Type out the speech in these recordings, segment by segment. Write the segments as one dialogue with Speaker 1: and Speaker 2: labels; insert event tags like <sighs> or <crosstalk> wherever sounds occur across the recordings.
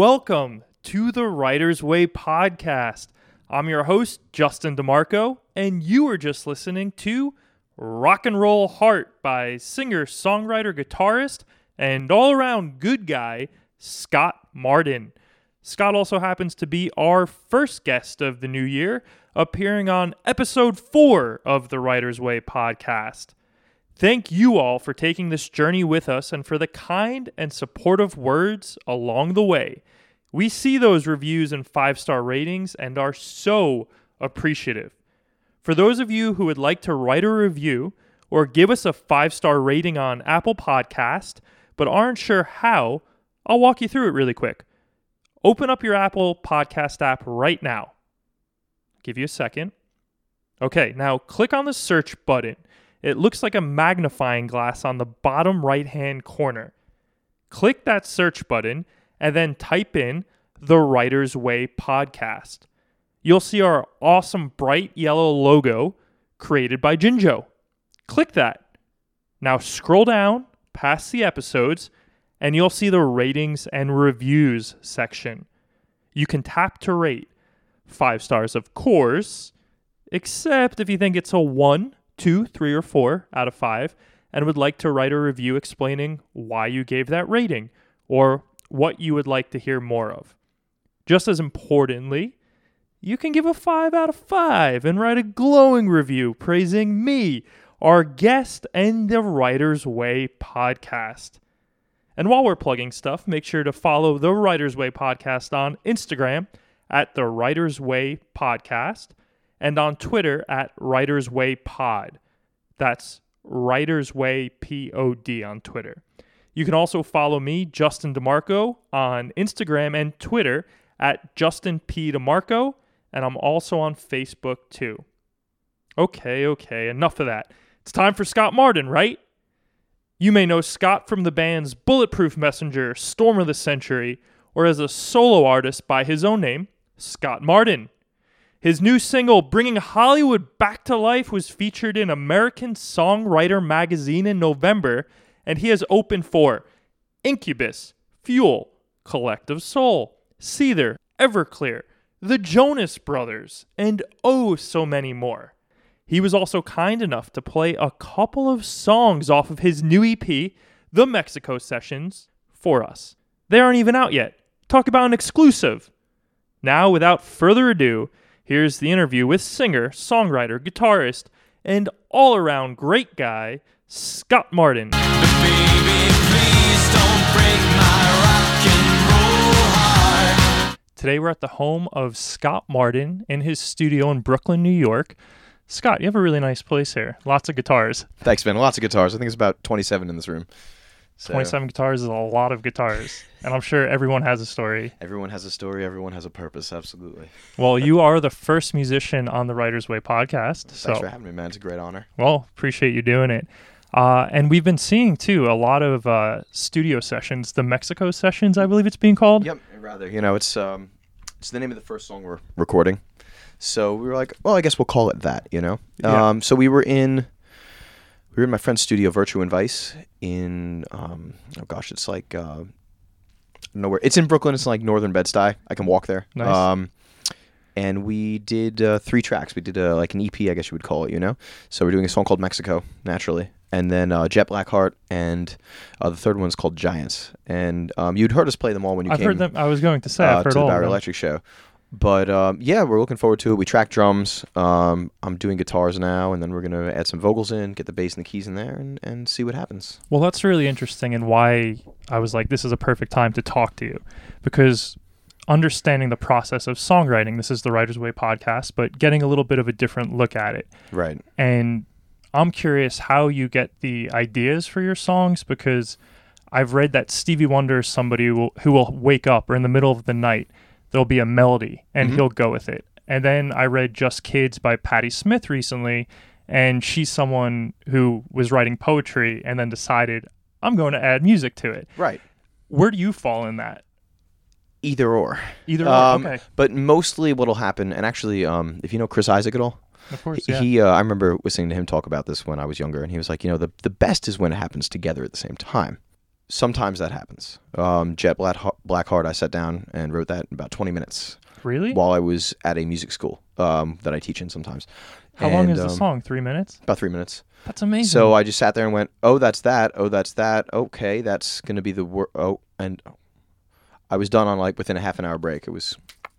Speaker 1: welcome to the Writer's Way podcast. I'm your host, Justin DeMarco, and you are just listening to Rock and Roll Heart by singer, songwriter, guitarist, and all around good guy, Scott Martin. Scott also happens to be our first guest of the new year, appearing on episode four of the Writer's Way podcast. Thank you all for taking this journey with us and for the kind and supportive words along the way. We see those reviews and five star ratings and are so appreciative. For those of you who would like to write a review or give us a five star rating on Apple Podcast but aren't sure how, I'll walk you through it really quick. Open up your Apple Podcast app right now. Give you a second. Okay, now click on the search button. It looks like a magnifying glass on the bottom right hand corner. Click that search button and then type in the Writer's Way podcast. You'll see our awesome bright yellow logo created by Jinjo. Click that. Now scroll down past the episodes and you'll see the ratings and reviews section. You can tap to rate five stars, of course, except if you think it's a one, two, three, or four out of five and would like to write a review explaining why you gave that rating or what you would like to hear more of. Just as importantly, you can give a 5 out of 5 and write a glowing review praising me, our guest, and the Writer's Way podcast. And while we're plugging stuff, make sure to follow the Writer's Way podcast on Instagram at the Writer's Way podcast and on Twitter at Writer's Way pod. That's Writer's Way P O D on Twitter. You can also follow me, Justin DeMarco, on Instagram and Twitter at Justin P. DeMarco, and I'm also on Facebook too. Okay, okay, enough of that. It's time for Scott Martin, right? You may know Scott from the bands Bulletproof Messenger, Storm of the Century, or as a solo artist by his own name, Scott Martin. His new single, Bringing Hollywood Back to Life, was featured in American Songwriter magazine in November, and he has opened for Incubus, Fuel, Collective Soul, Seether, Everclear, the Jonas Brothers, and oh so many more. He was also kind enough to play a couple of songs off of his new EP, The Mexico Sessions, for us. They aren't even out yet. Talk about an exclusive. Now, without further ado, here's the interview with singer, songwriter, guitarist, and all around great guy, Scott Martin. Today we're at the home of Scott Martin in his studio in Brooklyn, New York. Scott, you have a really nice place here. Lots of guitars.
Speaker 2: Thanks, man. Lots of guitars. I think it's about 27 in this room. So
Speaker 1: 27 guitars is a lot of guitars. And I'm sure everyone has a story.
Speaker 2: Everyone has a story. Everyone has a purpose. Absolutely.
Speaker 1: Well, you are the first musician on the Writer's Way podcast.
Speaker 2: Thanks
Speaker 1: So,
Speaker 2: for having me, man. It's a great honor.
Speaker 1: well, appreciate you doing it. Uh, and we've been seeing, too, a lot of uh, studio sessions, the Mexico sessions, I believe it's being called.
Speaker 2: Yep. Rather, you know, it's um, it's the name of the first song we're recording. So we were like, well, I guess we'll call it that. You know.
Speaker 1: Yeah.
Speaker 2: Um, so we were in, we were in my friend's studio, Virtue and Vice, in um, oh gosh, it's like uh, nowhere. It's in Brooklyn. It's like northern Bed Stuy. I can walk there.
Speaker 1: Nice.
Speaker 2: Um, and we did uh, three tracks. We did uh, like an EP, I guess you would call it, you know. So we're doing a song called Mexico, naturally, and then uh, Jet Blackheart, and uh, the third one's called Giants. And um, you'd heard us play them all when you
Speaker 1: I've
Speaker 2: came
Speaker 1: heard them. I was going to say,
Speaker 2: uh,
Speaker 1: I've heard
Speaker 2: to the
Speaker 1: all
Speaker 2: Barry. Electric show. But um, yeah, we're looking forward to it. We track drums. Um, I'm doing guitars now, and then we're gonna add some vocals in, get the bass and the keys in there, and, and see what happens.
Speaker 1: Well, that's really interesting, and why I was like, this is a perfect time to talk to you because understanding the process of songwriting, this is the Writer's Way podcast, but getting a little bit of a different look at it.
Speaker 2: Right.
Speaker 1: And I'm curious how you get the ideas for your songs because I've read that Stevie Wonder is somebody who will, who will wake up or in the middle of the night, there'll be a melody and
Speaker 2: Mhm.
Speaker 1: he'll go with it. And then I read Just Kids by Patti Smith recently, and she's someone who was writing poetry and then decided, I'm going to add music to it.
Speaker 2: Right.
Speaker 1: Where do you fall in that?
Speaker 2: Either or.
Speaker 1: Either
Speaker 2: Um,
Speaker 1: or. Okay.
Speaker 2: But mostly what'll happen, and actually, um, if you know Chris Isaak at all,
Speaker 1: Of course.
Speaker 2: he,
Speaker 1: Yeah.
Speaker 2: he uh, I remember listening to him talk about this when I was younger, and he was like, you know, the the best is when it happens together at the same time. Sometimes that happens. Um, Jet Black, Blackheart, I sat down and wrote that in about 20 minutes
Speaker 1: really?
Speaker 2: while I was at a music school um, that I teach in sometimes.
Speaker 1: How long
Speaker 2: And,
Speaker 1: is the
Speaker 2: um,
Speaker 1: song? Three minutes?
Speaker 2: About three minutes.
Speaker 1: That's amazing.
Speaker 2: So I just sat there and went, "Oh, that's that. Oh, that's that. Okay, that's gonna be the word." Oh, and I was done on like within a half an hour break. It was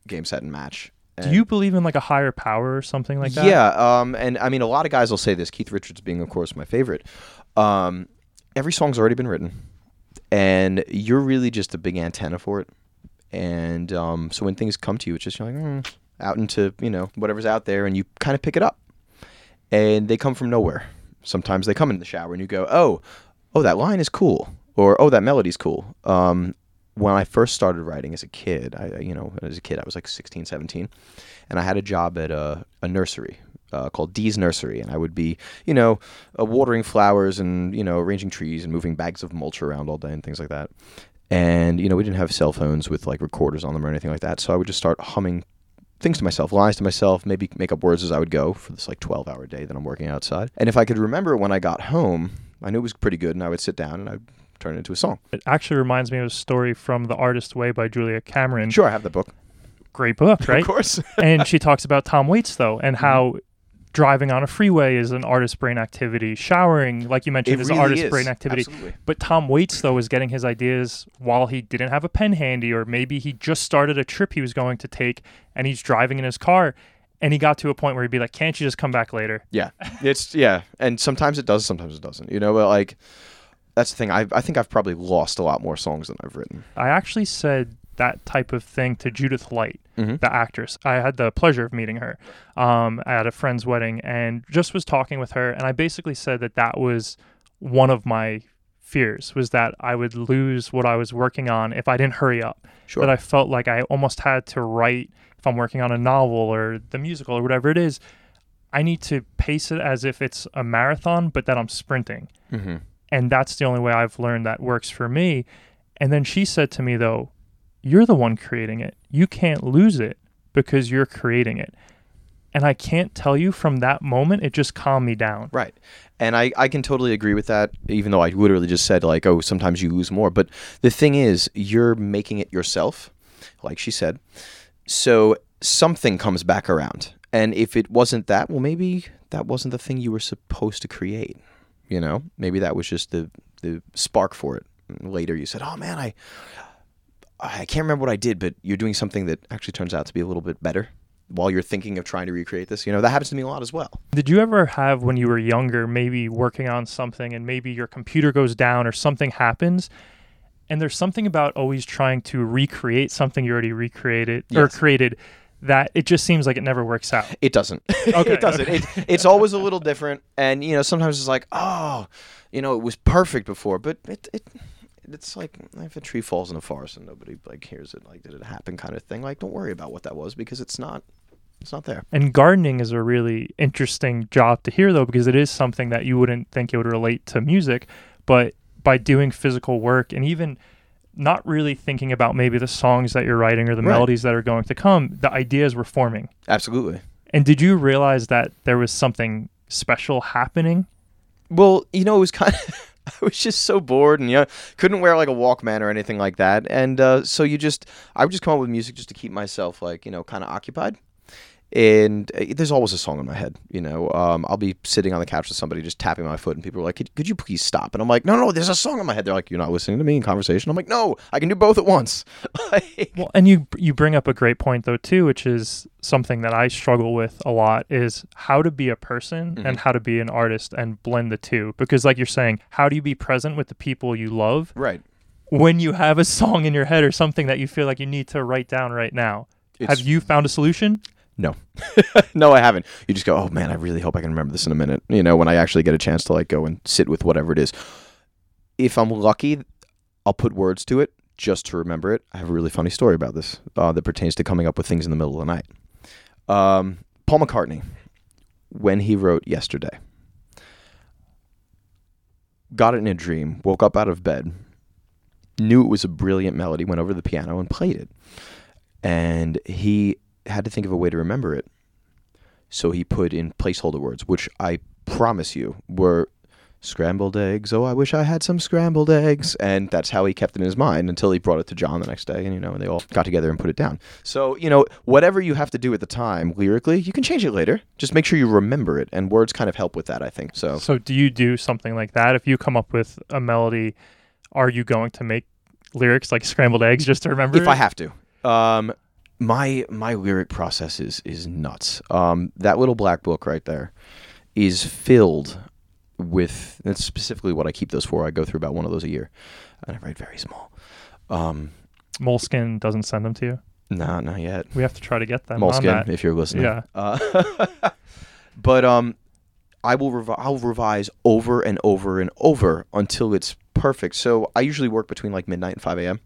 Speaker 2: game, set, and match.
Speaker 1: Do you believe in like a higher power or something like that?
Speaker 2: Yeah. Um. And I mean, a lot of guys will say this. Keith Richards being, of course, my favorite. Um, every song's already been written, and you're really just a big antenna for it. And um, so when things come to you, it's just you're like mm, out into you know whatever's out there, and you kind of pick it up. And they come from nowhere. Sometimes they come in the shower, and you go, "Oh, oh, that line is cool," or "Oh, that melody's cool." Um, when I first started writing as a kid, I you know as a kid I was like 16, 17, and I had a job at a, a nursery uh, called Dee's Nursery, and I would be you know uh, watering flowers and you know arranging trees and moving bags of mulch around all day and things like that. And you know we didn't have cell phones with like recorders on them or anything like that, so I would just start humming things to myself, lines to myself, maybe make up words as I would go for this like 12 hour day that I'm working outside. And if I could remember when I got home, I knew it was pretty good, and I would sit down and I'd turn it into a song.
Speaker 1: It actually reminds me of a story from The Artist Way by Julia Cameron.
Speaker 2: Sure, I have the book.
Speaker 1: Great book, <laughs> right?
Speaker 2: Of course. <laughs>
Speaker 1: and she talks about Tom Waits though, and
Speaker 2: Mm-hmm.
Speaker 1: how driving on a freeway is an artist brain activity. Showering, like you mentioned,
Speaker 2: It
Speaker 1: is
Speaker 2: really
Speaker 1: an artist
Speaker 2: is.
Speaker 1: brain activity.
Speaker 2: Absolutely.
Speaker 1: But Tom Waits though is getting his ideas while he didn't have a pen handy, or maybe he just started a trip he was going to take, and he's driving in his car. And he got to a point where he'd be like, "Can't you just come back later?"
Speaker 2: Yeah, it's yeah, and sometimes it does, sometimes it doesn't. You know, but like that's the thing. I I think I've probably lost a lot more songs than I've written.
Speaker 1: I actually said that type of thing to Judith Light,
Speaker 2: Mhm.
Speaker 1: the actress. I had the pleasure of meeting her um, at a friend's wedding and just was talking with her. And I basically said that that was one of my fears was that I would lose what I was working on if I didn't hurry up.
Speaker 2: Sure.
Speaker 1: That I felt like I almost had to write, if I'm working on a novel or the musical or whatever it is, I need to pace it as if it's a marathon, but that I'm sprinting
Speaker 2: mm-hmm.
Speaker 1: And that's the only way I've learned that works for me. And then she said to me though, you're the one creating it. You can't lose it because you're creating it. And I can't tell you from that moment it just calmed me down.
Speaker 2: Right. And I, I can totally agree with that, even though I literally just said, like, oh, sometimes you lose more. But the thing is, you're making it yourself, like she said. So something comes back around. And if it wasn't that, well, maybe that wasn't the thing you were supposed to create. You know, maybe that was just the, the spark for it. And later you said, oh, man, I, I can't remember what I did, but you're doing something that actually turns out to be a little bit better while you're thinking of trying to recreate this. You know, that happens to me a lot as well.
Speaker 1: Did you ever have when you were younger, maybe working on something and maybe your computer goes down or something happens? And there's something about always trying to recreate something you already recreated or created that it just seems like it never works out.
Speaker 2: It doesn't. <laughs>
Speaker 1: Okay,
Speaker 2: it doesn't.
Speaker 1: okay.
Speaker 2: It, it's always a little different, and you know sometimes it's like, oh, you know, it was perfect before, but it it it's like if a tree falls in a forest and nobody like hears it, like did it happen, kind of thing. Like don't worry about what that was because it's not it's not there.
Speaker 1: And gardening is a really interesting job to hear, though, because it is something that you wouldn't think it would relate to music. But by doing physical work and even not really thinking about maybe the songs that you're writing or the
Speaker 2: Right.
Speaker 1: melodies that are going to come, the ideas were forming.
Speaker 2: Absolutely.
Speaker 1: And did you realize that there was something special happening?
Speaker 2: Well, you know, it was kind of. <laughs> I was just so bored and you know, couldn't wear like a Walkman or anything like that, and uh, so you just I would just come up with music just to keep myself like you know kind of occupied. And uh, there's always a song in my head, you know. Um, I'll be sitting on the couch with somebody just tapping my foot, and people are like, could, "Could you please stop?" And I'm like, "No, no, there's a song in my head." They're like, "You're not listening to me in conversation." I'm like, "No, I can do both at once." <laughs> Like-
Speaker 1: Well, and you you bring up a great point though too, which is something that I struggle with a lot is how to be a person and how to be an artist and blend the two. Because like you're saying, how do you be present with the people you love
Speaker 2: right.
Speaker 1: when you have a song in your head or something that you feel like you need to write down right now?
Speaker 2: It's-
Speaker 1: have you found a solution?
Speaker 2: No, <laughs> no, I haven't. You just go, oh man, I really hope I can remember this in a minute. You know, when I actually get a chance to like go and sit with whatever it is. If I'm lucky, I'll put words to it just to remember it. I have a really funny story about this uh, that pertains to coming up with things in the middle of the night. Um, Paul McCartney, when he wrote Yesterday, got it in a dream, woke up out of bed, knew it was a brilliant melody, went over to the piano and played it. And he had to think of a way to remember it. So he put in placeholder words, which I promise you were scrambled eggs. Oh, I wish I had some scrambled eggs. And that's how he kept it in his mind until he brought it to John the next day. And, you know, and they all got together and put it down. So, you know, whatever you have to do at the time lyrically, you can change it later. Just make sure you remember it. And words kind of help with that, I think. So,
Speaker 1: So do you do something like that? If you come up with a melody, are you going to make lyrics like scrambled eggs just to remember?
Speaker 2: if I have to. Um, my my lyric process is is nuts. Um, that little black book right there is filled with. That's specifically what I keep those for. I go through about one of those a year, and I write very small. Um,
Speaker 1: Moleskine doesn't send them to you.
Speaker 2: no, not yet.
Speaker 1: We have to try to get them Moleskine,
Speaker 2: if you're listening.
Speaker 1: Yeah.
Speaker 2: Uh, <laughs> but um, I will revi- I'll revise over and over and over until it's perfect. So I usually work between like midnight and 5 a.m.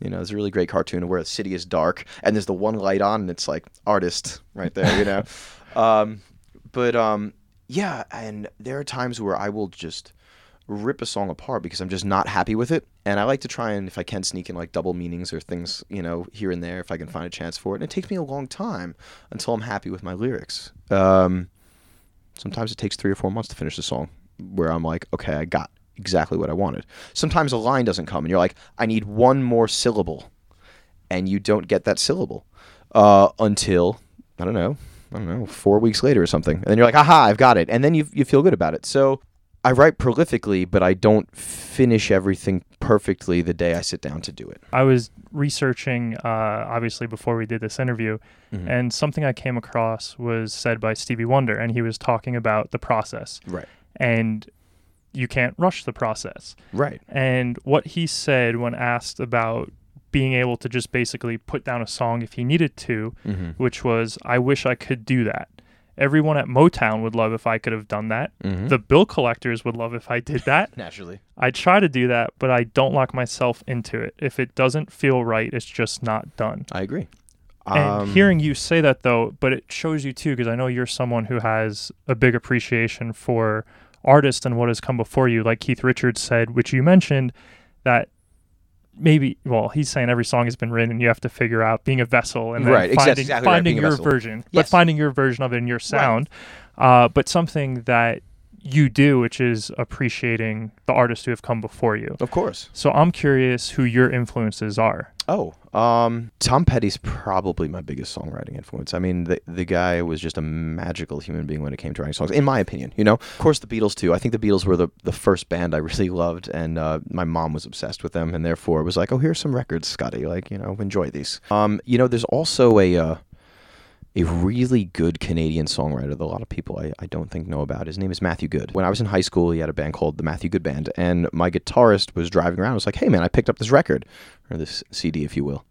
Speaker 2: You know, there's a really great cartoon where the city is dark and there's the one light on and it's like artist right there, you know. <laughs> um, but um, yeah, and there are times where I will just rip a song apart because I'm just not happy with it. And I like to try and, if I can, sneak in like double meanings or things, you know, here and there if I can find a chance for it. And it takes me a long time until I'm happy with my lyrics. Um, sometimes it takes three or four months to finish a song where I'm like, okay, I got exactly what I wanted. Sometimes a line doesn't come and you're like, I need one more syllable. And you don't get that syllable uh, until, I don't know, I don't know, four weeks later or something. And then you're like, aha, I've got it. And then you, you feel good about it. So I write prolifically, but I don't finish everything perfectly the day I sit down to do it.
Speaker 1: I was researching, uh, obviously, before we did this interview,
Speaker 2: Mhm.
Speaker 1: and something I came across was said by Stevie Wonder, and he was talking about the process,
Speaker 2: Right.
Speaker 1: and you can't rush the process.
Speaker 2: Right.
Speaker 1: And what he said when asked about being able to just basically put down a song if he needed to,
Speaker 2: Mm-hmm.
Speaker 1: which was, I wish I could do that. Everyone at Motown would love if I could have done that.
Speaker 2: Mm-hmm.
Speaker 1: The bill collectors would love if I did that. <laughs>
Speaker 2: Naturally.
Speaker 1: I try to do that, but I don't lock myself into it. If it doesn't feel right, it's just not done.
Speaker 2: I agree.
Speaker 1: And
Speaker 2: Um,
Speaker 1: hearing you say that though, but it shows you too, because I know you're someone who has a big appreciation for artists and what has come before you. Like Keith Richards said, which you mentioned, that maybe well, he's saying every song has been written, and you have to figure out being a vessel and
Speaker 2: Right,
Speaker 1: finding,
Speaker 2: exactly right,
Speaker 1: finding
Speaker 2: a
Speaker 1: your version, but finding your version of it in your sound. Uh, but something that you do, which is appreciating the artists who have come before you.
Speaker 2: Of course.
Speaker 1: So I'm curious who your influences are.
Speaker 2: Oh, um, Tom Petty's probably my biggest songwriting influence. I mean, the the guy was just a magical human being when it came to writing songs, in my opinion. You know, of course, the Beatles too. I think the Beatles were the the first band I <laughs> really loved, and uh, my mom was obsessed with them, and therefore was like, "Oh, here's some records, Scotty. Like, you know, enjoy these." Um, you know, there's also a uh, a really good Canadian songwriter that a lot of people I, I don't think know about. His name is Matthew Good. When I was in high school, he had a band called the Matthew Good Band, and my guitarist was driving around. I was like, "Hey, man, I picked up this record, or this CD, if you will."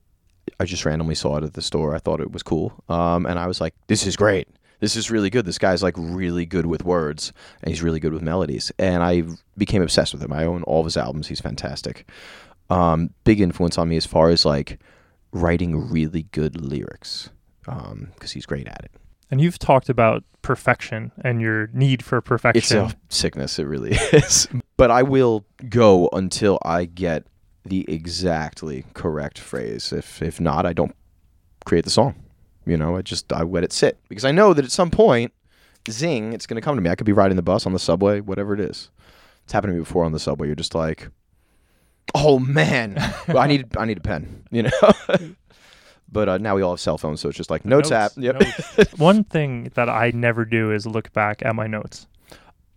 Speaker 2: I just randomly saw it at the store. I thought it was cool, um, and I was like, "This is great. This is really good. This guy's like really good with words, and he's really good with melodies." And I became obsessed with him. I own all of his albums. He's fantastic. Um, big influence on me as far as like writing really good lyrics, Um, because he's great at it.
Speaker 1: And you've talked about perfection and your need for perfection.
Speaker 2: It's a sickness. It really <laughs> is. But I will go until I get the exactly correct phrase. If if not, I don't create the song. You know, I just I let it sit because I know that at some point, zing, it's going to come to me. I could be riding the bus on the subway, whatever it is. It's happened to me before on the subway. You're just like, oh man, <laughs> well, I need I need a pen. You know. <laughs> But uh, now we all have cell phones, so it's just like notes, app. Yep.
Speaker 1: notes. <laughs> One thing that I never do is look back at my notes.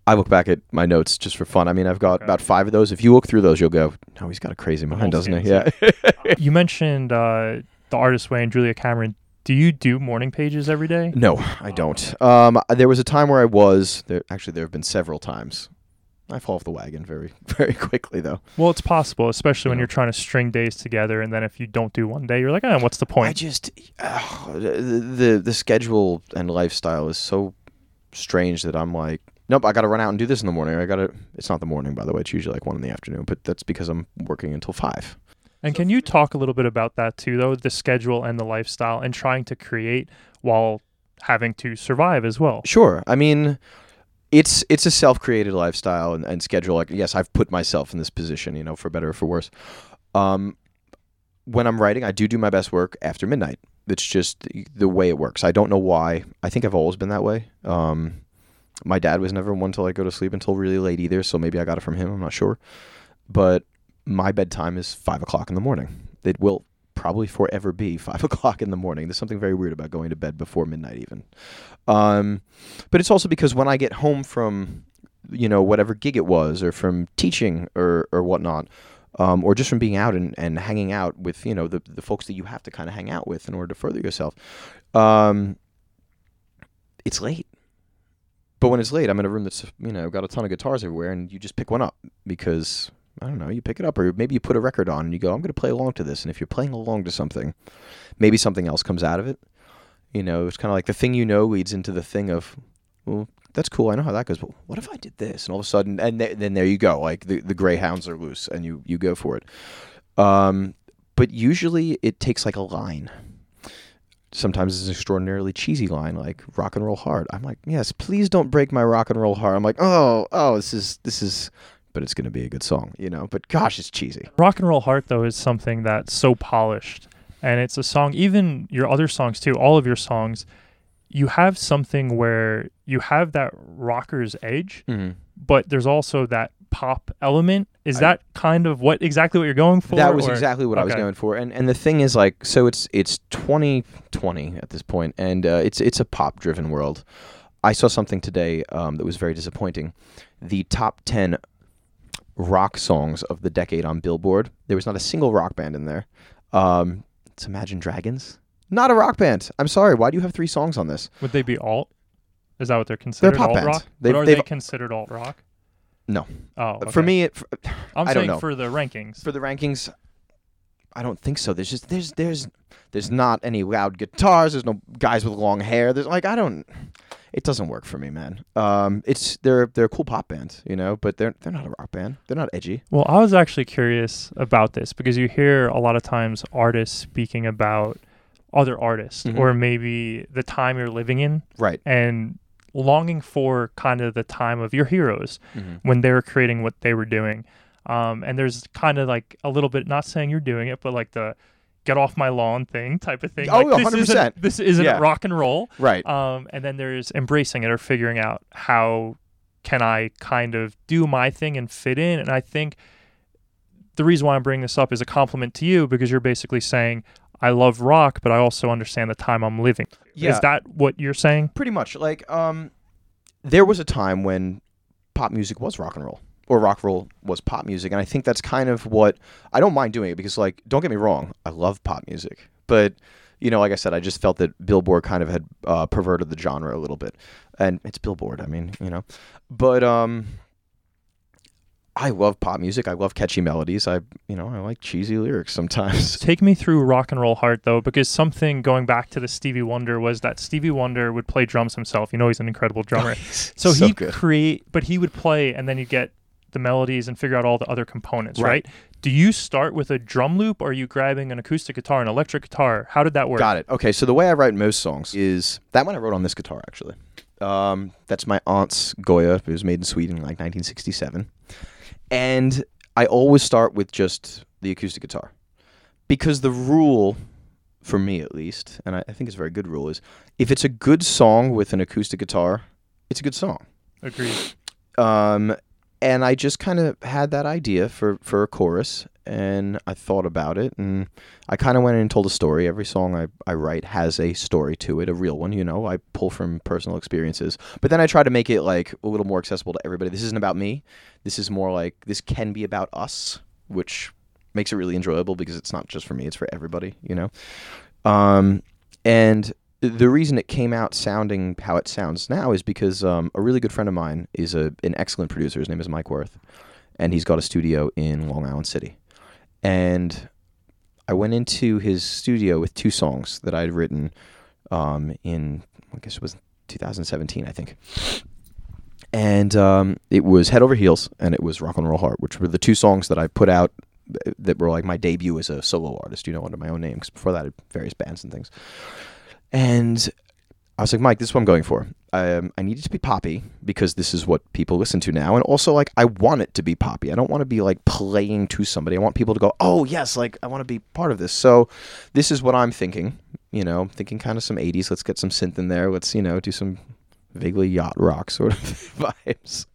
Speaker 2: I look back at my notes just for fun. I mean, I've got
Speaker 1: Okay.
Speaker 2: about five of those. If you look through those, you'll go, "No, he's got a crazy mind, doesn't he?" Yeah. <laughs>
Speaker 1: You mentioned uh, the artist way and Julia Cameron. Do you do morning pages every day?
Speaker 2: no, I don't. Um, there was a time where I was. There actually, there have been several times. I fall off the wagon very, <laughs> very quickly, though.
Speaker 1: Well, it's possible, especially when
Speaker 2: Yeah.
Speaker 1: you're trying to string days together, and then if you don't do one day, you're like, oh, what's the point?
Speaker 2: I just the, the the schedule and lifestyle is so strange that I'm like, nope, I got to run out and do this in the morning. I got to. It's not the morning, by the way. It's usually like one in the afternoon, but that's because I'm working until five.
Speaker 1: And can you talk a little bit about that too, though, the schedule and the lifestyle, and trying to create while having to survive as well.
Speaker 2: Sure. I mean, it's it's a self-created lifestyle and, and schedule. Like, yes, I've put myself in this position, you know, for better or for worse. Um, when I'm writing, I do do my best work after midnight. It's just the- the way it works. I don't know why. I think I've always been that way. Um, my dad was never one to like go to sleep until really late either, so maybe I got it from him. I'm not sure, but my bedtime is five o'clock in the morning. It will probably forever be five <laughs> o'clock in the morning. There's something very weird about going to bed before midnight, even. Um, but it's also because when I get home from, you know, whatever gig it was, or from teaching or or whatnot, um, or just from being out and, and hanging out with, you know, the the folks that you have to kind of hang out with in order to further yourself, um, it's late. But when it's late, I'm in a room that's you know got a ton of guitars everywhere, and you just pick one up because I don't know, you pick it up, or maybe you put a record on and you go, I'm going to play along to this. And if you're playing along to something, maybe something else comes out of it. You know, it's kind of like the thing you know leads into the thing of, well, that's cool. I know how that goes. But what if I did this? And all of a sudden, and th- then there you go. Like the, the greyhounds are loose, and you you go for it. Um, but usually it takes like a line. Sometimes it's an extraordinarily cheesy line, like "rock and roll hard." I'm like, yes, please don't break my rock and roll heart. I'm like, oh, oh, this is this is, but it's gonna be a good song, you know. But gosh, it's cheesy.
Speaker 1: Rock and Roll Heart, though, is something that's so polished. And it's a song, even your other songs, too, all of your songs, you have something where you have that rocker's edge,
Speaker 2: Mm-hmm.
Speaker 1: but there's also that pop element. Is
Speaker 2: I-
Speaker 1: that kind of what exactly what you're going for?
Speaker 2: That was
Speaker 1: or-
Speaker 2: exactly what I was going for, and and the thing is, like, so it's it's 2020 at this point, and uh, it's it's a pop driven world. I saw something today um, that was very disappointing. The top 10 rock songs of the decade on Billboard. There was not a single rock band in there. Um, it's Imagine Dragons, not a rock band. I'm sorry. Why do you have three songs on this?
Speaker 1: Would they be alt? Is that what they're considered?
Speaker 2: They're pop
Speaker 1: alt
Speaker 2: bands.
Speaker 1: rock?
Speaker 2: They've-
Speaker 1: but are
Speaker 2: they've-
Speaker 1: considered alt rock?
Speaker 2: No.
Speaker 1: Oh,
Speaker 2: For
Speaker 1: okay.
Speaker 2: me, it, for,
Speaker 1: I'm
Speaker 2: I don't
Speaker 1: saying
Speaker 2: know.
Speaker 1: for the rankings.
Speaker 2: for the rankings, I don't think so. There's just there's there's there's not any loud guitars. There's no guys with long hair. There's like I don't. It doesn't work for me, man. Um, it's they're they're cool pop band, you know, but they're they're not a rock band. They're not edgy.
Speaker 1: Well, I was actually curious about this because you hear a lot of times artists speaking about other artists
Speaker 2: Mhm.
Speaker 1: or maybe the time you're living in
Speaker 2: Right.
Speaker 1: and longing for kind of the time of your heroes
Speaker 2: Mm-hmm.
Speaker 1: when they were creating what they were doing. Um, and there's kind of like a little bit, not saying you're doing it, but like the get off my lawn thing type of thing.
Speaker 2: Oh,
Speaker 1: like, this
Speaker 2: 100%.
Speaker 1: isn't, this isn't
Speaker 2: Yeah.
Speaker 1: rock and roll.
Speaker 2: Right.
Speaker 1: Um, and then there's embracing it or figuring out how can I kind of do my thing and fit in. And I think the reason why I'm bringing this up is a compliment to you because you're basically saying I love rock, but I also understand the time I'm living.
Speaker 2: Yeah.
Speaker 1: Is that what you're saying?
Speaker 2: Pretty much. Like um, there was a time when pop music was rock and roll. Or rock and roll was pop music, and I think that's kind of what I don't mind doing it because, like, don't get me wrong, I love pop music, but you know, like I said, I just felt that Billboard kind of had uh, perverted the genre a little bit, and it's Billboard. I mean, you know, but um, I love pop music. I love catchy melodies. I, you know, I like cheesy lyrics sometimes. <laughs>
Speaker 1: Take me through rock and roll heart though, because something going back to the Stevie Wonder was that Stevie Wonder would play drums himself. You know, he's an incredible drummer. <laughs> so,
Speaker 2: so
Speaker 1: he'd create, but he would play, and then you get the melodies and figure out all the other components, right?
Speaker 2: Right.
Speaker 1: Do you start with a drum loop, or are you grabbing an acoustic guitar, an electric guitar? How did that work?
Speaker 2: Got it. Okay, so the way I write most songs is that one I wrote on this guitar actually. Um, that's my aunt's Goya. It was made in Sweden in like 1967, and I always start with just the acoustic guitar because the rule, for me at least, and I, I think it's a very good rule, is if it's a good song with an acoustic guitar, it's a good song.
Speaker 1: Agreed.
Speaker 2: Um, and I just kind of had that idea for, for a chorus, and I thought about it, and I kind of went in and told a story. Every song I, I write has a story to it, a real one, you know. I pull from personal experiences, but then I try to make it like a little more accessible to everybody. This isn't about me. This is more like this can be about us, which makes it really enjoyable because it's not just for me; it's for everybody, you know. Um, and the reason it came out sounding how it sounds now is because um, a really good friend of mine is a an excellent producer. His name is Mike Worth, and he's got a studio in Long Island City. And I went into his studio with two songs that I'd written um, in, I guess it was 2017, I think. And um, it was Head Over Heels and it was Rock and Roll Heart, which were the two songs that I put out that were like my debut as a solo artist, you know, under my own name. Because before that, I had various bands and things. And
Speaker 3: I was like, Mike, this is what I'm going for. Um, I need it to be poppy because this is what people listen to now, and also like I want it to be poppy. I don't want to be like playing to somebody. I want people to go, oh yes, like I want to be part of this. So this is what I'm thinking. You know, I'm thinking kind of some '80s. Let's get some synth in there. Let's you know do some vaguely yacht rock <laughs> sort of vibes.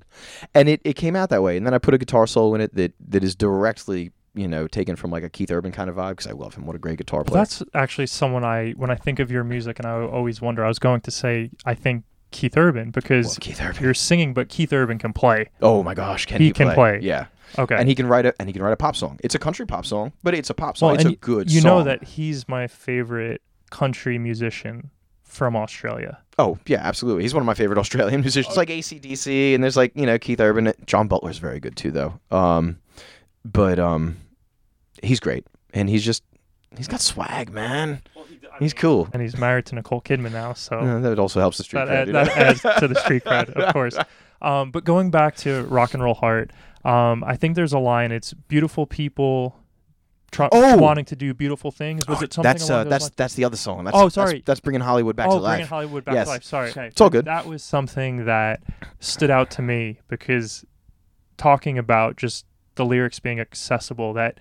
Speaker 3: And it, it came out that way. And then I put a guitar solo in it that, that is directly, you know, taken from like a Keith Urban kind of vibe because I love him. What a great guitar player.
Speaker 1: That's actually someone I, when I think of your music, and I always wonder, I was going to say, I think Keith Urban because
Speaker 3: Love Keith Urban.
Speaker 1: you're singing, but Keith Urban can play.
Speaker 3: Oh my gosh, can
Speaker 1: He
Speaker 3: he,
Speaker 1: can play.
Speaker 3: Yeah,
Speaker 1: Okay.
Speaker 3: and he can write a and he can write a pop song. It's a country pop song, but it's a pop song.
Speaker 1: well,
Speaker 3: it's a good.
Speaker 1: you
Speaker 3: song.
Speaker 1: know that he's my favorite country musician from Australia.
Speaker 3: Oh yeah, absolutely. He's one of my favorite <laughs> Australian musicians, like ACDC, and there's like you know Keith Urban. John Butler's very good too, though. Um, but um, he's great, and he's just he's got swag, man. He's cool.
Speaker 1: And he's married to Nicole Kidman now, so
Speaker 3: Uh, that also helps the street
Speaker 1: that,
Speaker 3: cred,
Speaker 1: add,
Speaker 3: you know?
Speaker 1: that adds to the street cred, of <laughs> course. Um, but going back to Rock and Roll Heart, um, I think there's a line. It's beautiful people tr-
Speaker 3: Oh!
Speaker 1: wanting to do beautiful things. Was it something
Speaker 3: that's
Speaker 1: along
Speaker 3: uh,
Speaker 1: those
Speaker 3: that's
Speaker 1: lines?
Speaker 3: that's the other song. That's,
Speaker 1: Oh, sorry.
Speaker 3: That's, bringing Hollywood back
Speaker 1: oh,
Speaker 3: to life.
Speaker 1: bringing Hollywood back
Speaker 3: Yes.
Speaker 1: to life. Sorry, okay.
Speaker 3: It's all good.
Speaker 1: That was something that stood out to me because talking about just the lyrics being accessible. That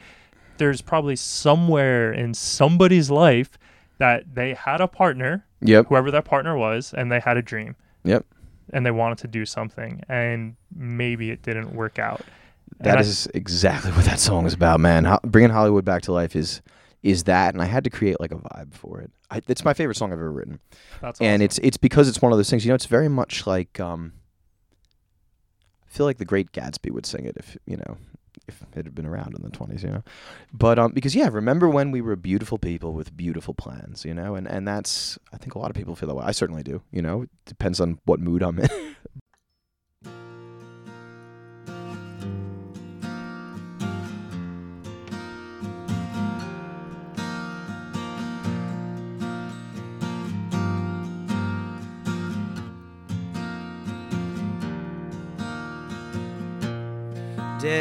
Speaker 1: there's probably somewhere in somebody's life that they had a partner,
Speaker 3: Yep.
Speaker 1: whoever that partner was, and they had a dream.
Speaker 3: Yep.
Speaker 1: And they wanted to do something, and maybe it didn't work out. And
Speaker 3: That
Speaker 1: I-
Speaker 3: is exactly what that song is about, man. Ho- bringing Hollywood back to life is is that, and I had to create like a vibe for it. I, it's my favorite song I've ever written,
Speaker 1: That's
Speaker 3: and
Speaker 1: awesome.
Speaker 3: it's it's because it's one of those things. You know, it's very much like um. I feel like the Great Gatsby would sing it if you know if it had been around in the twenties, you know. But um, because yeah, remember when we were beautiful people with beautiful plans, you know, and and that's I think a lot of people feel that way. I certainly do. You know, it depends on what mood I'm in. <laughs>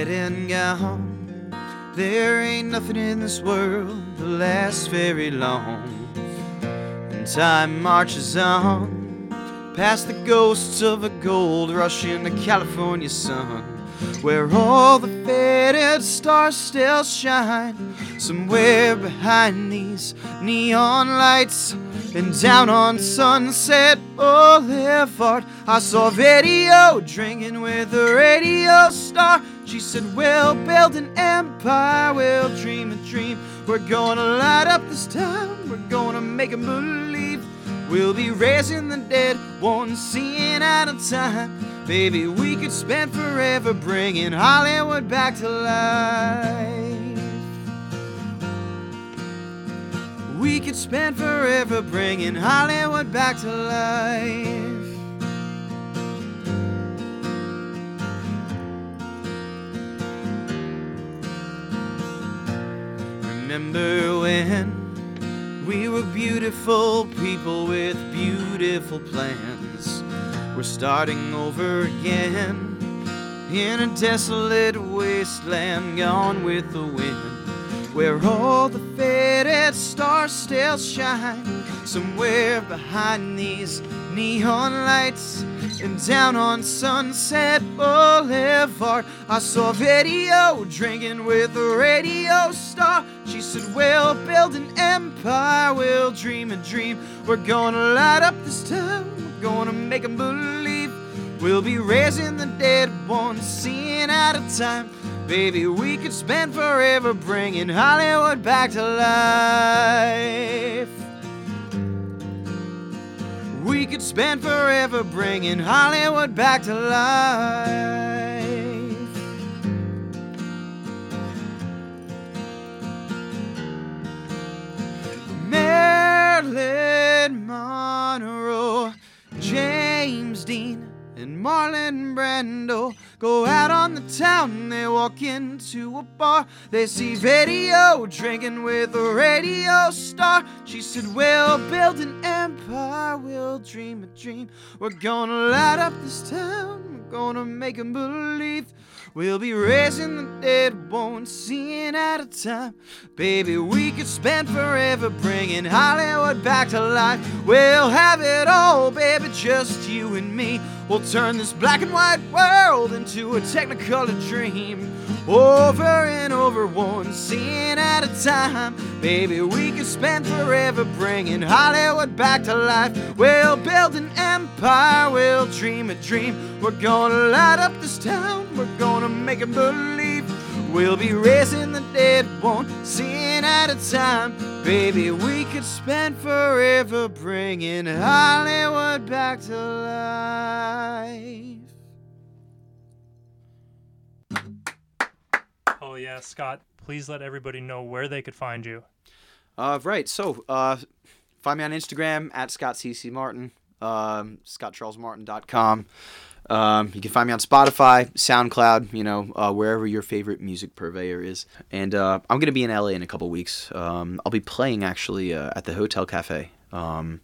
Speaker 2: and gone. There ain't nothing in this world that lasts very long. And time marches on, past the ghosts of a gold rush in the California sun, where all the faded stars still shine. Somewhere behind these neon lights. And down on Sunset oh, Boulevard, I saw video drinking with a radio star. She said, We'll build an empire, we'll dream a dream. We're gonna light up this town, we're gonna make 'em believe. We'll be raising the dead, one scene at a time. Baby, we could spend forever bringing Hollywood back to life. We could spend forever bringing Hollywood back to life. Remember when we were beautiful people with beautiful plans? We're starting over again in a desolate wasteland gone with the wind where all the faded stars still shine. Somewhere behind these neon lights and down on sunset boulevard i saw video drinking with a radio star. She said we'll build an empire we'll dream a dream. We're gonna light up this town we're gonna make 'em believe. We'll be raising the dead one scene at a time Baby, we could spend forever bringing Hollywood back to life. We could spend forever bringing Hollywood back to life. Marilyn Monroe, James Dean, and Marlon Brando go out on the town. They walk into a bar. They see video drinking with a radio star. She said, We'll build an empire. We'll dream a dream. We're gonna light up this town. We're gonna make 'em believe. We'll be raising the dead, one scene at a time. Baby, we could spend forever bringing Hollywood back to life. We'll have it all, baby, just you and me. We'll turn this black and white world into a technicolor dream. Over and over, one scene at a time. Baby, we could spend forever bringing Hollywood back to life. We'll build an empire, we'll dream a dream. We're gonna light up this town, we're gonna make it believe. We'll be raising the dead, one scene at a time. Baby, we could spend forever bringing Hollywood back to life.
Speaker 1: Oh yeah, Scott. Please let everybody know where they could find you.
Speaker 2: Uh, right. So, uh, find me on Instagram at Scott CC Martin, um, ScottCharlesMartin.com. Um, you can find me on Spotify, SoundCloud, you know, uh, wherever your favorite music purveyor is. And uh, I'm going to be in LA in a couple weeks. Um, I'll be playing actually uh, at the Hotel Cafe um,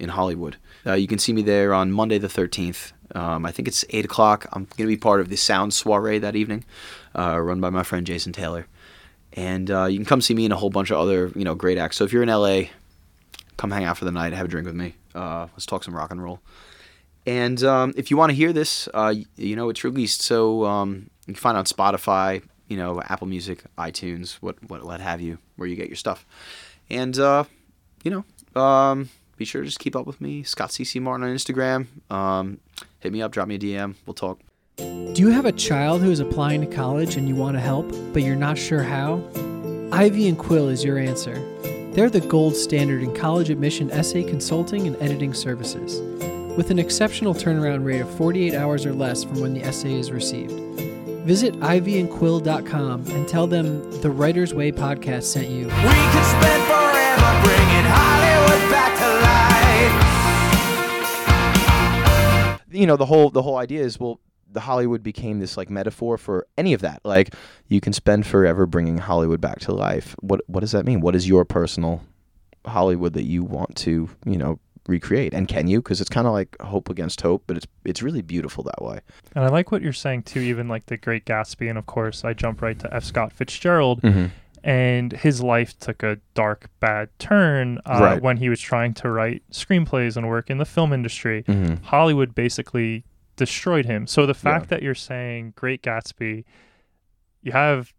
Speaker 2: in Hollywood. Uh, you can see me there on Monday the 13th. Um, I think it's 8 o'clock. I'm going to be part of the Sound Soiree that evening, uh, run by my friend Jason Taylor. And uh, you can come see me and a whole bunch of other, you know, great acts. So if you're in LA, come hang out for the night, have a drink with me. Let's talk some rock and roll. And um, if you want to hear this, uh, you know, it's released. So um, you can find on Spotify, you know, Apple Music, iTunes, what, what, what have you, where you get your stuff. And, uh, you know, um, be sure to just keep up with me, Scott CC Martin on Instagram. Um, hit me up, drop me a DM. We'll talk.
Speaker 4: Do you have a child who is applying to college and you want to help, but you're not sure how? Ivy and Quill is your answer. They're the gold standard in college admission essay consulting and editing services, with an exceptional turnaround rate of 48 hours or less from when the essay is received. Visit ivyandquill.com and tell them the Writer's Way podcast sent you.
Speaker 5: We could spend forever bringing Hollywood back to life.
Speaker 2: you know the whole the whole idea is well the Hollywood became this like metaphor for any of that. Like you can spend forever bringing Hollywood back to life. What what does that mean? What is your personal Hollywood that you want to you know recreate? And can you? Because it's kind of like hope against hope, but it's it's really beautiful that way.
Speaker 1: And I like what you're saying too, even like the Great Gatsby, and of course I jump right to F. Scott Fitzgerald,
Speaker 2: Mm-hmm.
Speaker 1: and his life took a dark, bad turn uh,
Speaker 2: Right.
Speaker 1: when he was trying to write screenplays and work in the film industry.
Speaker 2: Mm-hmm.
Speaker 1: Hollywood basically destroyed him. So the fact
Speaker 2: Yeah.
Speaker 1: that you're saying Great Gatsby, you have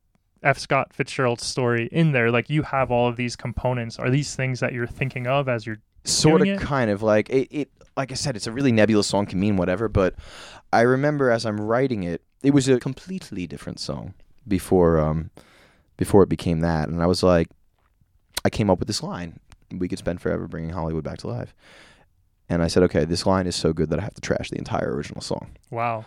Speaker 1: F. Scott Fitzgerald's story in there. Like you have all of these components. Are these things that you're thinking of as you're
Speaker 2: sort of kind of like it, it like i said it's a really nebulous song can mean whatever but i remember as i'm writing it it was a completely different song before um before it became that and i was like i came up with this line we could spend forever bringing hollywood back to life and i said okay this line is so good that i have to trash the entire original song.
Speaker 1: Wow,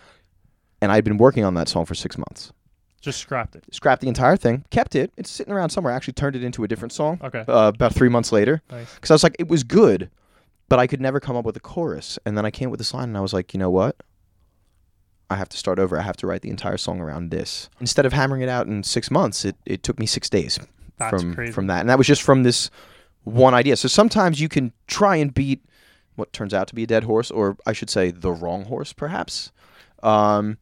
Speaker 2: and i'd been working on that song for six months
Speaker 1: just scrapped it.
Speaker 2: scrapped the entire thing kept it it's sitting around somewhere I actually turned it into a different song
Speaker 1: Okay,
Speaker 2: uh, about three months later
Speaker 1: nice.
Speaker 2: because I was like, it was good, but I could never come up with a chorus. And then I came up with this line, and I was like, you know what? I have to start over. I have to write the entire song around this. Instead of hammering it out in six months, it, it took me six days
Speaker 1: That's
Speaker 2: from
Speaker 1: crazy.
Speaker 2: from that, and that was just from this one idea. So sometimes you can try and beat what turns out to be a dead horse, or I should say, the wrong horse, perhaps. Um,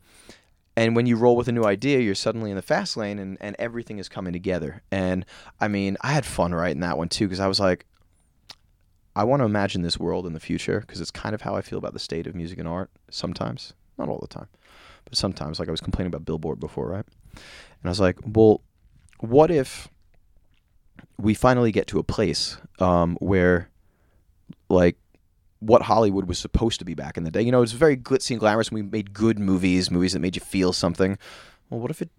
Speaker 2: and when you roll with a new idea, you're suddenly in the fast lane, and, and everything is coming together. And I mean, I had fun writing that one too, because I was like, I want to imagine this world in the future, because it's kind of how I feel about the state of music and art sometimes. Not all the time, but sometimes. Like I was complaining about Billboard before, right? And I was like, well, what if we finally get to a place um, where, like, what Hollywood was supposed to be back in the day. You know, it was very glitzy and glamorous, and we made good movies, movies that made you feel something. Well, what if it,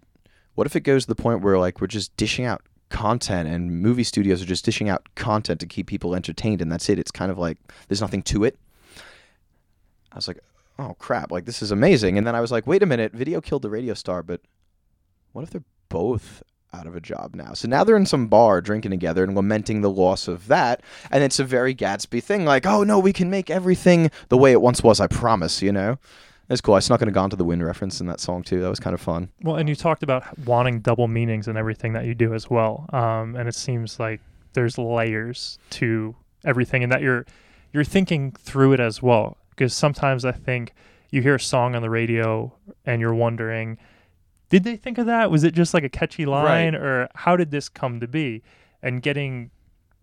Speaker 2: what if it goes to the point where like we're just dishing out content, and movie studios are just dishing out content to keep people entertained, and that's it. It's kind of like there's nothing to it. I was like, oh crap, like this is amazing. And then I was like, wait a minute, video killed the radio star, but what if they're both out of a job now? So now they're in some bar drinking together and lamenting the loss of that. And it's a very Gatsby thing, like, oh no, we can make everything the way it once was, I promise, you know? It's cool. I snuck in a Gone to the Wind reference in that song too. That was kind of fun.
Speaker 1: Well, and you talked about wanting double meanings in everything that you do as well. Um, and it seems like there's layers to everything, and that you're you're thinking through it as well. Because sometimes I think you hear a song on the radio and you're wondering, did they think of that? Was it just like a catchy line, or how did this come to be? And getting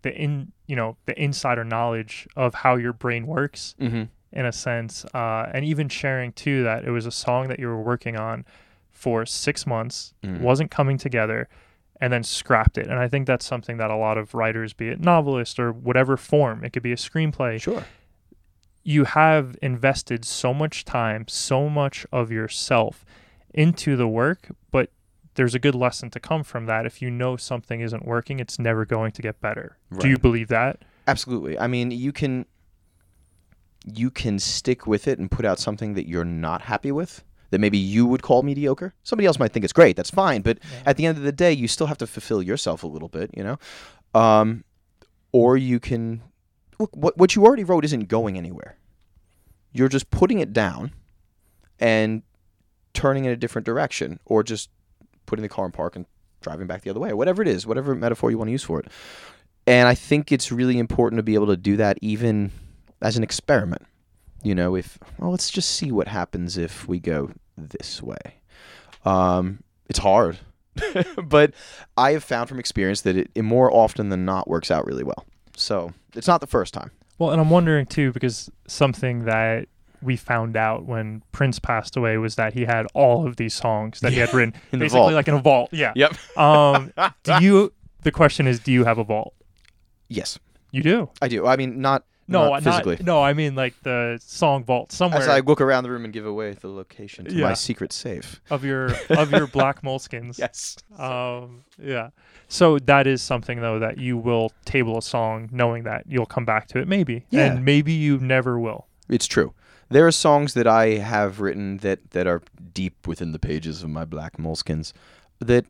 Speaker 1: the in you know the insider knowledge of how your brain works
Speaker 2: Mm-hmm.
Speaker 1: in a sense, uh, and even sharing too that it was a song that you were working on for six months,
Speaker 2: Mm.
Speaker 1: wasn't coming together, and then scrapped it. And I think that's something that a lot of writers, be it novelist or whatever form, it could be a screenplay,
Speaker 2: Sure.
Speaker 1: you have invested so much time, so much of yourself into the work, but there's a good lesson to come from that. If you know something isn't working, it's never going to get better. Do you believe that?
Speaker 2: Absolutely. I mean, you can you can stick with it and put out something that you're not happy with that maybe you would call mediocre. Somebody else might think it's great. That's fine, but at the end of the day, you still have to fulfill yourself a little bit, you know. Um, or you can look what what you already wrote isn't going anywhere. You're just putting it down and turning in a different direction, or just putting the car in park and driving back the other way, whatever it is, whatever metaphor you want to use for it. And I think it's really important to be able to do that even as an experiment. You know, if well, let's just see what happens if we go this way. Um, it's hard, <laughs> but I have found from experience that it, it more often than not works out really well. So it's not the first time.
Speaker 1: Well, and I'm wondering too because something that we found out when Prince passed away was that he had all of these songs that he had written <laughs>
Speaker 2: In the
Speaker 1: basically
Speaker 2: vault.
Speaker 1: like in a vault. Yeah.
Speaker 2: Yep.
Speaker 1: Um, <laughs> do you? The question is, do you have a vault?
Speaker 2: Yes,
Speaker 1: You do.
Speaker 2: I do. I mean, not
Speaker 1: No,
Speaker 2: not physically.
Speaker 1: no. I mean like the song vault somewhere
Speaker 2: As I look around the room and give away the location to
Speaker 1: Yeah.
Speaker 2: my secret safe.
Speaker 1: of your <laughs> of your black Moleskines.
Speaker 2: Yes.
Speaker 1: Um, yeah. So that is something though that you will table a song knowing that you'll come back to it maybe,
Speaker 2: Yeah.
Speaker 1: and maybe you never will.
Speaker 2: It's true. There are songs that I have written that, that are deep within the pages of my black Moleskines that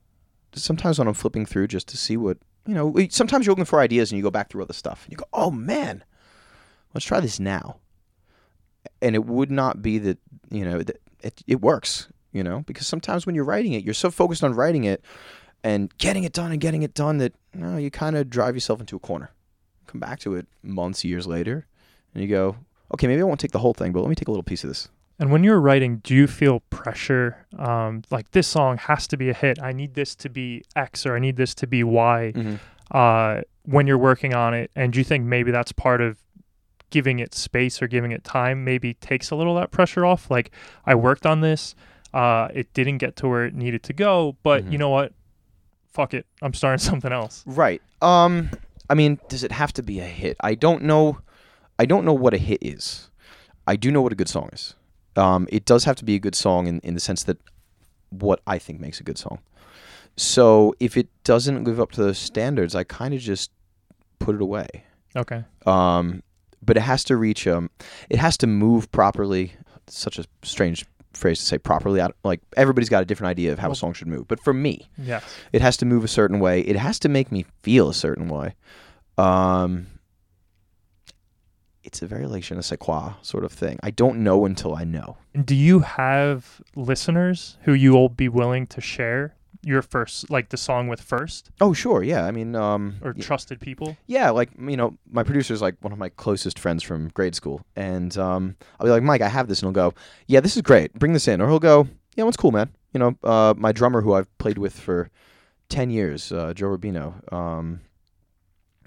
Speaker 2: sometimes when I'm flipping through just to see what, you know, sometimes you're looking for ideas and you go back through other stuff and you go, oh man, let's try this now. And it would not be that, you know, that it, it works, you know, because sometimes when you're writing it, you're so focused on writing it and getting it done and getting it done that, no, you kind of drive yourself into a corner. Come back to it months, years later, and you go, okay, maybe I won't take the whole thing, but let me take a little piece of this.
Speaker 1: And when you're writing, do you feel pressure? Um, like this song has to be a hit. I need this to be X or I need this to be Y. Uh, when you're working on it, and do you think maybe that's part of giving it space or giving it time? Maybe takes a little of that pressure off. Like I worked on this, uh, it didn't get to where it needed to go, but
Speaker 2: Mhm.
Speaker 1: you know what? Fuck it, I'm starting <laughs> something else.
Speaker 2: Right. Um. I mean, does it have to be a hit? I don't know. I don't know what a hit is. I do know what a good song is. Um. It does have to be a good song in in the sense that what I think makes a good song. So if it doesn't live up to those standards, I kind of just put it away.
Speaker 1: Okay.
Speaker 2: Um. But it has to reach. Um. It has to move properly. It's such a strange phrase to say properly. I, like everybody's got a different idea of how a song should move. But for me,
Speaker 1: Yes.
Speaker 2: it has to move a certain way. It has to make me feel a certain way. Um, it's a very like je ne sais quoi sort of thing. I don't know until I know.
Speaker 1: Do you have listeners who you will be willing to share your first, like the song with first,
Speaker 2: Oh, sure, yeah. I mean, um,
Speaker 1: or
Speaker 2: y-
Speaker 1: trusted people?
Speaker 2: yeah, like you know, my producer's like one of my closest friends from grade school, and um, I'll be like, Mike, I have this, and he'll go, Yeah, this is great. Bring this in, or he'll go, Yeah, what's cool, man. You know, uh, my drummer who I've played with for ten years, uh, Joe Rubino. Um,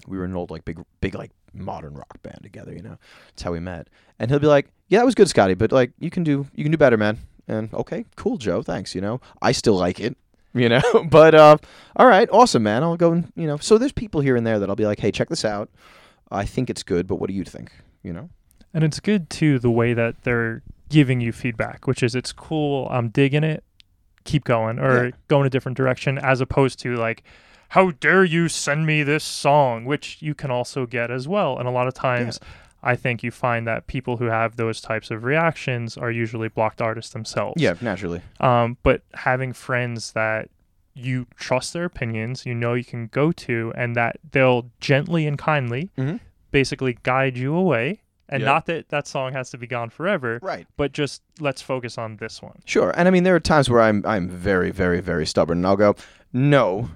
Speaker 2: we were an old like big, big like modern rock band together. You know, that's how we met. And he'll be like, "Yeah, that was good, Scotty, but like you can do, you can do better, man." And okay, cool, Joe, thanks. You know, I still like it. <laughs> You know, <laughs> but uh, all right, awesome, man. I'll go and you know. So there's people here and there that I'll be like, "Hey, check this out. I think it's good, but what do you think?" You know.
Speaker 1: And it's good too the way that they're giving you feedback, which is it's cool, I'm digging it, keep going, or
Speaker 2: Yeah.
Speaker 1: go in a different direction, as opposed to like, how dare you send me this song, which you can also get as well. And a lot of times, I think you find that people who have those types of reactions are usually blocked artists themselves.
Speaker 2: Yeah, naturally.
Speaker 1: Um, but having friends that you trust their opinions, you know you can go to, and that they'll gently and kindly
Speaker 2: Mm-hmm.
Speaker 1: basically guide you away. And
Speaker 2: Yeah.
Speaker 1: not that that song has to be gone forever,
Speaker 2: Right.
Speaker 1: but just let's focus on this one.
Speaker 2: Sure. And I mean, there are times where I'm I'm very, very, very stubborn, and I'll go, no,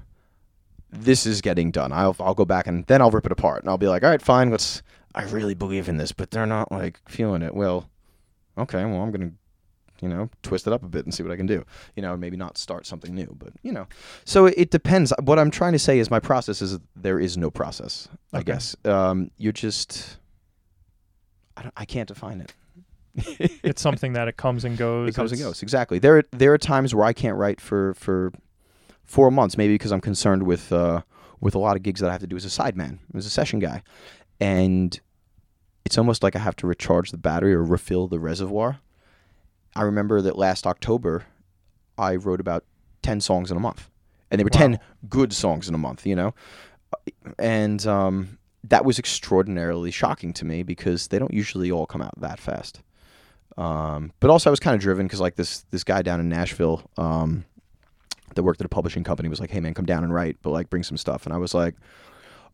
Speaker 2: this is getting done. I'll I'll go back and then I'll rip it apart, and I'll be like, all right, fine. Let's. I really believe in this, but they're not like feeling it. Well, okay. Well, I'm gonna you know twist it up a bit and see what I can do. You know, maybe not start something new, but you know. So it, it depends. What I'm trying to say is my process is there is no process. I guess um, you're just I don't, I can't define it.
Speaker 1: It's something that it comes and goes. <laughs>
Speaker 2: It comes and goes. Exactly. There there are times where I can't write for for four months, maybe because I'm concerned with uh, with a lot of gigs that I have to do as a sideman, as a session guy, and it's almost like I have to recharge the battery or refill the reservoir. I remember that last October, I wrote about ten songs in a month, and they were ten good songs in a month. You know, and um, that was extraordinarily shocking to me because they don't usually all come out that fast. Um, but also, I was kind of driven because like this this guy down in Nashville um, that worked at a publishing company was like, "Hey man, come down and write, but like bring some stuff." And I was like,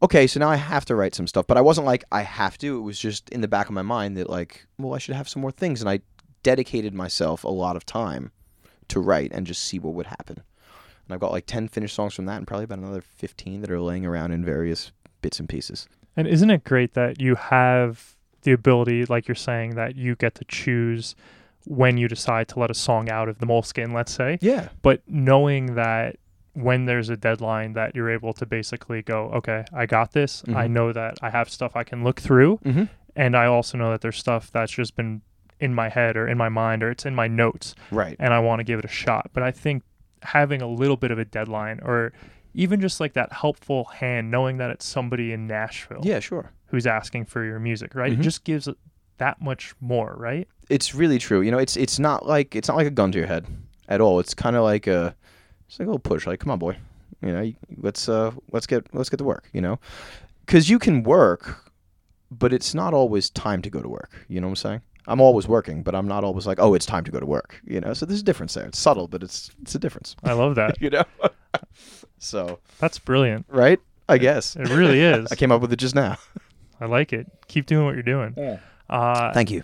Speaker 2: "Okay, so now I have to write some stuff." But I wasn't like I have to. It was just in the back of my mind that like, well, I should have some more things, and I dedicated myself a lot of time to write and just see what would happen. And I've got like ten finished songs from that, and probably about another fifteen that are laying around in various bits and pieces.
Speaker 1: And isn't it great that you have the ability, like you're saying, that you get to choose when you decide to let a song out of the Moleskine, let's say,
Speaker 2: Yeah.
Speaker 1: but knowing that when there's a deadline that you're able to basically go, okay, I got this. I
Speaker 2: Mhm.
Speaker 1: know that I have stuff I can look through.
Speaker 2: Mm-hmm.
Speaker 1: And I also know that there's stuff that's just been in my head or in my mind or it's in my notes
Speaker 2: Right.
Speaker 1: and I want to give it a shot. But I think having a little bit of a deadline or even just like that helpful hand, knowing that it's somebody in Nashville
Speaker 2: Yeah. Sure.
Speaker 1: who's asking for your music, right?
Speaker 2: Mhm.
Speaker 1: It just gives that much more, right?
Speaker 2: It's really true. You know, it's it's not like it's not like a gun to your head at all. It's kind of like a it's like a little push. Like, come on, boy. You know, let's uh let's get let's get to work. You know, because you can work, but it's not always time to go to work. You know what I'm saying? I'm always working, but I'm not always like, oh, it's time to go to work. You know, so there's a difference there. It's subtle, but it's it's a difference.
Speaker 1: I love that. <laughs>
Speaker 2: You know, <laughs> so
Speaker 1: That's brilliant.
Speaker 2: right? I guess
Speaker 1: It really <laughs> is.
Speaker 2: I came up with it just now.
Speaker 1: I like it. Keep doing what you're doing. Uh,
Speaker 2: Thank you.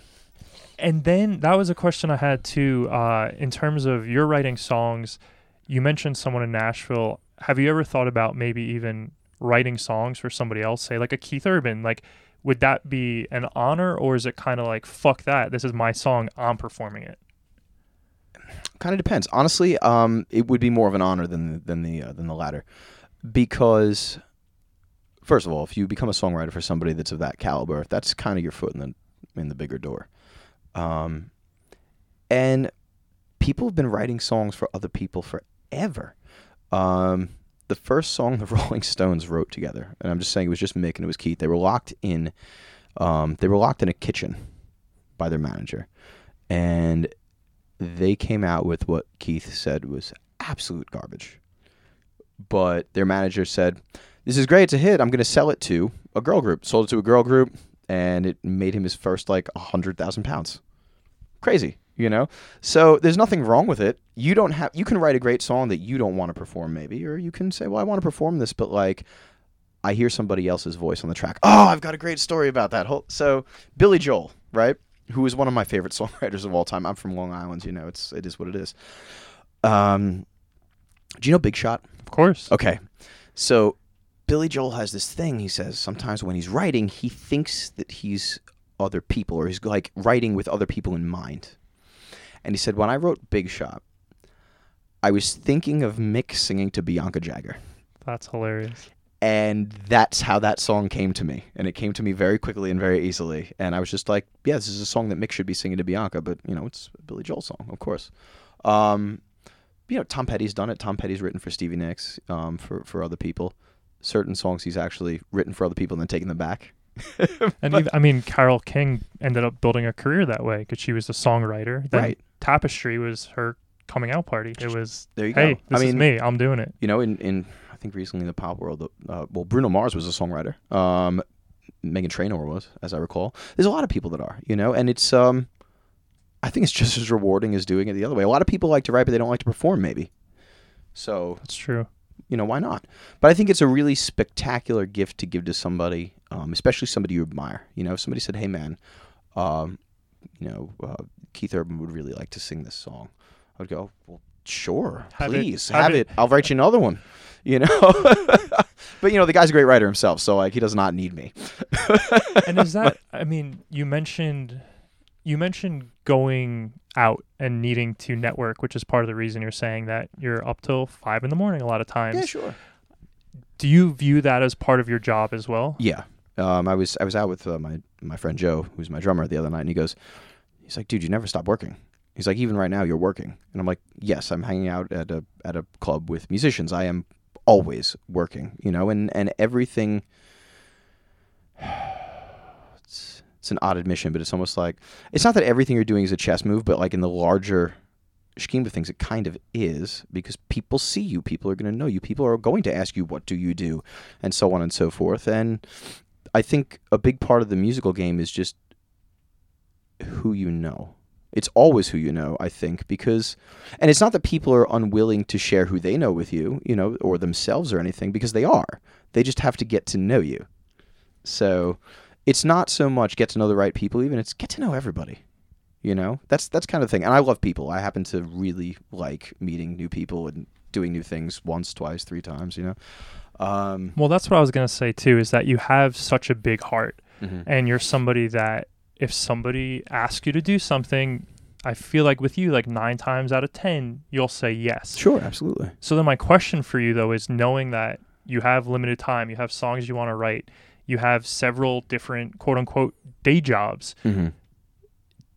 Speaker 1: And then that was a question I had too. Uh, in terms of your writing songs, you mentioned someone in Nashville. Have you ever thought about maybe even writing songs for somebody else? Say like a Keith Urban. Like, would that be an honor, or is it kind of like fuck that? This is my song. I'm performing it.
Speaker 2: kind of depends. Honestly, um, it would be more of an honor than than the uh, than the latter, because first of all, if you become a songwriter for somebody that's of that caliber, that's kind of your foot in the in the bigger door. Um, and people have been writing songs for other people forever. Um, the first song the <laughs> Rolling Stones wrote together, and I'm just saying it was just Mick and it was Keith. They were locked in, um, they were locked in a kitchen by their manager, and they came out with what Keith said was absolute garbage. But their manager said, "This is great. It's a hit. I'm going to sell it to a girl group." Sold it to a girl group, and it made him his first like a hundred thousand pounds. Crazy, you know. So there's nothing wrong with it. You don't have. You can write a great song that you don't want to perform, maybe, or you can say, "Well, I want to perform this," but like. I hear somebody else's voice on the track. Oh, I've got a great story about that. Whole- So, Billy Joel, right? who is one of my favorite <laughs> songwriters of all time. I'm from Long Island, you know, it's it is what it is. Um, do you know Big Shot?
Speaker 1: Of course.
Speaker 2: Okay, so Billy Joel has this thing. He says sometimes when he's writing, he thinks that he's other people, or he's like writing with other people in mind. And he said, when I wrote Big Shot, I was thinking of Mick singing to Bianca Jagger.
Speaker 1: That's hilarious.
Speaker 2: And that's how that song came to me. And it came to me very quickly and very easily. And I was just like, yeah, this is a song that Mick should be singing to Bianca, but, you know, it's a Billy Joel song, of course. Um, you know, Tom Petty's done it. Tom Petty's written for Stevie Nicks, um, for, for other people. Certain songs he's actually written for other people and then taken them back. <laughs>
Speaker 1: And even, I mean, Carole King ended up building a career that way because she was a songwriter. Then
Speaker 2: Right.
Speaker 1: Tapestry was her coming out party. It was,
Speaker 2: There you
Speaker 1: hey,
Speaker 2: go.
Speaker 1: this
Speaker 2: I
Speaker 1: is
Speaker 2: mean,
Speaker 1: me. I'm doing it.
Speaker 2: you know, in, in I think recently in the pop world, uh, well, Bruno Mars was a songwriter. Um, Meghan Trainor was, as I recall. There's a lot of people that are, you know, and it's um, I think it's just as rewarding as doing it the other way. A lot of people like to write, but they don't like to perform, maybe. So
Speaker 1: That's true.
Speaker 2: You know, why not? But I think it's a really spectacular gift to give to somebody, um, especially somebody you admire. You know, if somebody said, "Hey, man, um, you know, uh, Keith Urban would really like to sing this song," I would go, "Well, sure,
Speaker 1: Have it-
Speaker 2: please
Speaker 1: have
Speaker 2: have,
Speaker 1: it."
Speaker 2: it. I'll write you another one." <laughs> You know, <laughs> but you know, the guy's a great writer himself, so like he does not need me.
Speaker 1: and is <laughs> that, I mean, you mentioned, you mentioned going out and needing to network, which is part of the reason you're saying that you're up till five in the morning a lot of times.
Speaker 2: Yeah, sure.
Speaker 1: Do you view that as part of your job as well?
Speaker 2: Yeah. Um, I was I was out with uh, my my friend Joe, who's my drummer, the other night, and he goes, he's like, dude, you never stop working. He's like, even right now, you're working, and I'm like, yes, I'm hanging out at a at a club with musicians. I am always working, you know, and and everything. It's an odd admission, but it's almost like it's not that everything you're doing is a chess move, but like in the larger scheme of things, it kind of is because people see you, people are going to know you, people are going to ask you, what do you do, and so on and so forth, and I think a big part of the musical game is just who you know. It's always who you know, I think, because, and it's not that people are unwilling to share who they know with you, you know, or themselves or anything, because they are. They just have to get to know you. So it's not so much get to know the right people, even it's get to know everybody. You know, that's that's kind of the thing. And I love people. I happen to really like meeting new people and doing new things once, twice, three times. You know, um,
Speaker 1: Well, that's what I was going to say too is that you have such a big heart
Speaker 2: mhm.
Speaker 1: and you're somebody that if somebody asks you to do something, I feel like with you, like nine times out of 10, you'll say yes.
Speaker 2: sure, absolutely.
Speaker 1: So then my question for you though is knowing that you have limited time, you have songs you want to write, you have several different quote unquote day jobs.
Speaker 2: Mm-hmm.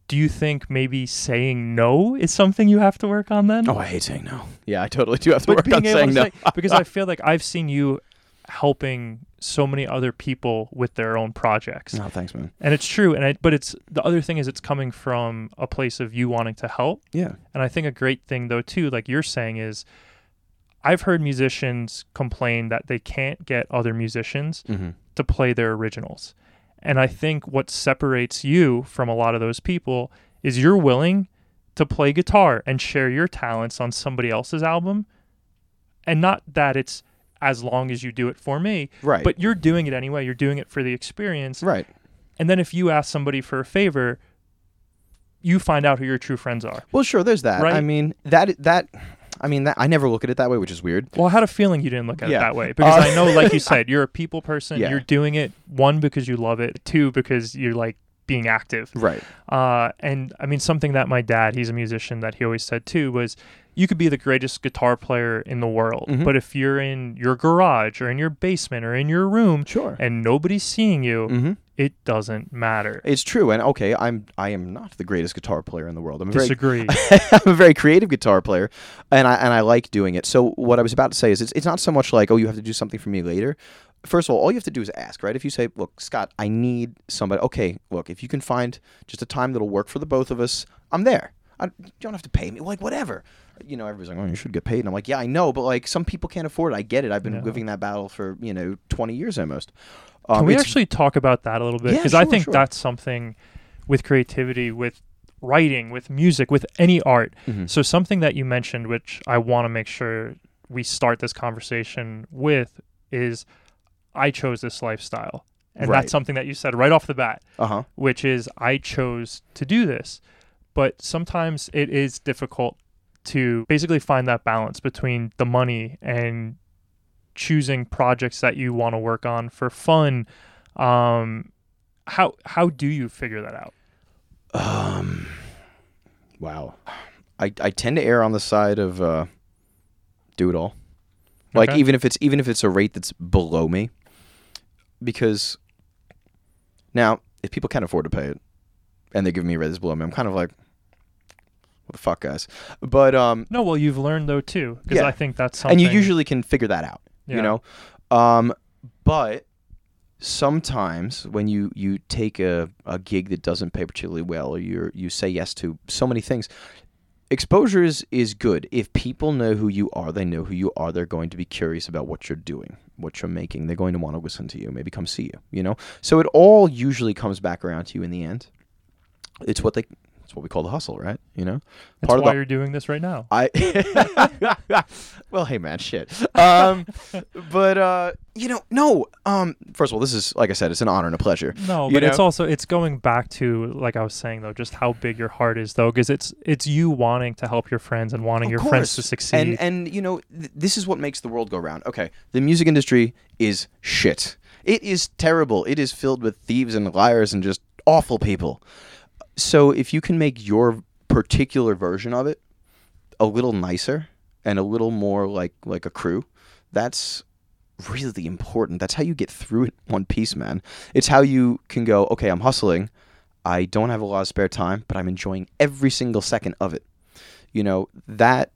Speaker 1: Do you think maybe saying no is something you have to work on then?
Speaker 2: Oh, I hate saying no. Yeah, I totally do have to
Speaker 1: but
Speaker 2: work on saying no.
Speaker 1: say <laughs> because I feel like I've seen you helping so many other people with their own projects.
Speaker 2: No, thanks, man.
Speaker 1: And it's true and I, but it's the other thing is it's coming from a place of you wanting to help.
Speaker 2: Yeah.
Speaker 1: And I think a great thing though too like you're saying is I've heard musicians complain that they can't get other musicians
Speaker 2: Mm-hmm.
Speaker 1: To play their originals. And I think what separates you from a lot of those people is you're willing to play guitar and share your talents on somebody else's album. And not that it's as long as you do it for me,
Speaker 2: Right.
Speaker 1: but you're doing it anyway. You're doing it for the experience.
Speaker 2: right.
Speaker 1: And then if you ask somebody for a favor, you find out who your true friends are.
Speaker 2: Well, sure. There's that.
Speaker 1: Right?
Speaker 2: I mean that that. I mean that. I never look at it that way, which is weird.
Speaker 1: Well, I had a feeling you didn't look at
Speaker 2: Yeah.
Speaker 1: it that way because
Speaker 2: Uh,
Speaker 1: I know, like you <laughs> said, you're a people person.
Speaker 2: Yeah.
Speaker 1: You're doing it one because you love it, two because you're like being active.
Speaker 2: Right.
Speaker 1: Uh, and I mean, something that my dad, he's a musician, that he always said too was you could be the greatest guitar player in the world,
Speaker 2: Mhm.
Speaker 1: but if you're in your garage or in your basement or in your room
Speaker 2: Sure.
Speaker 1: and nobody's seeing you,
Speaker 2: Mm-hmm.
Speaker 1: it doesn't matter.
Speaker 2: It's true, and okay, I'm I am not the greatest guitar player in the world. I'm a very
Speaker 1: Disagree. <laughs>
Speaker 2: I'm a very creative guitar player, and I and I like doing it. So what I was about to say is, it's it's not so much like oh you have to do something for me later. First of all, all you have to do is ask, right? If you say, look, Scott, I need somebody. Okay, look, if you can find just a time that'll work for the both of us, I'm there. I, you don't have to pay me, like whatever. You know, everybody's like, oh, you should get paid, and I'm like, yeah, I know, but like some people can't afford it. I get it. I've been
Speaker 1: Yeah.
Speaker 2: living that battle for you know 20 years almost. Um,
Speaker 1: Can we actually talk about that a little bit?
Speaker 2: Yeah,
Speaker 1: Because I think
Speaker 2: sure.
Speaker 1: that's something with creativity, with writing, with music, with any art.
Speaker 2: Mhm.
Speaker 1: So something that you mentioned, which I want to make sure we start this conversation with, is I chose this lifestyle, and
Speaker 2: Right.
Speaker 1: that's something that you said right off the bat,
Speaker 2: uh-huh.
Speaker 1: which is I chose to do this. But sometimes it is difficult to basically find that balance between the money and choosing projects that you want to work on for fun. Um, how how do you figure that out?
Speaker 2: Um, wow. I, I tend to err on the side of uh, do it all. Like
Speaker 1: Okay.
Speaker 2: even if it's even if it's a rate that's below me, because now if people can't afford to pay it, and they give me a rate that's below me, I'm kind of like, the fuck, guys. But um,
Speaker 1: No, well, you've learned though too, because
Speaker 2: Yeah.
Speaker 1: I think that's something.
Speaker 2: and you usually can figure that out
Speaker 1: Yeah.
Speaker 2: you know um but sometimes when you you take a, a gig that doesn't pay particularly well or you you say yes to so many things exposure is, is good if people know who you are they know who you are they're going to be curious about what you're doing what you're making they're going to want to listen to you maybe come see you you know so it all usually comes back around to you in the end it's what they it's what we call the hustle right you know
Speaker 1: That's
Speaker 2: part of
Speaker 1: why
Speaker 2: the
Speaker 1: you're doing this right now.
Speaker 2: I <laughs> well, hey man, shit. Um, <laughs> but uh, you know, no. Um, first of all, this is like I said, it's an honor and a pleasure.
Speaker 1: No,
Speaker 2: You
Speaker 1: but it's also it's going back to like I was saying though, just how big your heart is though, because it's it's you wanting to help your friends and wanting
Speaker 2: Of
Speaker 1: your friends to succeed.
Speaker 2: And and you know, th- this is what makes the world go round. Okay, the music industry is shit. It is terrible. It is filled with thieves and liars and just awful people. So if you can make your particular version of it a little nicer and a little more like like a crew, that's really important. That's how you get through it one piece, man. It's how you can go, okay, I'm hustling. I don't have a lot of spare time, but I'm enjoying every single second of it. You know, that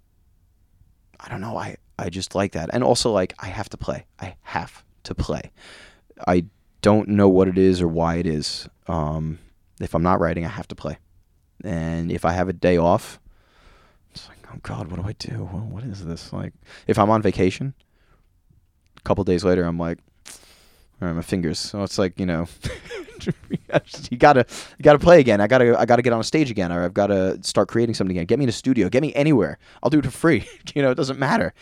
Speaker 2: I don't know, I I just like that. And also like I have to play. I have to play. I don't know what it is or why it is. Um, if I'm not writing, I have to play. And if I have a day off, it's like, oh God, what do I do? What is this? Like, if I'm on vacation, a couple days later, I'm like, all right, my fingers. So it's like, you know, <laughs> you gotta, you gotta play again. I gotta, I gotta get on a stage again, or I've gotta start creating something again. Get me in a studio. Get me anywhere. I'll do it for free. <laughs> you know, it doesn't matter.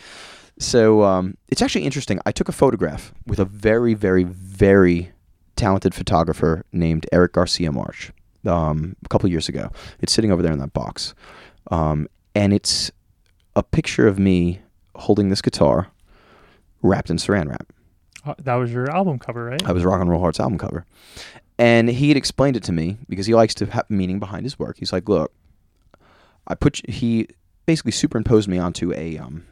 Speaker 2: So um, it's actually interesting. I took a photograph with a very, very, very talented photographer named Eric Garcia March um, a couple years ago. It's sitting over there in that box, um, and it's a picture of me holding this guitar wrapped in Saran wrap.
Speaker 1: Uh, That was your album cover, right?
Speaker 2: I was Rock and Roll Hearts album cover. And he had explained it to me because he likes to have meaning behind his work. He's like, look, I put you, he basically superimposed me onto a um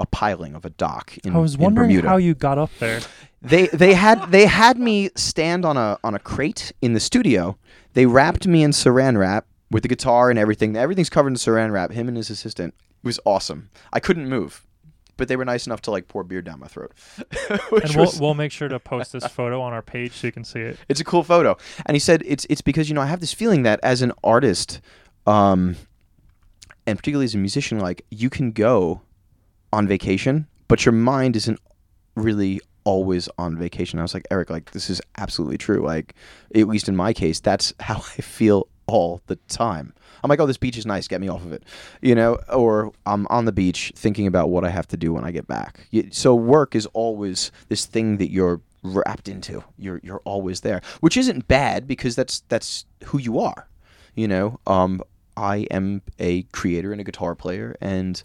Speaker 2: a piling of a dock in,
Speaker 1: I was wondering how you got up there.
Speaker 2: They they had they had me stand on a on a crate in the studio. They wrapped me in saran wrap with the guitar and everything. Everything's covered in saran wrap. Him and his assistant. It was awesome. I couldn't move, but they were nice enough to like pour beer down my throat. <laughs>
Speaker 1: And we'll,
Speaker 2: was-
Speaker 1: we'll make sure to post this photo on our page so you can see it.
Speaker 2: it's a cool photo. And he said it's it's because you know I have this feeling that as an artist, um, and particularly as a musician, like you can go on vacation, but your mind isn't really always on vacation. I was like, Eric, like this is absolutely true. Like at least in my case, that's <laughs> how I feel all the time. I'm like, oh, this beach is nice. Get me off of it, you know. Or I'm on the beach thinking about what I have to do when I get back. So work is always this thing that you're wrapped into. You're you're always there, which isn't bad because that's that's who you are. You know, um, I am a creator and a guitar player, and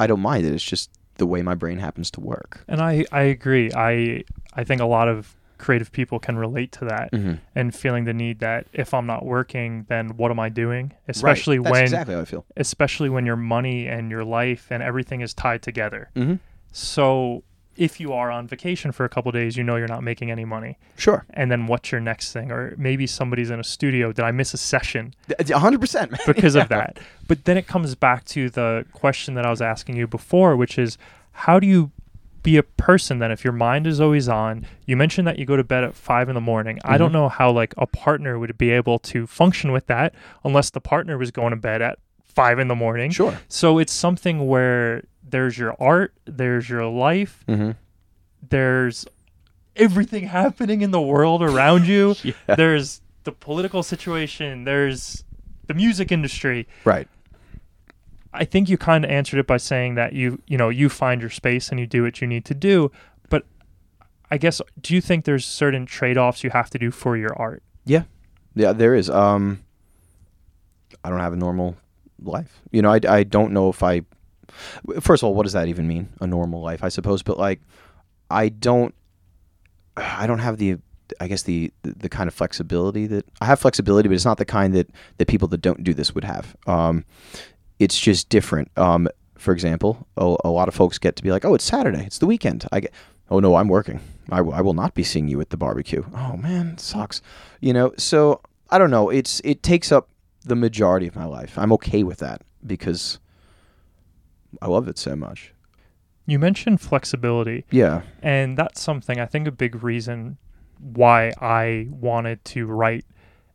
Speaker 2: I don't mind it. It's just the way my brain happens to work.
Speaker 1: And I, I agree. I I think a lot of creative people can relate to that
Speaker 2: Mm-hmm.
Speaker 1: and feeling the need that if I'm not working, then what am I doing? Especially
Speaker 2: right. That's
Speaker 1: when
Speaker 2: exactly how I feel.
Speaker 1: especially when your money and your life and everything is tied together.
Speaker 2: Mm-hmm.
Speaker 1: So if you are on vacation for a couple days, you know you're not making any money.
Speaker 2: Sure,
Speaker 1: And then what's your next thing? Or maybe somebody's in a studio. Did I miss a session
Speaker 2: a hundred percent.
Speaker 1: because of <laughs> that? But then it comes back to the question that I was asking you before, which is how do you be a person then if your mind is always on? You mentioned that you go to bed at five in the morning. I don't
Speaker 2: Mhm.
Speaker 1: know how like a partner would be able to function with that unless the partner was going to bed at five in the morning.
Speaker 2: Sure.
Speaker 1: So it's something where there's your art, there's your life,
Speaker 2: Mm-hmm.
Speaker 1: there's everything happening in the world around you. <laughs>
Speaker 2: Yeah.
Speaker 1: There's the political situation, there's the music industry.
Speaker 2: Right.
Speaker 1: I think you kind of answered it by saying that you, you know, you find your space and you do what you need to do, but I guess do you think there's certain trade-offs you have to do for your art?
Speaker 2: Yeah, Yeah, there is. Um, I don't have a normal life. You know, I, I don't know if I. First of all, what does that even mean? A normal life, I suppose. But like, I don't. I don't have the. I guess the, the kind of flexibility that I have flexibility, but it's not the kind that that people that don't do this would have. Um, it's just different. Um, for example, a, a lot of folks get to be like, "Oh, it's Saturday. It's the weekend." I get, "Oh no, I'm working. I, w- I will not be seeing you at the barbecue." Oh man, sucks. You know, so I don't know. It's it takes up the majority of my life. I'm okay with that because I love it so much.
Speaker 1: You mentioned flexibility,
Speaker 2: Yeah.
Speaker 1: and that's something I think a big reason why I wanted to write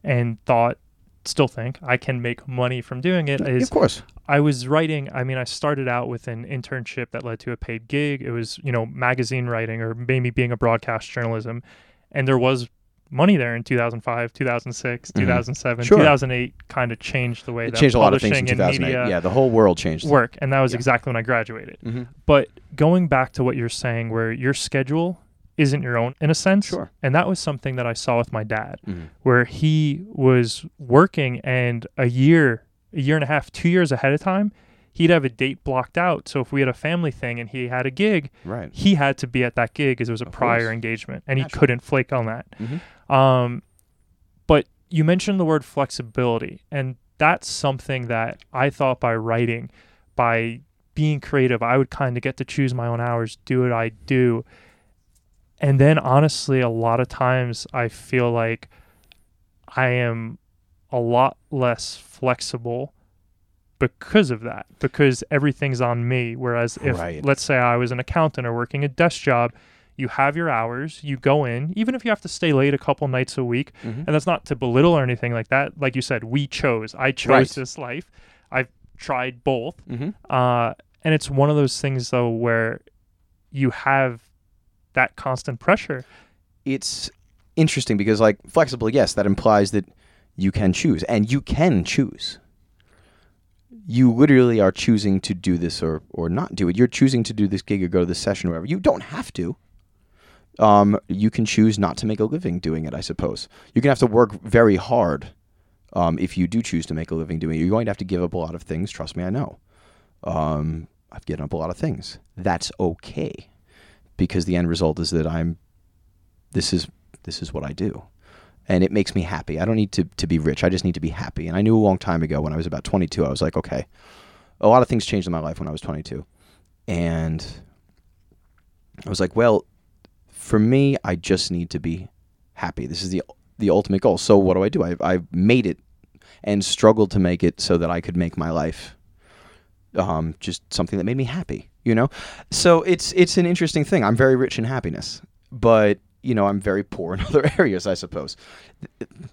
Speaker 1: and thought still think I can make money from doing it is
Speaker 2: of course.
Speaker 1: I was writing, I mean, I started out with an internship that led to a paid gig. It was, you know, magazine writing or maybe being a broadcast journalism. And there was money there in 2005, 2006,
Speaker 2: Mhm.
Speaker 1: 2007,
Speaker 2: Sure.
Speaker 1: 2008 kind of changed the way
Speaker 2: It
Speaker 1: that
Speaker 2: changed a lot of things in 2008.
Speaker 1: media
Speaker 2: Yeah, the whole world changed.
Speaker 1: work. And that was
Speaker 2: Yeah.
Speaker 1: exactly when I graduated.
Speaker 2: hmm
Speaker 1: But going back to what you're saying, where your schedule isn't your own in a sense.
Speaker 2: Sure.
Speaker 1: And that was something that I saw with my dad
Speaker 2: hmm
Speaker 1: where he was working and a year, a year and a half, two years ahead of time, he'd have a date blocked out. So if we had a family thing and he had a gig,
Speaker 2: Right.
Speaker 1: he had to be at that gig because it was a
Speaker 2: Of
Speaker 1: prior
Speaker 2: course.
Speaker 1: engagement and he couldn't flake on that.
Speaker 2: Mhm.
Speaker 1: Um, but you mentioned the word flexibility, and that's something that I thought by writing, by being creative, I would kind of get to choose my own hours, do what I do. And then honestly, a lot of times I feel like I am a lot less flexible because of that, because everything's on me. Whereas if,
Speaker 2: Right.
Speaker 1: let's say, I was an accountant or working a desk job, you have your hours, you go in, even if you have to stay late a couple nights a week.
Speaker 2: Mhm.
Speaker 1: And that's not to belittle or anything like that. Like you said, we chose. I chose
Speaker 2: Right.
Speaker 1: this life. I've tried both.
Speaker 2: Mhm.
Speaker 1: Uh, and it's one of those things, though, where you have that constant pressure.
Speaker 2: it's interesting because like flexible yes that implies that you can choose and you can choose you literally are choosing to do this or or not do it you're choosing to do this gig or go to this session or whatever you don't have to um, you can choose not to make a living doing it i suppose you're going to have to work very hard um, if you do choose to make a living doing it you're going to have to give up a lot of things trust me i know um, i've given up a lot of things that's okay because the end result is that i'm this is this is what I do. And it makes me happy. I don't need to, to be rich. I just need to be happy. And I knew a long time ago when I was about 22, I was like, okay, a lot of things changed in my life when I was 22. And I was like, well, for me, I just need to be happy. This is the the ultimate goal. So what do I do? I've, I've made it and struggled to make it so that I could make my life um, just something that made me happy. You know, so it's it's an interesting thing. I'm very rich in happiness, but you know I'm very poor in <laughs> other areas, I suppose,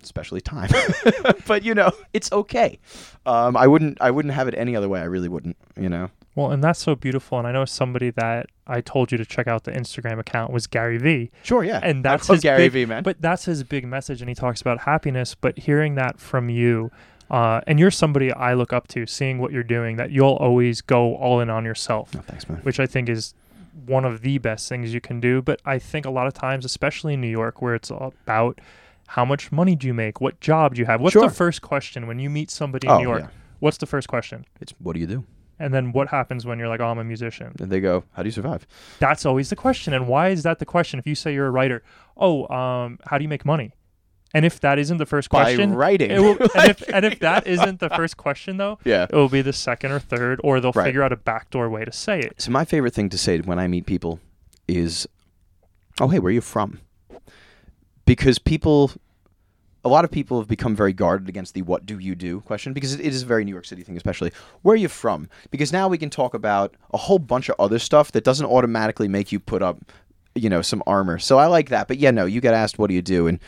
Speaker 2: especially time. <laughs> but you know, it's okay. Um, I wouldn't I wouldn't have it any other way. I really wouldn't. You know.
Speaker 1: Well, and that's so beautiful. And I know somebody that I told you to check out the Instagram account was Gary Vee.
Speaker 2: Sure. Yeah.
Speaker 1: and that's
Speaker 2: I love
Speaker 1: his
Speaker 2: Gary
Speaker 1: big,
Speaker 2: Vee, man.
Speaker 1: But that's his big message, and he talks about happiness. But hearing that from you, uh, and you're somebody I look up to, seeing what you're doing, that you'll always go all in on yourself,
Speaker 2: no, thanks, man.
Speaker 1: which I think is one of the best things you can do. But I think a lot of times, especially in New York, where it's about how much money do you make, what job do you have, what's
Speaker 2: Sure.
Speaker 1: the first question when you meet somebody in
Speaker 2: Oh,
Speaker 1: New York?
Speaker 2: yeah.
Speaker 1: What's the first question?
Speaker 2: It's what do you do?
Speaker 1: And then what happens when you're like, oh, I'm a musician?
Speaker 2: And they go, how do you survive?
Speaker 1: That's always the question. And why is that the question? If you say you're a writer, oh, um, how do you make money? And if that isn't the first question, By
Speaker 2: writing.
Speaker 1: it will, <laughs> and, if, and if that isn't the first question, though,
Speaker 2: Yeah.
Speaker 1: it will be the second or third, or they'll
Speaker 2: Right.
Speaker 1: figure out a backdoor way to say it.
Speaker 2: So my favorite thing to say when I meet people is, "Oh, hey, where are you from?" Because people, a lot of people have become very guarded against the "What do you do?" question because it, is a very New York City thing, especially. Where are you from? Because now we can talk about a whole bunch of other stuff that doesn't automatically make you put up, you know, some armor. So I like that. But yeah, no, you get asked, "What do you do?" and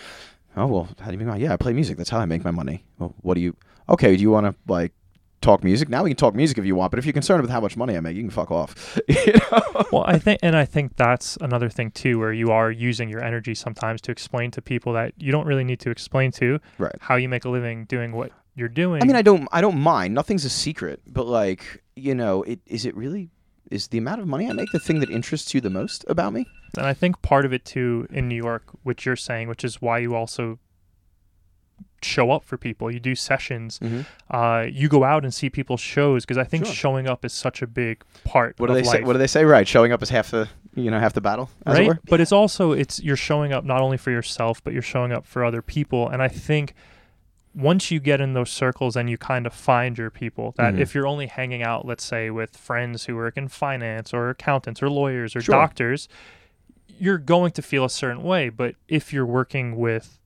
Speaker 2: oh well, how do you make money? Yeah, I play music. That's how I make my money. Well, what do you? Okay, do you want to like talk music? Now we can talk music if you want. But if you're concerned with how much money I make, you can fuck off. <laughs> you know?
Speaker 1: Well, I think, and I think that's another thing too, where you are using your energy sometimes to explain to people that you don't really need to explain to
Speaker 2: Right.
Speaker 1: how you make a living doing what you're doing.
Speaker 2: I mean, I don't, I don't mind. Nothing's a secret. But like, you know, it is it really is the amount of money I make the thing that interests you the most about me?
Speaker 1: And I think part of it too in New York, which you're saying, which is why you also show up for people. You do sessions.
Speaker 2: Mm-hmm.
Speaker 1: Uh, you go out and see people's shows because I think
Speaker 2: Sure.
Speaker 1: showing up is such a big part.
Speaker 2: What do they say? What do they say? Right, showing up is half the, you know, half the battle, as it
Speaker 1: right?
Speaker 2: were.
Speaker 1: But it's also it's you're showing up not only for yourself, but you're showing up for other people. And I think once you get in those circles and you kind of find your people, that
Speaker 2: Mhm.
Speaker 1: if you're only hanging out, let's say, with friends who work in finance or accountants or lawyers or
Speaker 2: Sure.
Speaker 1: doctors, you're going to feel a certain way. But if you're working with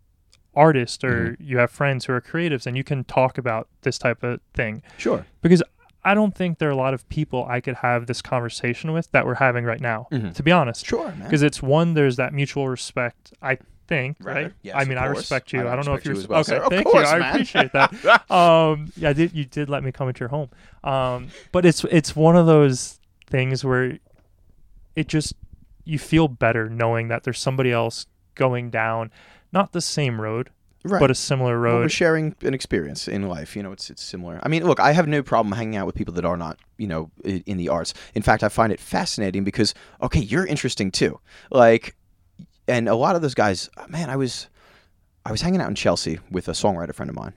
Speaker 1: artists or you have friends who are creatives and you can talk about this type of thing,
Speaker 2: Sure.
Speaker 1: because I don't think there are a lot of people I could have this conversation with that we're having right now,
Speaker 2: Mhm.
Speaker 1: to be honest
Speaker 2: Sure,
Speaker 1: because it's one there's that mutual respect i think
Speaker 2: Right.
Speaker 1: right
Speaker 2: Yes,
Speaker 1: i mean i respect you
Speaker 2: I
Speaker 1: i, don't know if you're
Speaker 2: you well,
Speaker 1: okay
Speaker 2: sir. Of
Speaker 1: thank
Speaker 2: course,
Speaker 1: you i
Speaker 2: man.
Speaker 1: appreciate <laughs> that um yeah I did you did let me come into your home um but it's it's one of those things where it just you feel better knowing that there's somebody else going down not the same road
Speaker 2: right.
Speaker 1: but a similar
Speaker 2: Well, we're sharing an experience in life. You know, it's it's similar. I mean, look, I have no problem hanging out with people that are not, you know, in the arts. In fact, I find it fascinating because okay, you're interesting too. Like, and a lot of those guys, man, I was, I was hanging out in Chelsea with a songwriter friend of mine,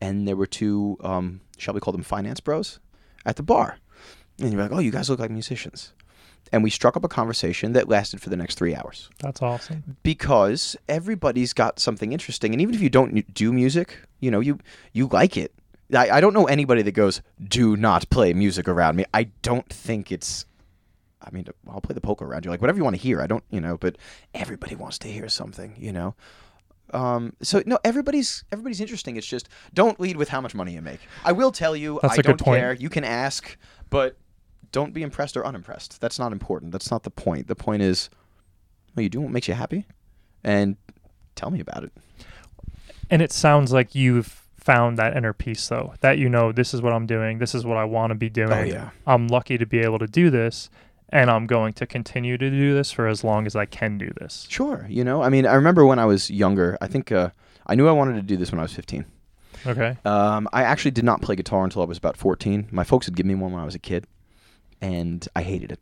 Speaker 2: and there were two, um, shall we call them finance bros, at the bar, and you're like, oh, you guys look like musicians. And we struck up a conversation that lasted for the next three hours
Speaker 1: That's awesome.
Speaker 2: because everybody's got something interesting and even if you don't do music you know you you like it I, I don't know anybody that goes do not play music around me i don't think it's i mean i'll play the polka around you like whatever you want to hear i don't you know but everybody wants to hear something you know um, so no, everybody's everybody's interesting. It's just don't lead with how much money you make. I will tell you,
Speaker 1: That's
Speaker 2: I don't care. You can ask, but don't be impressed or unimpressed. That's not important. That's not the point. The point is, well, you do what makes you happy, and tell me about it.
Speaker 1: And it sounds like you've found that inner peace, though, that you know, this is what I'm doing. This is what I want to be doing.
Speaker 2: Oh yeah,
Speaker 1: I'm lucky to be able to do this. And I'm going to continue to do this for as long as I can do this.
Speaker 2: sure. You know, I mean, I remember when I was younger. I think uh, I knew I wanted to do this when I was 15.
Speaker 1: Okay.
Speaker 2: Um, I actually did not play guitar until I was about 14. My folks had given me one when I was a kid, and I hated it.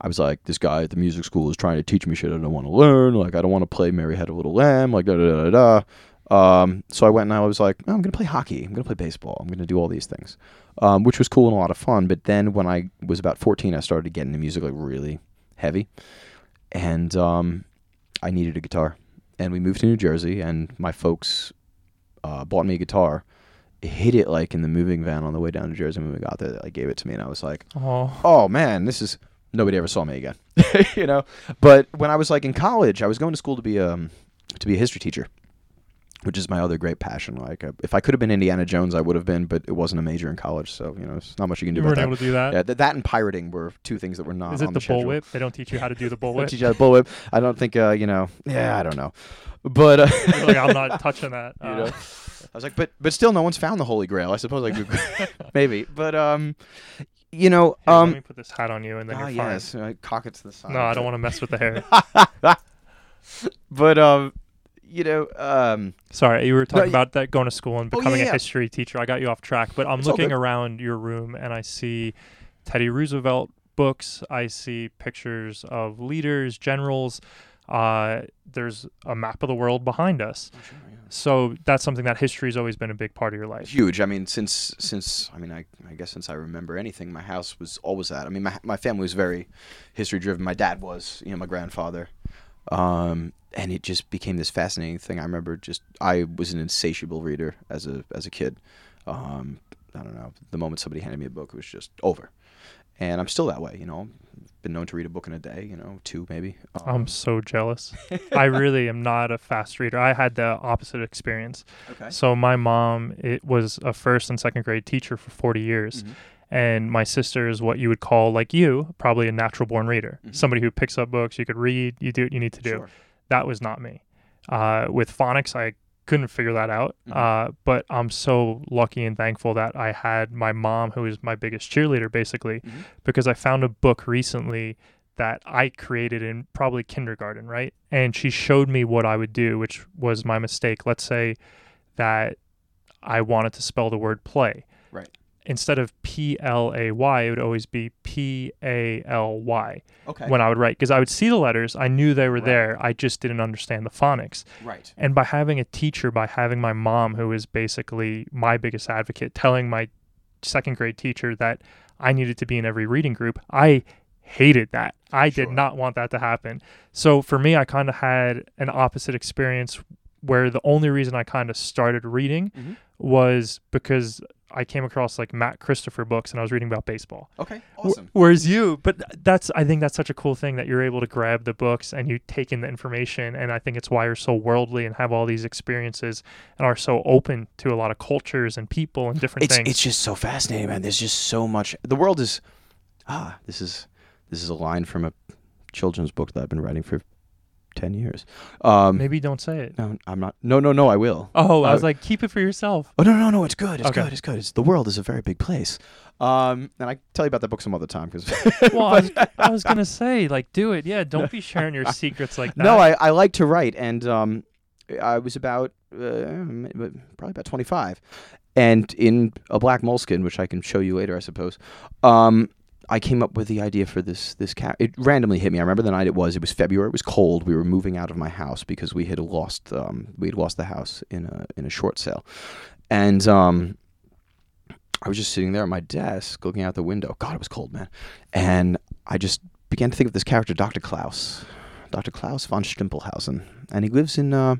Speaker 2: I was like, this guy at the music school is trying to teach me shit I don't want to learn. Like, I don't want to play Mary Had a Little Lamb. Like, da da da da. Um, so I went and I was like, oh, I'm going to play hockey. I'm going to play baseball. I'm going to do all these things, um, which was cool and a lot of fun. But then when I was about 14, I started getting into music like really heavy, and um, I needed a guitar. And we moved to New Jersey, and my folks uh, bought me a guitar. Hit it like in the moving van on the way down to Jersey when we got there. They like gave it to me, and I was like,
Speaker 1: Oh,
Speaker 2: "Oh man, this is." Nobody ever saw me again, <laughs> you know. But when I was like in college, I was going to school to be um to be a history teacher, which is my other great passion. Like, uh, if I could have been Indiana Jones, I would have been, but it wasn't a major in college, so you know, it's not much you can do
Speaker 1: you
Speaker 2: about
Speaker 1: weren't
Speaker 2: that.
Speaker 1: able to do that.
Speaker 2: Yeah, th- that and pirating were two things that were not.
Speaker 1: Is it
Speaker 2: on
Speaker 1: the
Speaker 2: schedule.
Speaker 1: bullwhip? They don't teach you how to do the <laughs> bullwhip.
Speaker 2: teach you how to bullwhip. I don't think uh, you know. Yeah, I don't know, but uh,
Speaker 1: like I'm not <laughs> touching that.
Speaker 2: You
Speaker 1: Uh,
Speaker 2: know? I was like, but but still, no one's found the Holy Grail. I suppose I could <laughs> <laughs> maybe, but um, you know,
Speaker 1: here, let
Speaker 2: um,
Speaker 1: me put this hat on you, and then
Speaker 2: ah,
Speaker 1: you're fine.
Speaker 2: yes, uh, cock it to the side.
Speaker 1: No, I don't want to mess with the hair. <laughs>
Speaker 2: But um, you know, um,
Speaker 1: Sorry, you were talking
Speaker 2: y-
Speaker 1: about that going to school and
Speaker 2: Oh, yeah,
Speaker 1: becoming
Speaker 2: yeah.
Speaker 1: a history teacher. I got you off track, but I'm
Speaker 2: It's all
Speaker 1: looking
Speaker 2: good.
Speaker 1: around your room and I see Teddy Roosevelt books. I see pictures of leaders, generals. Uh, there's a map of the world behind us. So that's something that history has always been a big part of your life.
Speaker 2: huge. I mean, since since I mean, I, I guess since I remember anything, my house was always that. I mean, my my family was very history driven. My dad was, you know, my grandfather, um, and it just became this fascinating thing. I remember just I was an insatiable reader as a as a kid. Um, I don't know. The moment somebody handed me a book, it was just over, and I'm still that way. You know, been known to read a book in a day. You know, two maybe. Um,
Speaker 1: I'm so jealous. <laughs> I really am not a fast reader. I had the opposite experience.
Speaker 2: okay.
Speaker 1: So my mom, it was a first and second grade teacher for 40 years.
Speaker 2: Mhm.
Speaker 1: And my sister is what you would call, like you, probably a natural born reader.
Speaker 2: Mhm.
Speaker 1: Somebody who picks up books, you could read, you do what you need to do.
Speaker 2: Sure.
Speaker 1: That was not me. Uh, with phonics, I couldn't figure that out.
Speaker 2: Mhm.
Speaker 1: Uh, but I'm so lucky and thankful that I had my mom, who is my biggest cheerleader, basically,
Speaker 2: Mhm.
Speaker 1: because I found a book recently that I created in probably kindergarten, right? And she showed me what I would do, which was my mistake. Let's say that I wanted to spell the word play.
Speaker 2: Right.
Speaker 1: Instead of P L A Y, it would always be P A L Y
Speaker 2: Okay.
Speaker 1: when I would write because I would see the letters. I knew they were
Speaker 2: Right.
Speaker 1: there. I just didn't understand the phonics.
Speaker 2: right.
Speaker 1: And by having a teacher, by having my mom, who is basically my biggest advocate, telling my second grade teacher that I needed to be in every reading group, I hated that. I
Speaker 2: Sure.
Speaker 1: did not want that to happen. So for me, I kind of had an opposite experience where the only reason I kind of started reading
Speaker 2: Mhm.
Speaker 1: was because I came across like Matt Christopher books and I was reading about baseball.
Speaker 2: Okay.
Speaker 1: Wh-
Speaker 2: Awesome.
Speaker 1: Whereas you, but that's I think that's such a cool thing that you're able to grab the books and you take in the information, and I think it's why you're so worldly and have all these experiences and are so open to a lot of cultures and people and different
Speaker 2: it's
Speaker 1: things.
Speaker 2: it's just so fascinating, man. There's just so much. The world is ah. This is this is a line from a children's book that I've been writing for ten years. Um,
Speaker 1: Maybe don't say it.
Speaker 2: no, I'm not. No, no, no. I will.
Speaker 1: Oh, I
Speaker 2: Uh,
Speaker 1: was like, keep it for yourself.
Speaker 2: Oh no, no, no! It's good. It's
Speaker 1: Okay.
Speaker 2: good. It's good. It's the world is a very big place. Um, and I tell you about that book some other time because. <laughs>
Speaker 1: Well, I was, I was gonna say, like, do it. Yeah, don't be sharing your <laughs> secrets like that.
Speaker 2: No, I, I like to write, and um, I was about uh, probably about 25, and in a black Moleskine, which I can show you later, I suppose. Um, I came up with the idea for this this cat. It randomly hit me. I remember the night it was. It was February. It was cold. We were moving out of my house because we had lost um, we had lost the house in a in a short sale, and um, I was just sitting there at my desk looking out the window. God, it was cold, man. And I just began to think of this character, Dr. Klaus, Dr. Klaus von Stimpelhausen, and he lives in uh,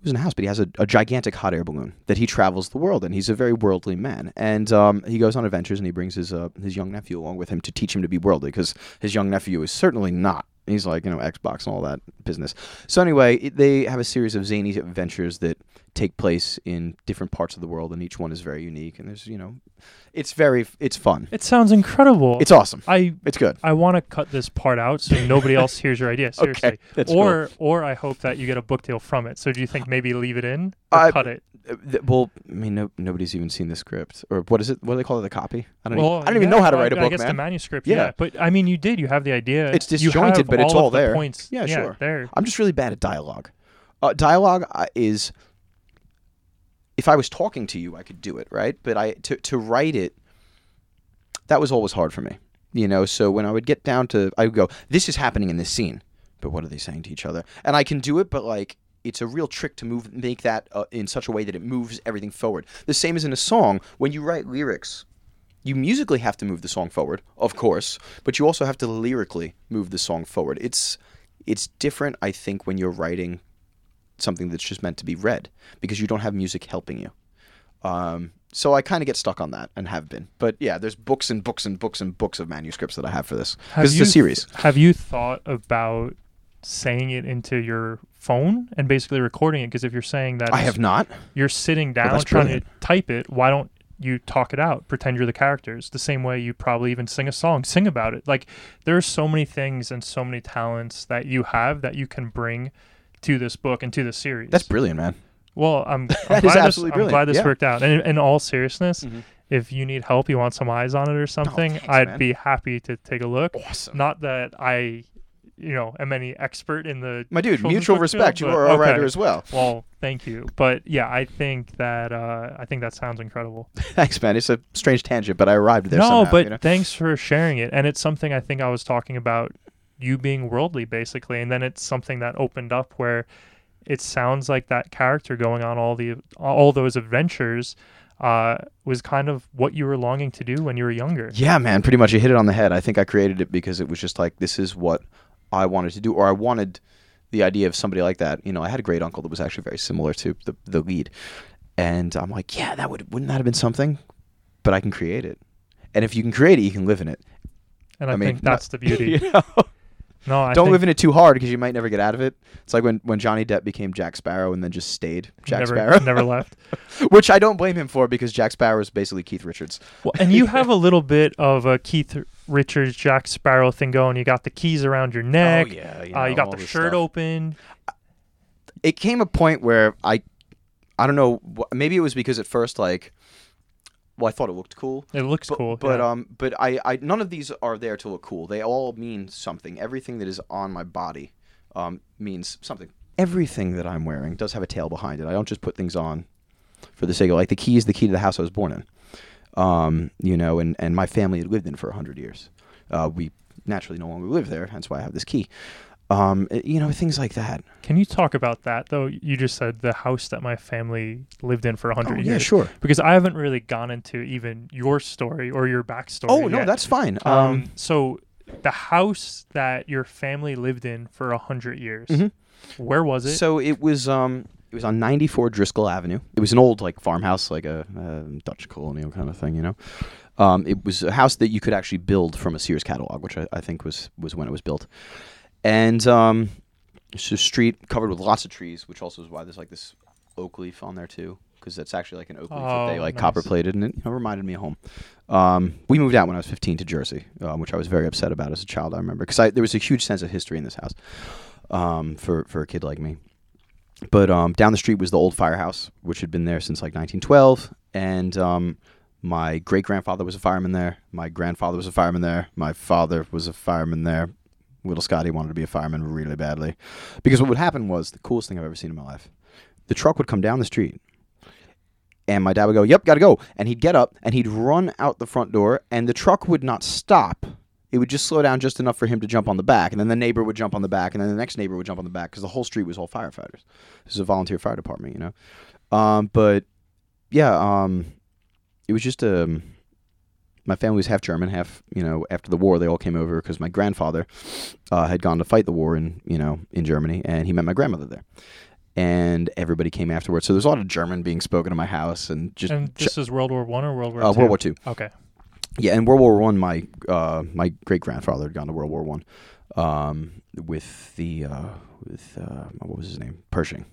Speaker 2: he lives in a house, but he has a, a gigantic hot air balloon that he travels the world in. He's a very worldly man, and um, he goes on adventures, and he brings his uh, his young nephew along with him to teach him to be worldly, because his young nephew is certainly not. He's like you know Xbox and all that business. So anyway, they have a series of zany adventures that take place in different parts of the world, and each one is very unique. And there's you know, it's very it's fun.
Speaker 1: It sounds incredible.
Speaker 2: It's awesome.
Speaker 1: I
Speaker 2: It's good.
Speaker 1: I want to cut this part out so nobody else <laughs> hears your idea. Seriously.
Speaker 2: that's
Speaker 1: or or I hope that you get a book deal from it. So do you think maybe leave it in or
Speaker 2: I-
Speaker 1: cut it?
Speaker 2: Uh, th- well, I mean, no, nobody's even seen the script, or what is it? What do they call it? The copy? I don't.
Speaker 1: Well,
Speaker 2: even, I don't even know how to write a book, I
Speaker 1: guess the manuscript,
Speaker 2: Yeah.
Speaker 1: yeah. But I mean, you did. You have the idea.
Speaker 2: It's disjointed, but it's
Speaker 1: all
Speaker 2: all
Speaker 1: the
Speaker 2: there.
Speaker 1: Points.
Speaker 2: Yeah, sure.
Speaker 1: There.
Speaker 2: I'm just really bad at dialogue. Uh, dialogue uh, is, if I was talking to you, I could do it, right? But I to to write it, that was always hard for me. You know, so when I would get down to, I would go, "This is happening in this scene," but what are they saying to each other? And I can do it, but like. It's a real trick to move, make that uh, in such a way that it moves everything forward. The same as in a song. When you write lyrics, you musically have to move the song forward, of course, but you also have to lyrically move the song forward. It's it's different, I think, when you're writing something that's just meant to be read because you don't have music helping you. Um, so I kind of get stuck on that and have been. But yeah, there's books and books and books and books of manuscripts that I have for this because it's a series.
Speaker 1: Have you thought about saying it into your phone and basically recording it? Because if you're saying that
Speaker 2: I have not.
Speaker 1: you're sitting down
Speaker 2: that's
Speaker 1: trying
Speaker 2: brilliant.
Speaker 1: to type it, why don't you talk it out? Pretend you're the characters. The same way you probably even sing a song, sing about it. Like there are so many things and so many talents that you have that you can bring to this book and to the series.
Speaker 2: That's brilliant, man.
Speaker 1: Well, I'm, <laughs> I'm glad this, I'm glad this
Speaker 2: yeah.
Speaker 1: worked out. And in, all seriousness,
Speaker 2: Mhm.
Speaker 1: if you need help, you want some eyes on it or something,
Speaker 2: thanks,
Speaker 1: I'd
Speaker 2: man.
Speaker 1: be happy to take a look.
Speaker 2: Awesome.
Speaker 1: Not that I, you know, am any expert in the
Speaker 2: My dude, mutual respect.
Speaker 1: field,
Speaker 2: You
Speaker 1: but-
Speaker 2: are a
Speaker 1: okay.
Speaker 2: writer as well.
Speaker 1: Well, thank you. But yeah, I think that uh, I think that sounds incredible. <laughs>
Speaker 2: Thanks, man. It's a strange tangent, but I arrived there
Speaker 1: no,
Speaker 2: somehow.
Speaker 1: but
Speaker 2: you know?
Speaker 1: thanks for sharing it. And it's something I think I was talking about you being worldly basically, and then it's something that opened up where it sounds like that character going on all the all those adventures uh, was kind of what you were longing to do when you were younger.
Speaker 2: Yeah, man, pretty much you hit it on the head. I think I created it because it was just like this is what I wanted to do, or I wanted the idea of somebody like that. You know, I had a great uncle that was actually very similar to the the lead, and I'm like, yeah, that would wouldn't that have been something? But I can create it, and if you can create it, you can live in it.
Speaker 1: And I,
Speaker 2: I mean,
Speaker 1: think that's the beauty. <laughs>
Speaker 2: you know?
Speaker 1: No, I
Speaker 2: Don't live in it too hard because you might never get out of it. It's like when when Johnny Depp became Jack Sparrow and then just stayed Jack
Speaker 1: never,
Speaker 2: Sparrow,
Speaker 1: never left. <laughs>
Speaker 2: which I don't blame him for because Jack Sparrow is basically Keith Richards.
Speaker 1: Well, <laughs> and you have a <laughs> little bit of a Keith Richards, Jack Sparrow thing going. You got the keys around your neck.
Speaker 2: Oh, yeah, you
Speaker 1: uh, you got the shirt
Speaker 2: stuff.
Speaker 1: open.
Speaker 2: it came a point where I, I don't know, maybe it was because at first like, well, I thought it looked cool.
Speaker 1: It looks
Speaker 2: But,
Speaker 1: cool.
Speaker 2: but
Speaker 1: yeah.
Speaker 2: um, but I, I, none of these are there to look cool. They all mean something. Everything that is on my body, um, means something. Everything that I'm wearing does have a tail behind it. I don't just put things on for the sake of like the key is the key to the house I was born in. Um, you know, and and my family had lived in for hundred years. Uh, we naturally no longer live there, hence why I have this key. Um, you know, things like that.
Speaker 1: Can you talk about that though? You just said the house that my family lived in for a hundred
Speaker 2: Oh, yeah,
Speaker 1: years.
Speaker 2: sure.
Speaker 1: Because I haven't really gone into even your story or your backstory.
Speaker 2: Oh no, that's fine.
Speaker 1: um.
Speaker 2: Um,
Speaker 1: So the house that your family lived in for a hundred years.
Speaker 2: Mhm.
Speaker 1: Where was it?
Speaker 2: so it was um it was on 94 Driscoll Avenue. It was an old like farmhouse, like a, uh Dutch colonial kind of thing, you know. Um, it was a house that you could actually build from a Sears catalog, which I, I think was was when it was built. And um, it's a street covered with lots of trees, which also is why there's like this oak leaf on there too, because that's actually like an oak leaf that they
Speaker 1: Oh,
Speaker 2: like
Speaker 1: nice.
Speaker 2: copper plated, and it you know, reminded me of home. Um, we moved out when I was 15 to Jersey, um, which I was very upset about as a child. I remember because there was a huge sense of history in this house um, for for a kid like me. But um, down the street was the old firehouse, which had been there since like 1912, and um, my great grandfather was a fireman there. My grandfather was a fireman there. My father was a fireman there. Little Scotty wanted to be a fireman really badly, because what would happen was the coolest thing I've ever seen in my life. The truck would come down the street, and my dad would go, "Yep, gotta go," and he'd get up and he'd run out the front door, and the truck would not stop. It would just slow down just enough for him to jump on the back, and then the neighbor would jump on the back, and then the next neighbor would jump on the back because the whole street was all firefighters. This is a volunteer fire department, you know. Um, but yeah, um, it was just um, my family was half German, half you know. After the war, they all came over because my grandfather uh, had gone to fight the war in you know in Germany, and he met my grandmother there. And everybody came afterwards, so there's a lot of German being spoken in my house, and just
Speaker 1: And this is World War One or World War
Speaker 2: uh? World War Two.
Speaker 1: Okay.
Speaker 2: Yeah, in World War One, my uh, my great grandfather had gone to World War One um, with the uh, with uh, what was his name? Pershing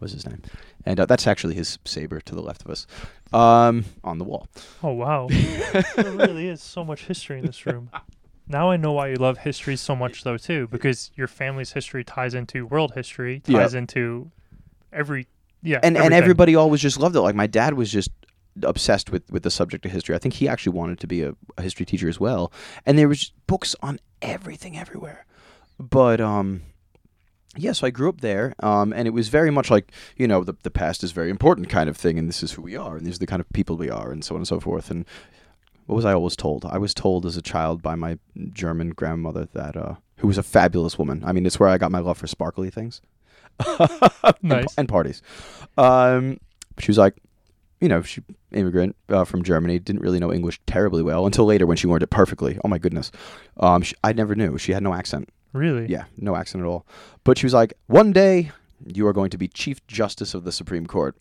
Speaker 2: was his name, and uh, that's actually his saber to the left of us um, on the wall.
Speaker 1: Oh wow. <laughs> there really is so much history in this room. Now I know why you love history so much though too, because your family's history ties into world history,
Speaker 2: Yeah.
Speaker 1: ties into every yeah.
Speaker 2: and and everybody always just loved it. Like my dad was just obsessed with with the subject of history. I think he actually wanted to be a, a history teacher as well. And there was books on everything everywhere. But um yeah, so I grew up there, um, and it was very much like you know the the past is very important kind of thing, and this is who we are, and these are the kind of people we are, and so on and so forth. And what was I always told? I was told as a child by my German grandmother that uh, who was a fabulous woman. I mean, it's where I got my love for sparkly things. <laughs> and, and parties. Um, she was like, you know, she immigrant uh, from Germany, didn't really know English terribly well until later when she learned it perfectly. Oh my goodness, um, she, I never knew she had no accent.
Speaker 1: Really.
Speaker 2: Yeah, no accent at all. But she was like, one day you are going to be Chief Justice of the Supreme Court.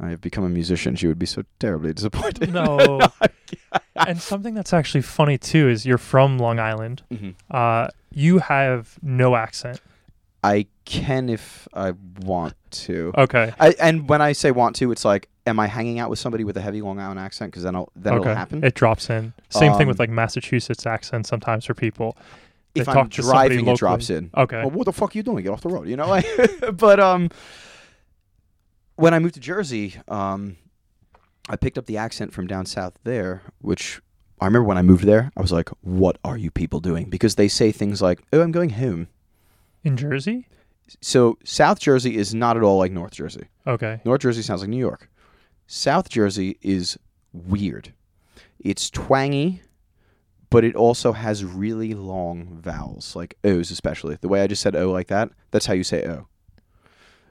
Speaker 2: I have become a musician. She would be so terribly disappointed.
Speaker 1: No. <laughs> and something that's actually funny too is you're from Long Island.
Speaker 2: Mhm.
Speaker 1: Uh, you have no accent.
Speaker 2: I can if I want to.
Speaker 1: Okay.
Speaker 2: I, and when I say want to, it's like, am I hanging out with somebody with a heavy Long Island accent? Because then, I'll, then
Speaker 1: okay.
Speaker 2: it'll happen.
Speaker 1: It drops in. Same thing with
Speaker 2: Um,
Speaker 1: like Massachusetts accent sometimes for people.
Speaker 2: If I'm
Speaker 1: talk to somebody
Speaker 2: driving, it drops in.
Speaker 1: Okay.
Speaker 2: Well, what the fuck are you doing? Get off the road, you know. <laughs> But um, when I moved to Jersey, um, I picked up the accent from down south there, which I remember when I moved there, I was like, "What are you people doing?" Because they say things like, "Oh, I'm going home."
Speaker 1: In Jersey?
Speaker 2: So South Jersey is not at all like North Jersey.
Speaker 1: Okay.
Speaker 2: North Jersey sounds like New York. South Jersey is weird. It's twangy, but it also has really long vowels, like O's especially. The way I just said O like that, that's how you say O.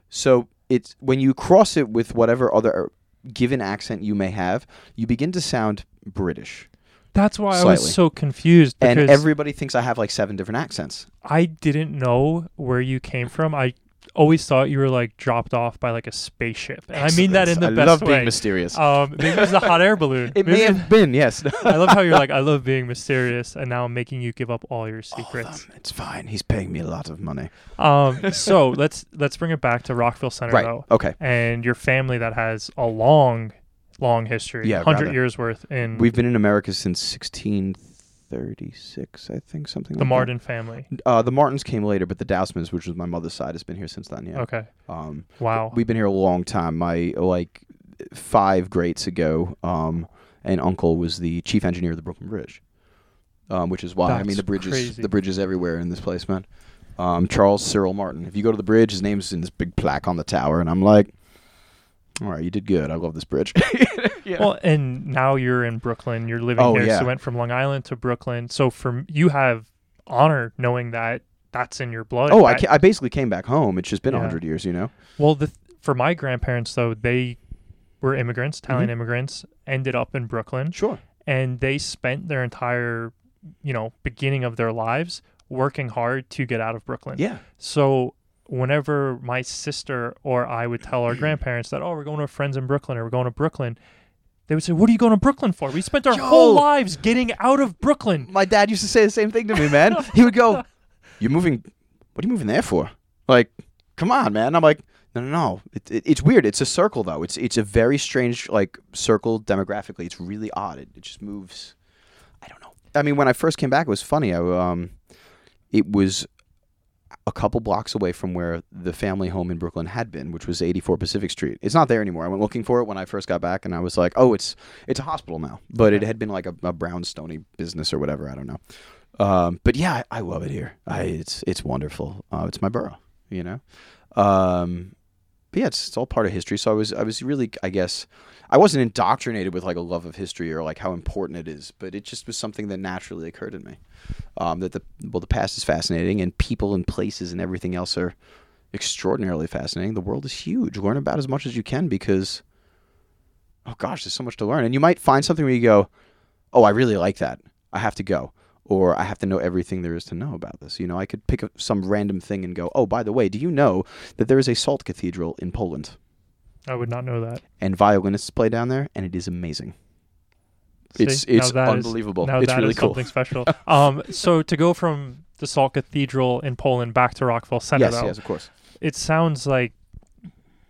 Speaker 2: So it's when you cross it with whatever other uh, given accent you may have, you begin to sound British.
Speaker 1: That's why I was so confused because
Speaker 2: And everybody thinks I have like seven different accents.
Speaker 1: I didn't know where you came from. I always thought you were like dropped off by like a spaceship. And I mean that in the
Speaker 2: I
Speaker 1: best
Speaker 2: love
Speaker 1: way.
Speaker 2: being mysterious.
Speaker 1: um, maybe it was a hot air balloon. <laughs>
Speaker 2: it may have been, yes. <laughs>
Speaker 1: I love how you're like, <laughs> I love being mysterious, and now I'm making you give up all your secrets.
Speaker 2: them. It's fine. He's paying me a lot of money.
Speaker 1: Um, so let's let's bring it back to Rockville Centre
Speaker 2: Right.
Speaker 1: though,
Speaker 2: Okay.
Speaker 1: and your family that has a long, long history.
Speaker 2: Yeah,
Speaker 1: hundred years worth in
Speaker 2: We've been in America since 1636, I think, something
Speaker 1: the
Speaker 2: like
Speaker 1: Martin family.
Speaker 2: Uh, the Martins came later, but the Dousmans, which was my mother's side, has been here since then. Yeah.
Speaker 1: Okay.
Speaker 2: Um,
Speaker 1: Wow.
Speaker 2: we've been here a long time. My like five greats ago, um, an uncle was the chief engineer of the Brooklyn Bridge, um, which is why I mean the bridges,
Speaker 1: crazy.
Speaker 2: the bridges everywhere in this place, man. Um, Charles Cyrus Martin. If you go to the bridge, his name's in this big plaque on the tower, and I'm like, all right, you did good. I love this bridge. <laughs> <laughs> yeah.
Speaker 1: Well, and now you're in Brooklyn. You're living
Speaker 2: Oh,
Speaker 1: here.
Speaker 2: yeah.
Speaker 1: So you went from Long Island to Brooklyn. So from you have honor knowing that that's in your blood.
Speaker 2: oh, I,
Speaker 1: that-
Speaker 2: ca- I basically came back home. It's just been a
Speaker 1: Yeah.
Speaker 2: hundred years, you know.
Speaker 1: Well, the for my grandparents though, they were immigrants, Italian
Speaker 2: Mhm.
Speaker 1: immigrants, ended up in Brooklyn,
Speaker 2: Sure.
Speaker 1: and they spent their entire, you know, beginning of their lives working hard to get out of Brooklyn.
Speaker 2: Yeah.
Speaker 1: So whenever my sister or I would tell our grandparents that, oh, we're going to friends in Brooklyn or we're going to Brooklyn, they would say, "What are you going to Brooklyn for? We spent our
Speaker 2: Yo!
Speaker 1: whole lives getting out of Brooklyn."
Speaker 2: My dad used to say the same thing to me, man. <laughs> he would go, "You're moving. What are you moving there for? Like, come on, man." I'm like, "No, no, no. It, it, it's weird. It's a circle, though. It's it's a very strange like circle demographically. It's really odd. It, it just moves. I don't know. I mean, when I first came back, it was funny. I um, it was a couple blocks away from where the family home in Brooklyn had been, which was 84 Pacific Street. It's not there anymore. I went looking for it when I first got back, and I was like, "Oh, it's it's a hospital now." But it had been like a, a brownstony business or whatever. I don't know. Um, but yeah, I, I love it here. I, it's it's wonderful. Uh, it's my borough, you know. Um, but yeah, it's, it's all part of history. So I was I was really I guess I wasn't indoctrinated with like a love of history or like how important it is, but it just was something that naturally occurred in me. Um, that the well the past is fascinating and people and places and everything else are extraordinarily fascinating. The world is huge. Learn about as much as you can because oh gosh, there's so much to learn. And you might find something where you go, oh, I really like that. I have to go. Or I have to know everything there is to know about this. You know, I could pick up some random thing and go, oh, by the way, do you know that there is a salt cathedral in Poland?
Speaker 1: I would not know that.
Speaker 2: And violinists play down there, and it is amazing. It's
Speaker 1: See, now
Speaker 2: it's
Speaker 1: that is-
Speaker 2: unbelievable.
Speaker 1: Now
Speaker 2: it's really
Speaker 1: is
Speaker 2: cool.
Speaker 1: something special. <laughs> um, so to go from the Salt Cathedral in Poland back to Rockville Centre,
Speaker 2: Yes,
Speaker 1: though,
Speaker 2: yes, of course.
Speaker 1: it sounds like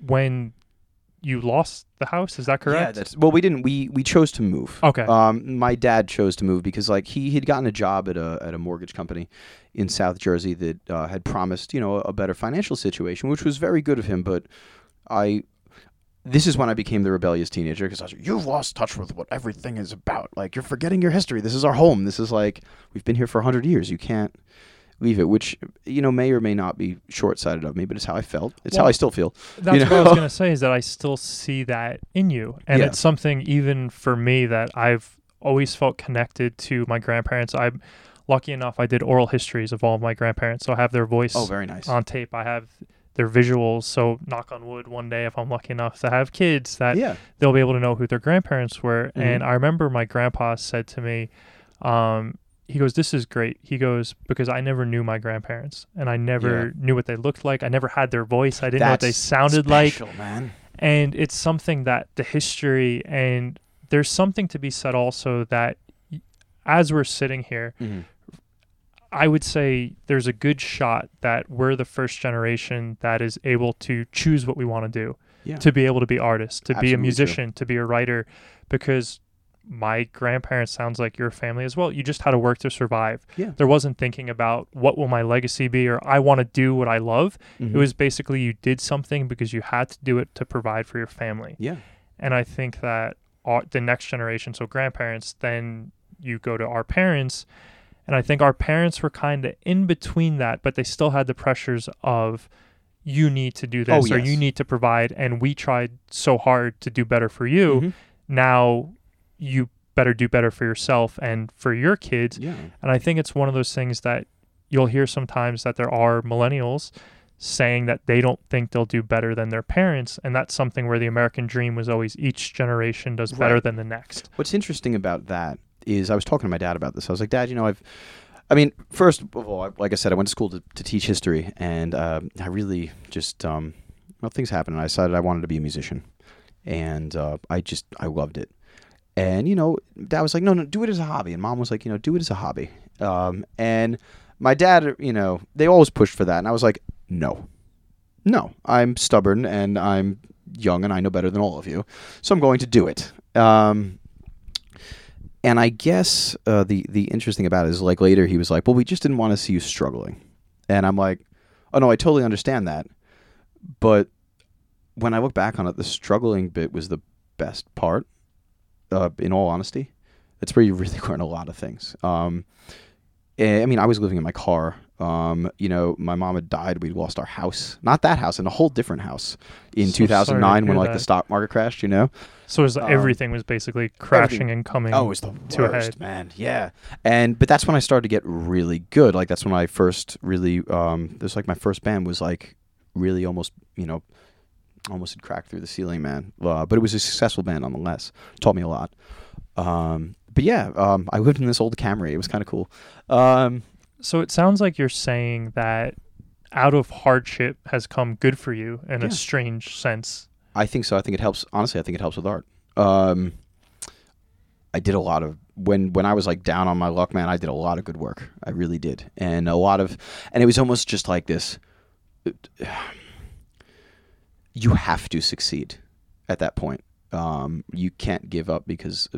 Speaker 1: when you lost the house. Is that correct?
Speaker 2: Yeah, that's well. We didn't. We we chose to move.
Speaker 1: Okay.
Speaker 2: Um, my dad chose to move because like he had gotten a job at a at a mortgage company in South Jersey that uh, had promised you know a better financial situation, which was very good of him. But I. This is when I became the rebellious teenager because I was like, you've lost touch with what everything is about. Like, you're forgetting your history. This is our home. This is like, we've been here for 100 years. You can't leave it, which, you know, may or may not be short sighted of me, but it's how I felt. It's how I still feel.
Speaker 1: That's
Speaker 2: you
Speaker 1: what I was going to say is that I still see that in you. And
Speaker 2: Yeah.
Speaker 1: it's something even for me that I've always felt connected to my grandparents. I'm lucky enough I did oral histories of all of my grandparents. So I have their voice
Speaker 2: Oh, very nice.
Speaker 1: on tape. I have their visuals. So knock on wood, one day if I'm lucky enough to have kids that
Speaker 2: yeah.
Speaker 1: they'll be able to know who their grandparents were.
Speaker 2: Mhm.
Speaker 1: And I remember my grandpa said to me, um, he goes, This is great. He goes, Because I never knew my grandparents and I never
Speaker 2: Yeah.
Speaker 1: knew what they looked like. I never had their voice. I didn't know what they
Speaker 2: That's
Speaker 1: sounded like.
Speaker 2: special, man.
Speaker 1: And it's something that the history and there's something to be said also that as we're sitting here,
Speaker 2: Mhm.
Speaker 1: I would say there's a good shot that we're the first generation that is able to choose what we want to do,
Speaker 2: Yeah.
Speaker 1: to be able to be artists, to be a
Speaker 2: Absolutely true.
Speaker 1: musician, to be a writer, because my grandparents sounds like your family as well. You just had to work to survive.
Speaker 2: Yeah.
Speaker 1: There wasn't thinking about what will my legacy be or I want to do what I love.
Speaker 2: Mhm.
Speaker 1: It was basically you did something because you had to do it to provide for your family.
Speaker 2: Yeah.
Speaker 1: And I think that our, the next generation, so grandparents, then you go to our parents. And I think our parents were kind of in between that, but they still had the pressures of you need to do this
Speaker 2: Oh,
Speaker 1: or
Speaker 2: yes.
Speaker 1: you need to provide. And we tried so hard to do better for you.
Speaker 2: Mhm.
Speaker 1: Now you better do better for yourself and for your kids.
Speaker 2: Yeah.
Speaker 1: And I think it's one of those things that you'll hear sometimes that there are millennials saying that they don't think they'll do better than their parents. And that's something where the American dream was always each generation does better
Speaker 2: Right.
Speaker 1: than the next.
Speaker 2: What's interesting about that is I was talking to my dad about this. I was like, Dad, you know, I've, I mean, first of all, like I said, I went to school to, to teach history, and uh, I really just, um, well, things happened, and I decided I wanted to be a musician, and uh, I just, I loved it. And you know, Dad was like, "No, no, do it as a hobby," and Mom was like, "You know, do it as a hobby." Um, and my dad, you know, they always pushed for that, and I was like, "No, no, I'm stubborn and I'm young and I know better than all of you, so I'm going to do it." Um, and I guess uh, the the interesting about it is like later he was like, "Well, we just didn't want to see you struggling," and I'm like, "Oh no, I totally understand that," but when I look back on it, the struggling bit was the best part. Uh, in all honesty, that's where you really <laughs> learn a lot of things. Um, eh, I mean, I was living in my car. Um, you know, my mom had died. We lost our house, not that house, in a whole different house in
Speaker 1: So
Speaker 2: 2009 when like
Speaker 1: that.
Speaker 2: the stock market crashed. You know,
Speaker 1: So it was,
Speaker 2: Um,
Speaker 1: everything was basically crashing and coming.
Speaker 2: Oh, it was the
Speaker 1: to
Speaker 2: worst,
Speaker 1: head.
Speaker 2: man. Yeah, and but that's when I started to get really good. Like that's when I first really. Um, this like my first band was like really almost you know almost had cracked through the ceiling, man. Uh, but it was a successful band nonetheless. Taught me a lot. Um, but yeah, um, I lived in this old Camry. It was kind of cool. Um,
Speaker 1: So it sounds like you're saying that out of hardship has come good for you in
Speaker 2: Yeah.
Speaker 1: a strange sense.
Speaker 2: I think so. I think it helps. Honestly, I think it helps with art. Um, I did a lot of when when I was like down on my luck, man. I did a lot of good work. I really did, and a lot of, and it was almost just like this. <sighs> You have to succeed at that point. Um, you can't give up because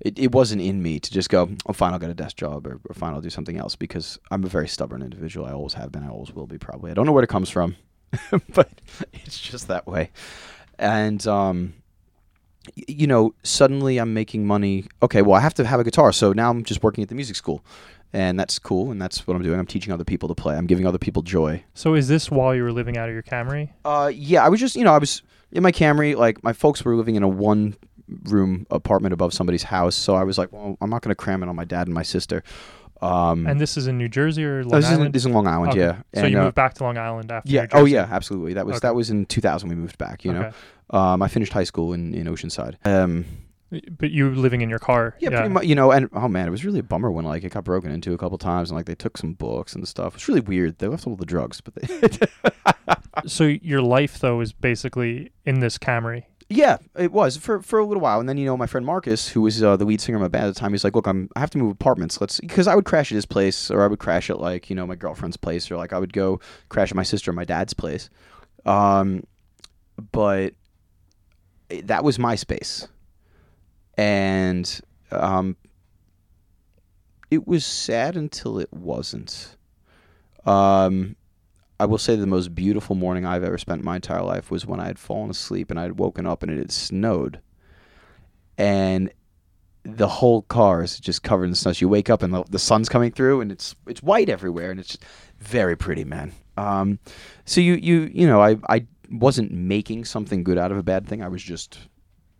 Speaker 2: it, it wasn't in me to just go, oh, fine, I'll get a desk job or, or fine, I'll do something else because I'm a very stubborn individual. I always have been. I always will be probably. I don't know where it comes from, <laughs> but it's just that way. And, um, you know, suddenly I'm making money. Okay, well, I have to have a guitar. So now I'm just working at the music school. And that's cool. And that's what I'm doing. I'm teaching other people to play. I'm giving other people joy.
Speaker 1: So is this while you were living out of your Camry?
Speaker 2: Uh, yeah, I was just, you know, I was in my Camry. Like my folks were living in a one room apartment above somebody's house, so I was like, well, I'm not going to cram it on my dad and my sister. Um,
Speaker 1: And this is in New Jersey or Long
Speaker 2: oh, this, is in,
Speaker 1: Island?
Speaker 2: this is in Long Island,
Speaker 1: Okay.
Speaker 2: yeah.
Speaker 1: So
Speaker 2: And,
Speaker 1: you
Speaker 2: uh,
Speaker 1: moved back to Long Island after?
Speaker 2: Yeah. Oh, yeah. Absolutely. That was
Speaker 1: Okay.
Speaker 2: that was in 2000. We moved back. You know,
Speaker 1: Okay.
Speaker 2: um, I finished high school in in Oceanside. Um,
Speaker 1: But you living in your car.
Speaker 2: Yeah, pretty much. You know, and oh man, it was really a bummer when like it got broken into a couple times, and like they took some books and stuff. It's really weird. They left all the drugs, but they. <laughs>
Speaker 1: So your life though is basically in this Camry.
Speaker 2: Yeah, it was for for a little while, and then you know my friend Marcus, who was uh, the lead singer of my band at the time, he's like, "Look, I'm I have to move apartments. Let's," because I would crash at his place, or I would crash at like you know my girlfriend's place, or like I would go crash at my sister or my dad's place. Um, but that was my space, and um, it was sad until it wasn't. Um, I will say the most beautiful morning I've ever spent in my entire life was when I had fallen asleep and I had woken up and it had snowed, and the whole car is just covered in snow. So you wake up and the, the sun's coming through and it's it's white everywhere and it's just very pretty, man. Um, so you you you know I I wasn't making something good out of a bad thing. I was just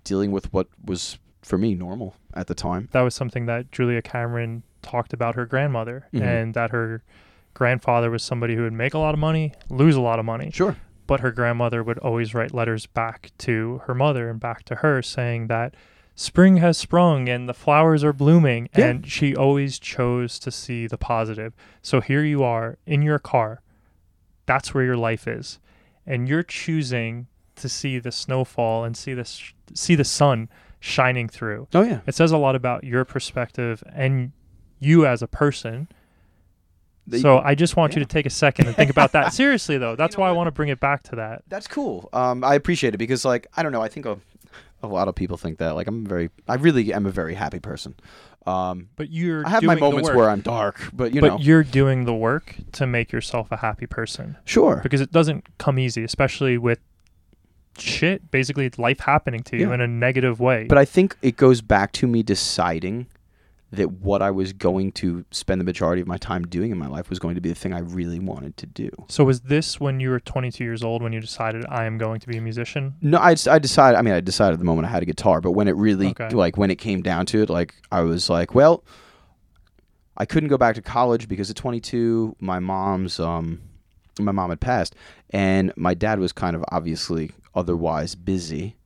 Speaker 2: dealing with what was for me normal at the time.
Speaker 1: That was something that Julia Cameron talked about her grandmother
Speaker 2: Mhm.
Speaker 1: and that her grandfather was somebody who would make a lot of money, lose a lot of money.
Speaker 2: Sure.
Speaker 1: But her grandmother would always write letters back to her mother and back to her saying that spring has sprung and the flowers are blooming.
Speaker 2: Yeah.
Speaker 1: And she always chose to see the positive. So here you are in your car. That's where your life is. And you're choosing to see the snowfall and see the, sh- see the sun shining through.
Speaker 2: Oh yeah.
Speaker 1: It says a lot about your perspective and you as a person.
Speaker 2: The-
Speaker 1: so I just want you to take a second and think about that. <laughs> Seriously though, that's
Speaker 2: know
Speaker 1: why I want to bring it back to that.
Speaker 2: That's cool. Um, I appreciate it because, like, I don't know. I think a, a lot of people think that. Like, I'm very, I really am a very happy person. Um,
Speaker 1: But you're
Speaker 2: I have my
Speaker 1: doing the
Speaker 2: moments where I'm dark, but you
Speaker 1: but
Speaker 2: know,
Speaker 1: you're doing the work to make yourself a happy person
Speaker 2: sure.
Speaker 1: because it doesn't come easy, especially with shit, basically it's life happening to you
Speaker 2: Yeah.
Speaker 1: in a negative way.
Speaker 2: But I think it goes back to me deciding that what I was going to spend the majority of my time doing in my life was going to be the thing I really wanted to do.
Speaker 1: so was this when you were 22 years old when you decided I am going to be a musician?
Speaker 2: No, I, I decided. I mean, I decided the moment I had a guitar, but when it really,
Speaker 1: Okay.
Speaker 2: like, when it came down to it, like, I was like, well, I couldn't go back to college because at 22, my mom's, um, my mom had passed, and my dad was kind of obviously otherwise busy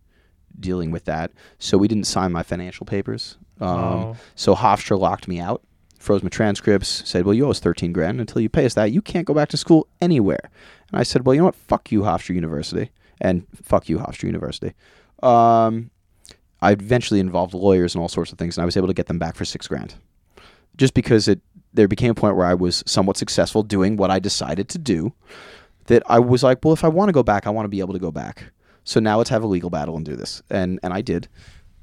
Speaker 2: dealing with that, so we didn't sign my financial papers. Um,
Speaker 1: Oh.
Speaker 2: So Hofstra locked me out, froze my transcripts, said, "Well, you owe us 13 grand. Until you pay us that, you can't go back to school anywhere." And I said, "Well, you know what? Fuck you, Hofstra University, and fuck you, Hofstra University." Um, I eventually involved lawyers and all sorts of things, and I was able to get them back for six grand, just because it there became a point where I was somewhat successful doing what I decided to do. That I was like, well, if I want to go back, I want to be able to go back. So now let's have a legal battle and do this, and and I did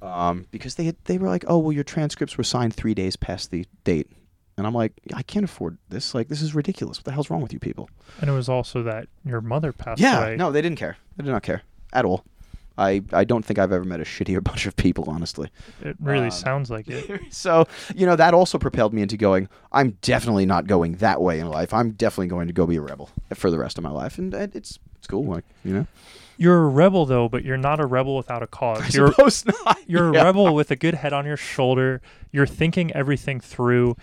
Speaker 2: um, because they had, they were like, oh well, your transcripts were signed three days past the date, and I'm like, I can't afford this. Like, this is ridiculous. What the hell's wrong with you people?
Speaker 1: And it was also that your mother passed
Speaker 2: yeah,
Speaker 1: away.
Speaker 2: no, they didn't care. They did not care at all. I I don't think I've ever met a shittier <laughs> bunch of people, honestly.
Speaker 1: It really
Speaker 2: Um,
Speaker 1: sounds like it. <laughs>
Speaker 2: so you know that also propelled me into going. I'm definitely not going that way in life. I'm definitely going to go be a rebel for the rest of my life, and, and it's it's cool. Like you know,
Speaker 1: You're a rebel though, but you're not a rebel without a cause.
Speaker 2: I
Speaker 1: You're
Speaker 2: suppose not. <laughs>
Speaker 1: you're
Speaker 2: Yeah.
Speaker 1: a rebel with a good head on your shoulder. You're thinking everything through.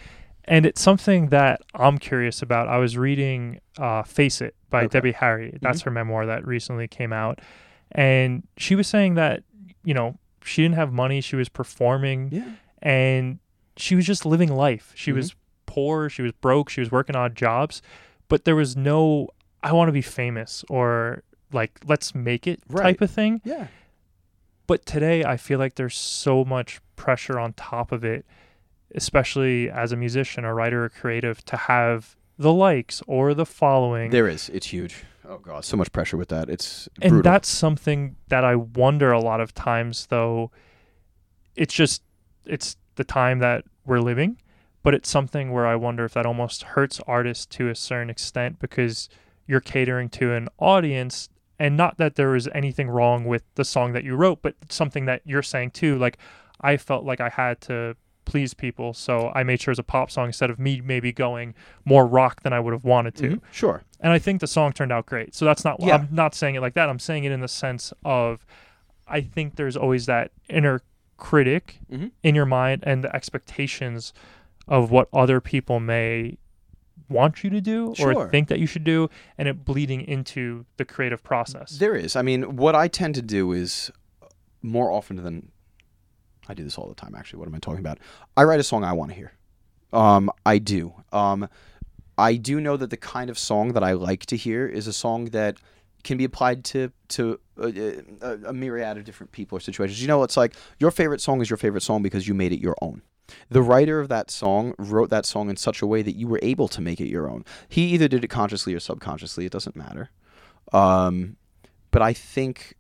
Speaker 1: And it's something that I'm curious about. I was reading uh, Face It by
Speaker 2: Okay. Mm-hmm.
Speaker 1: Debbie Harry. That's her memoir that recently came out. And she was saying that, you know, she didn't have money. She was performing
Speaker 2: Yeah.
Speaker 1: and she was just living life. She
Speaker 2: Mhm.
Speaker 1: was poor. She was broke. She was working odd jobs. But there was no, I want to be famous or like, let's make it
Speaker 2: Right.
Speaker 1: type of thing.
Speaker 2: Yeah.
Speaker 1: But today, I feel like there's so much pressure on top of it, especially as a musician, a writer, a creative, to have the likes or the following.
Speaker 2: There is. It's huge. Oh god, so much pressure with that. It's
Speaker 1: and
Speaker 2: brutal.
Speaker 1: that's something that I wonder a lot of times, though. It's just, it's the time that we're living, but it's something where I wonder if that almost hurts artists to a certain extent because you're catering to an audience. And not that there was anything wrong with the song that you wrote, but something that you're saying too. Like, I felt like I had to please people, so I made sure it's a pop song instead of me maybe going more rock than I would have wanted to
Speaker 2: Mhm. Sure.
Speaker 1: and I think the song turned out great. So that's not
Speaker 2: Yeah.
Speaker 1: I'm not saying it like that. I'm saying it in the sense of I think there's always that inner critic
Speaker 2: Mhm.
Speaker 1: in your mind and the expectations of what other people may want you to do
Speaker 2: Sure.
Speaker 1: or think that you should do and it bleeding into the creative process.
Speaker 2: There is. I mean, what I tend to do is more often than I do this all the time. Actually, what am I talking about? I write a song I want to hear. Um, I do. Um, I do know that the kind of song that I like to hear is a song that can be applied to to a, a, a myriad of different people or situations. You know, it's like your favorite song is your favorite song because you made it your own. The writer of that song wrote that song in such a way that you were able to make it your own. He either did it consciously or subconsciously. It doesn't matter. Um, but I think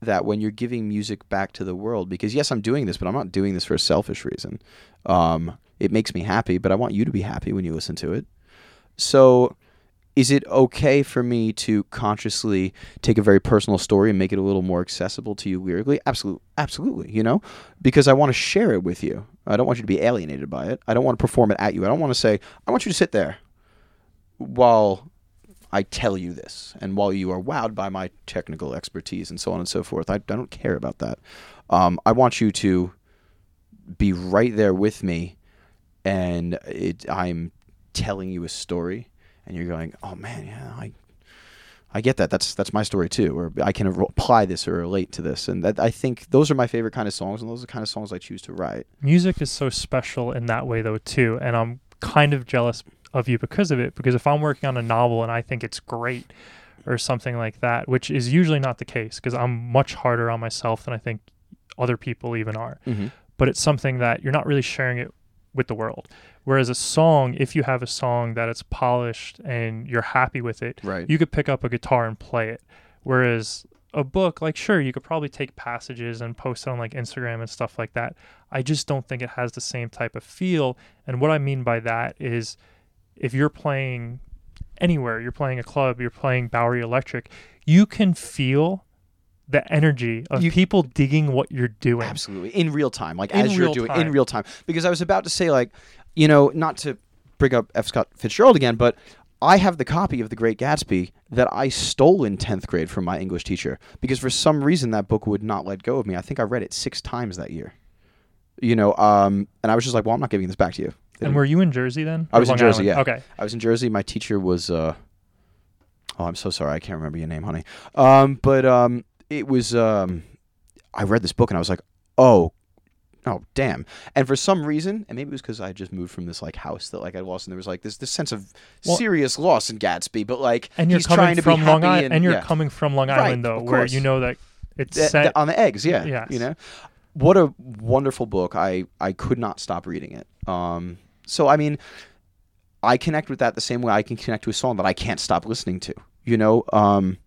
Speaker 2: that when you're giving music back to the world, because yes, I'm doing this, but I'm not doing this for a selfish reason. Um, it makes me happy, but I want you to be happy when you listen to it. So, is it okay for me to consciously take a very personal story and make it a little more accessible to you lyrically? Absolutely, absolutely. You know, because I want to share it with you. I don't want you to be alienated by it. I don't want to perform it at you. I don't want to say, I want you to sit there while I tell you this, and while you are wowed by my technical expertise and so on and so forth. I, I don't care about that. Um, I want you to be right there with me, and it, I'm telling you a story, and you're going, "Oh man, yeah, I, I get that. That's that's my story too, or I can apply this or relate to this." And that, I think those are my favorite kind of songs, and those are the kind of songs I choose to write.
Speaker 1: Music is so special in that way though too, and I'm kind of jealous of you because of it. Because if I'm working on a novel and I think it's great or something like that, which is usually not the case, because I'm much harder on myself than I think other people even are.
Speaker 2: Mm-hmm.
Speaker 1: But it's something that you're not really sharing it with the world. Whereas a song, if you have a song that it's polished and you're happy with it,
Speaker 2: Right.
Speaker 1: you could pick up a guitar and play it. Whereas a book, like sure, you could probably take passages and post it on like Instagram and stuff like that. I just don't think it has the same type of feel. And what I mean by that is if you're playing anywhere, you're playing a club, you're playing Bowery Electric, you can feel the energy of
Speaker 2: You-
Speaker 1: people digging what you're doing.
Speaker 2: Absolutely. In real time, like
Speaker 1: In
Speaker 2: as you're doing in real time. Because I was about to say, like, you know, not to bring up F. Scott Fitzgerald again, but I have the copy of The Great Gatsby that I stole in 10th grade from my English teacher because for some reason that book would not let go of me. I think I read it six times that year. You know, um, and I was just like, well, I'm not giving this back to you. They
Speaker 1: And were you in Jersey then?
Speaker 2: I was in Jersey,
Speaker 1: Island?
Speaker 2: yeah.
Speaker 1: Okay.
Speaker 2: I was in Jersey. My teacher was. Uh, oh, I'm so sorry. I can't remember your name, honey. Um, but um, it was. Um, I read this book and I was like, oh, oh, damn. And for some reason, and maybe it was because I just moved from this like house that like I lost, and there was like this this sense of
Speaker 1: Well-
Speaker 2: serious loss in Gatsby. But like,
Speaker 1: And you're
Speaker 2: he's
Speaker 1: coming
Speaker 2: trying to
Speaker 1: from
Speaker 2: be
Speaker 1: Long
Speaker 2: happy
Speaker 1: Island, and, you're
Speaker 2: yeah.
Speaker 1: coming from Long
Speaker 2: Right,
Speaker 1: Island though, where you know that it's
Speaker 2: Th-
Speaker 1: set.
Speaker 2: th- on the eggs, yeah.
Speaker 1: Yes.
Speaker 2: You know, what a wonderful book. I I could not stop reading it. Um, so I mean, I connect with that the same way I can connect to a song that I can't stop listening to. You know, um,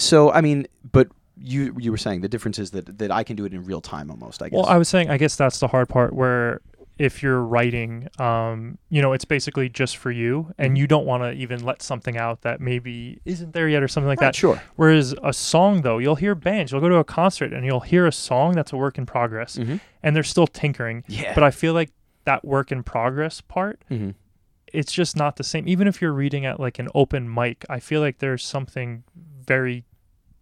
Speaker 2: so I mean, but you you were saying the difference is that that I can do it in real time almost. I guess.
Speaker 1: Well, I was saying, I guess that's the hard part where if you're writing, um, you know, it's basically just for you, and
Speaker 2: Mhm.
Speaker 1: you don't want to even let something out that maybe isn't there yet or something like
Speaker 2: Right,
Speaker 1: that.
Speaker 2: Sure.
Speaker 1: Whereas a song, though, you'll hear bands, you'll go to a concert, and you'll hear a song that's a work in progress,
Speaker 2: Mm-hmm.
Speaker 1: and they're still tinkering.
Speaker 2: Yeah.
Speaker 1: But I feel like that work in progress part,
Speaker 2: mm-hmm.
Speaker 1: it's just not the same. Even if you're reading at like an open mic, I feel like there's something very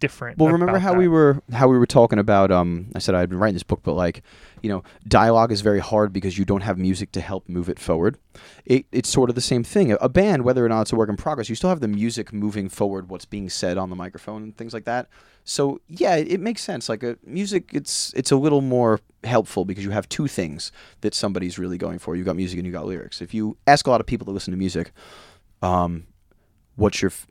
Speaker 1: different.
Speaker 2: Well, remember how
Speaker 1: that.
Speaker 2: we were how we were talking about? Um, I said I'd been writing this book, but like, you know, dialogue is very hard because you don't have music to help move it forward. It, it's sort of the same thing. A, band, whether or not it's a work in progress, you still have the music moving forward, what's being said on the microphone and things like that. So yeah, it, it makes sense. Like a music, it's it's a little more helpful because you have two things that somebody's really going for. You've got music and you got lyrics. If you ask a lot of people to listen to music, um, what's your f-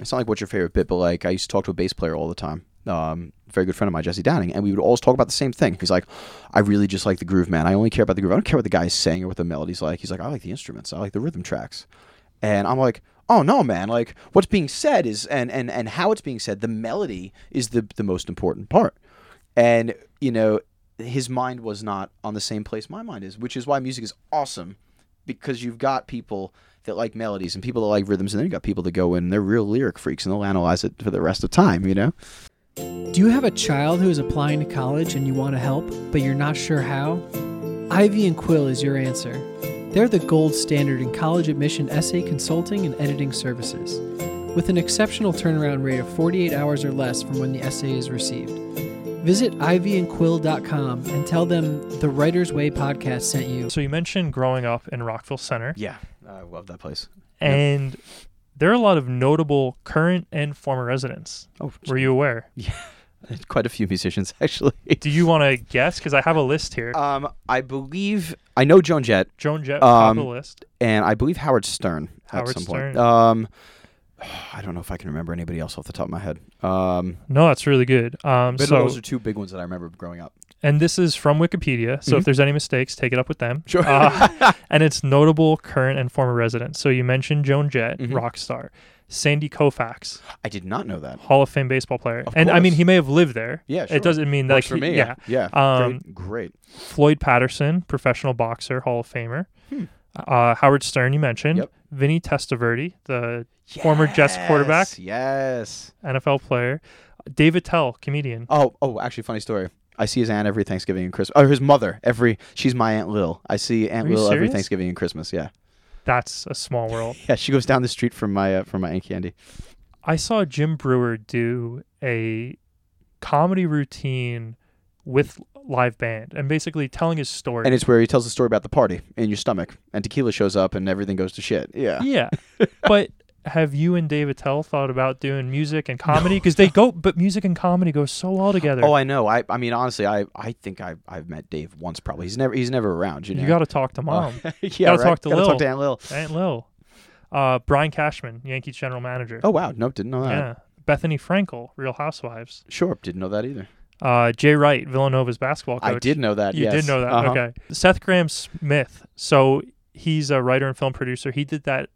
Speaker 2: it's not like what's your favorite bit, but like I used to talk to a bass player all the time. Um, very good friend of mine, Jesse Downing, and we would always talk about the same thing. He's like, I really just like the groove, man. I only care about the groove. I don't care what the guy's saying or what the melody's like. He's like, I like the instruments. I like the rhythm tracks. And I'm like, oh no, man. Like what's being said is and and and how it's being said. The melody is the the most important part. And you know, his mind was not on the same place my mind is, which is why music is awesome because you've got people that like melodies and people that like rhythms, and then you got people that go in, they're real lyric freaks, and they'll analyze it for the rest of time. You know?
Speaker 4: Do you have a child who is applying to college and you want to help, but you're not sure how? Ivy and Quill is your answer. They're the gold standard in college admission essay consulting and editing services, with an exceptional turnaround rate of 48 hours or less from when the essay is received. Visit ivyandquill.com and tell them the Writer's Way podcast sent you.
Speaker 1: So you mentioned growing up in Rockville Centre,
Speaker 2: Yeah, I love that place.
Speaker 1: and there are a lot of notable current and former residents.
Speaker 2: Oh,
Speaker 1: Were you aware?
Speaker 2: Yeah. <laughs>
Speaker 6: Quite a few musicians, <laughs> actually.
Speaker 1: Do you want to guess? Because I have a list here.
Speaker 6: Um, I believe I know Joan Jett,
Speaker 1: Joan Jett, top of
Speaker 6: um,
Speaker 1: the list.
Speaker 6: and I believe Howard Stern
Speaker 1: Howard
Speaker 6: at some
Speaker 1: Stern.
Speaker 6: point. Um, <sighs> I don't know if I can remember anybody else off the top of my head. Um,
Speaker 1: No, that's really good. Um,
Speaker 6: but
Speaker 1: so,
Speaker 6: those are two big ones that I remember growing up.
Speaker 1: And this is from Wikipedia. So if
Speaker 6: Mhm.
Speaker 1: there's any mistakes, take it up with them.
Speaker 6: Sure.
Speaker 1: Uh, <laughs> <laughs> and it's notable current and former residents. So you mentioned Joan Jett,
Speaker 6: Mhm.
Speaker 1: rock star. Sandy Koufax,
Speaker 6: I did not know that.
Speaker 1: Hall of Fame baseball player.
Speaker 6: Of
Speaker 1: and I mean, he may have lived there.
Speaker 6: Yeah, sure.
Speaker 1: It doesn't mean that like,
Speaker 6: for
Speaker 1: he-
Speaker 6: me.
Speaker 1: yeah.
Speaker 6: yeah.
Speaker 1: Um,
Speaker 6: great, great.
Speaker 1: Floyd Patterson, professional boxer, Hall of Famer.
Speaker 6: Hmm.
Speaker 1: Uh, Howard Stern, you mentioned.
Speaker 6: Yep.
Speaker 1: Vinny Testaverde, the former Jets quarterback.
Speaker 6: Yes.
Speaker 1: NFL player. Dave Attell, comedian.
Speaker 6: Oh, oh, actually, funny story. I see his aunt every Thanksgiving and Christmas. Or his mother every. She's my aunt Lil. I see Aunt
Speaker 1: Are you
Speaker 6: Lil every
Speaker 1: serious?
Speaker 6: Thanksgiving and Christmas. Yeah.
Speaker 1: That's a small world. <laughs>
Speaker 6: Yeah. She goes down the street from my uh, from my aunt Candy.
Speaker 1: I saw Jim Breuer do a comedy routine with live band and basically telling his story.
Speaker 6: And it's where he tells the story about the party in your stomach, and tequila shows up, and everything goes to shit. Yeah.
Speaker 1: yeah. <laughs> but have you and Dave Attell thought about doing music and comedy? Because they <laughs> go, but music and comedy go so well together.
Speaker 6: Oh, I know. I I mean, honestly, I I think I I've met Dave once probably. He's never he's never around. You know.
Speaker 1: you got to talk to
Speaker 6: Uh,
Speaker 1: mom, <laughs>
Speaker 6: yeah.
Speaker 1: gotta
Speaker 6: right?
Speaker 1: talk to
Speaker 6: Gotta
Speaker 1: Lil.
Speaker 6: talk to Aunt Lil.
Speaker 1: Aunt Lil, uh, Brian Cashman, Yankees general manager.
Speaker 6: Oh wow. Nope. Didn't know that.
Speaker 1: yeah. Bethenny Frankel, Real Housewives.
Speaker 6: Sure. Didn't know that either.
Speaker 1: Uh, Jay Wright, Villanova's basketball coach.
Speaker 6: I did know that.
Speaker 1: You
Speaker 6: yes.
Speaker 1: did know that.
Speaker 6: Uh-huh.
Speaker 1: Okay. Seth Grahame-Smith. So he's a writer and film producer. He did that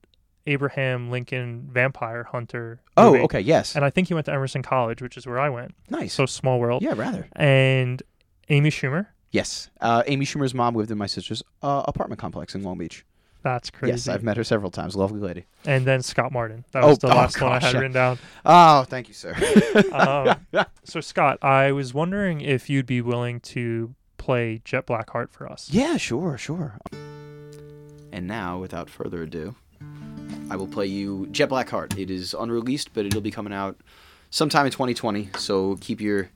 Speaker 1: Abraham Lincoln Vampire Hunter.
Speaker 6: Oh,
Speaker 1: movie.
Speaker 6: okay. Yes.
Speaker 1: And I think he went to Emerson College, which is where I went.
Speaker 6: nice.
Speaker 1: So small world.
Speaker 6: yeah, rather.
Speaker 1: And Amy Schumer.
Speaker 6: Yes. Uh, Amy Schumer's mom lived in my sister's uh, apartment complex in Long Beach.
Speaker 1: That's crazy.
Speaker 6: Yes, I've met her several times. Lovely lady.
Speaker 1: and then Scott Martin. That
Speaker 6: Oh,
Speaker 1: was the
Speaker 6: oh,
Speaker 1: last one I had written down.
Speaker 6: Oh, thank you, sir. <laughs>
Speaker 1: Um, <laughs> so Scott, I was wondering if you'd be willing to play Jet Blackheart for us.
Speaker 6: yeah, sure, sure. And now, without further ado, I will play you Jet Black Heart. It is unreleased, but it'll be coming out sometime in 2020. So keep your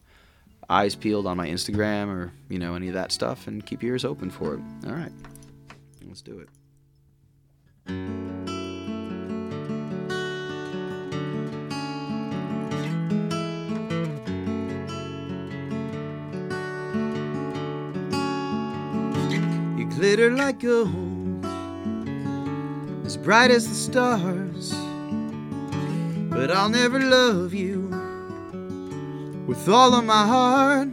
Speaker 6: eyes peeled on my Instagram or you know any of that stuff, and keep your ears open for it. All right, let's do it.
Speaker 2: Glitter like gold, as bright as the stars. But I'll never love you with all of my heart.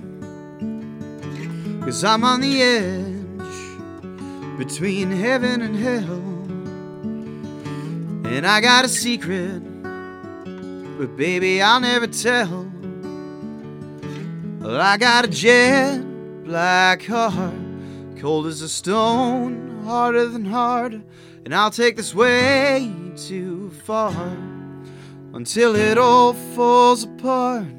Speaker 2: Cause I'm on the edge between heaven and hell. And I got a secret, but baby, I'll never tell. Well, I got a jet black heart cold as a stone, harder than hard, and I'll take this way too far until it all falls apart.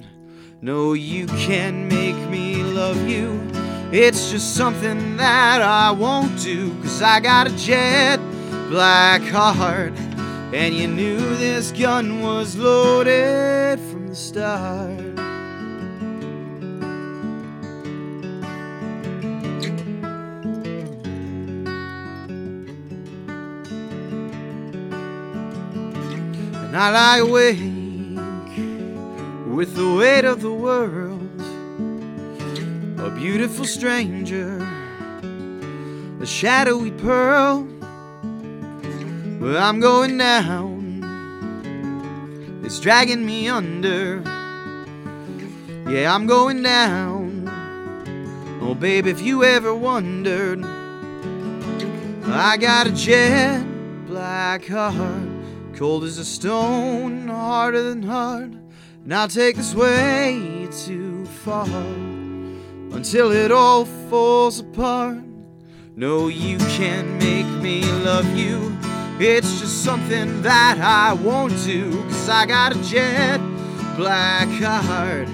Speaker 2: No, you can't make me love you. It's just something that I won't do, cause I got a jet black heart, and you knew this gun was loaded from the start. I lie awake with the weight of the world. A beautiful stranger, a shadowy pearl. But I'm going down, it's dragging me under. Yeah, I'm going down. Oh, babe, if you ever wondered, I got a jet black heart. Cold as a stone, harder than hard. I'll take this way too far until it all falls apart. No, you can't make me love you. It's just something that I won't do. Cause I got a jet black heart.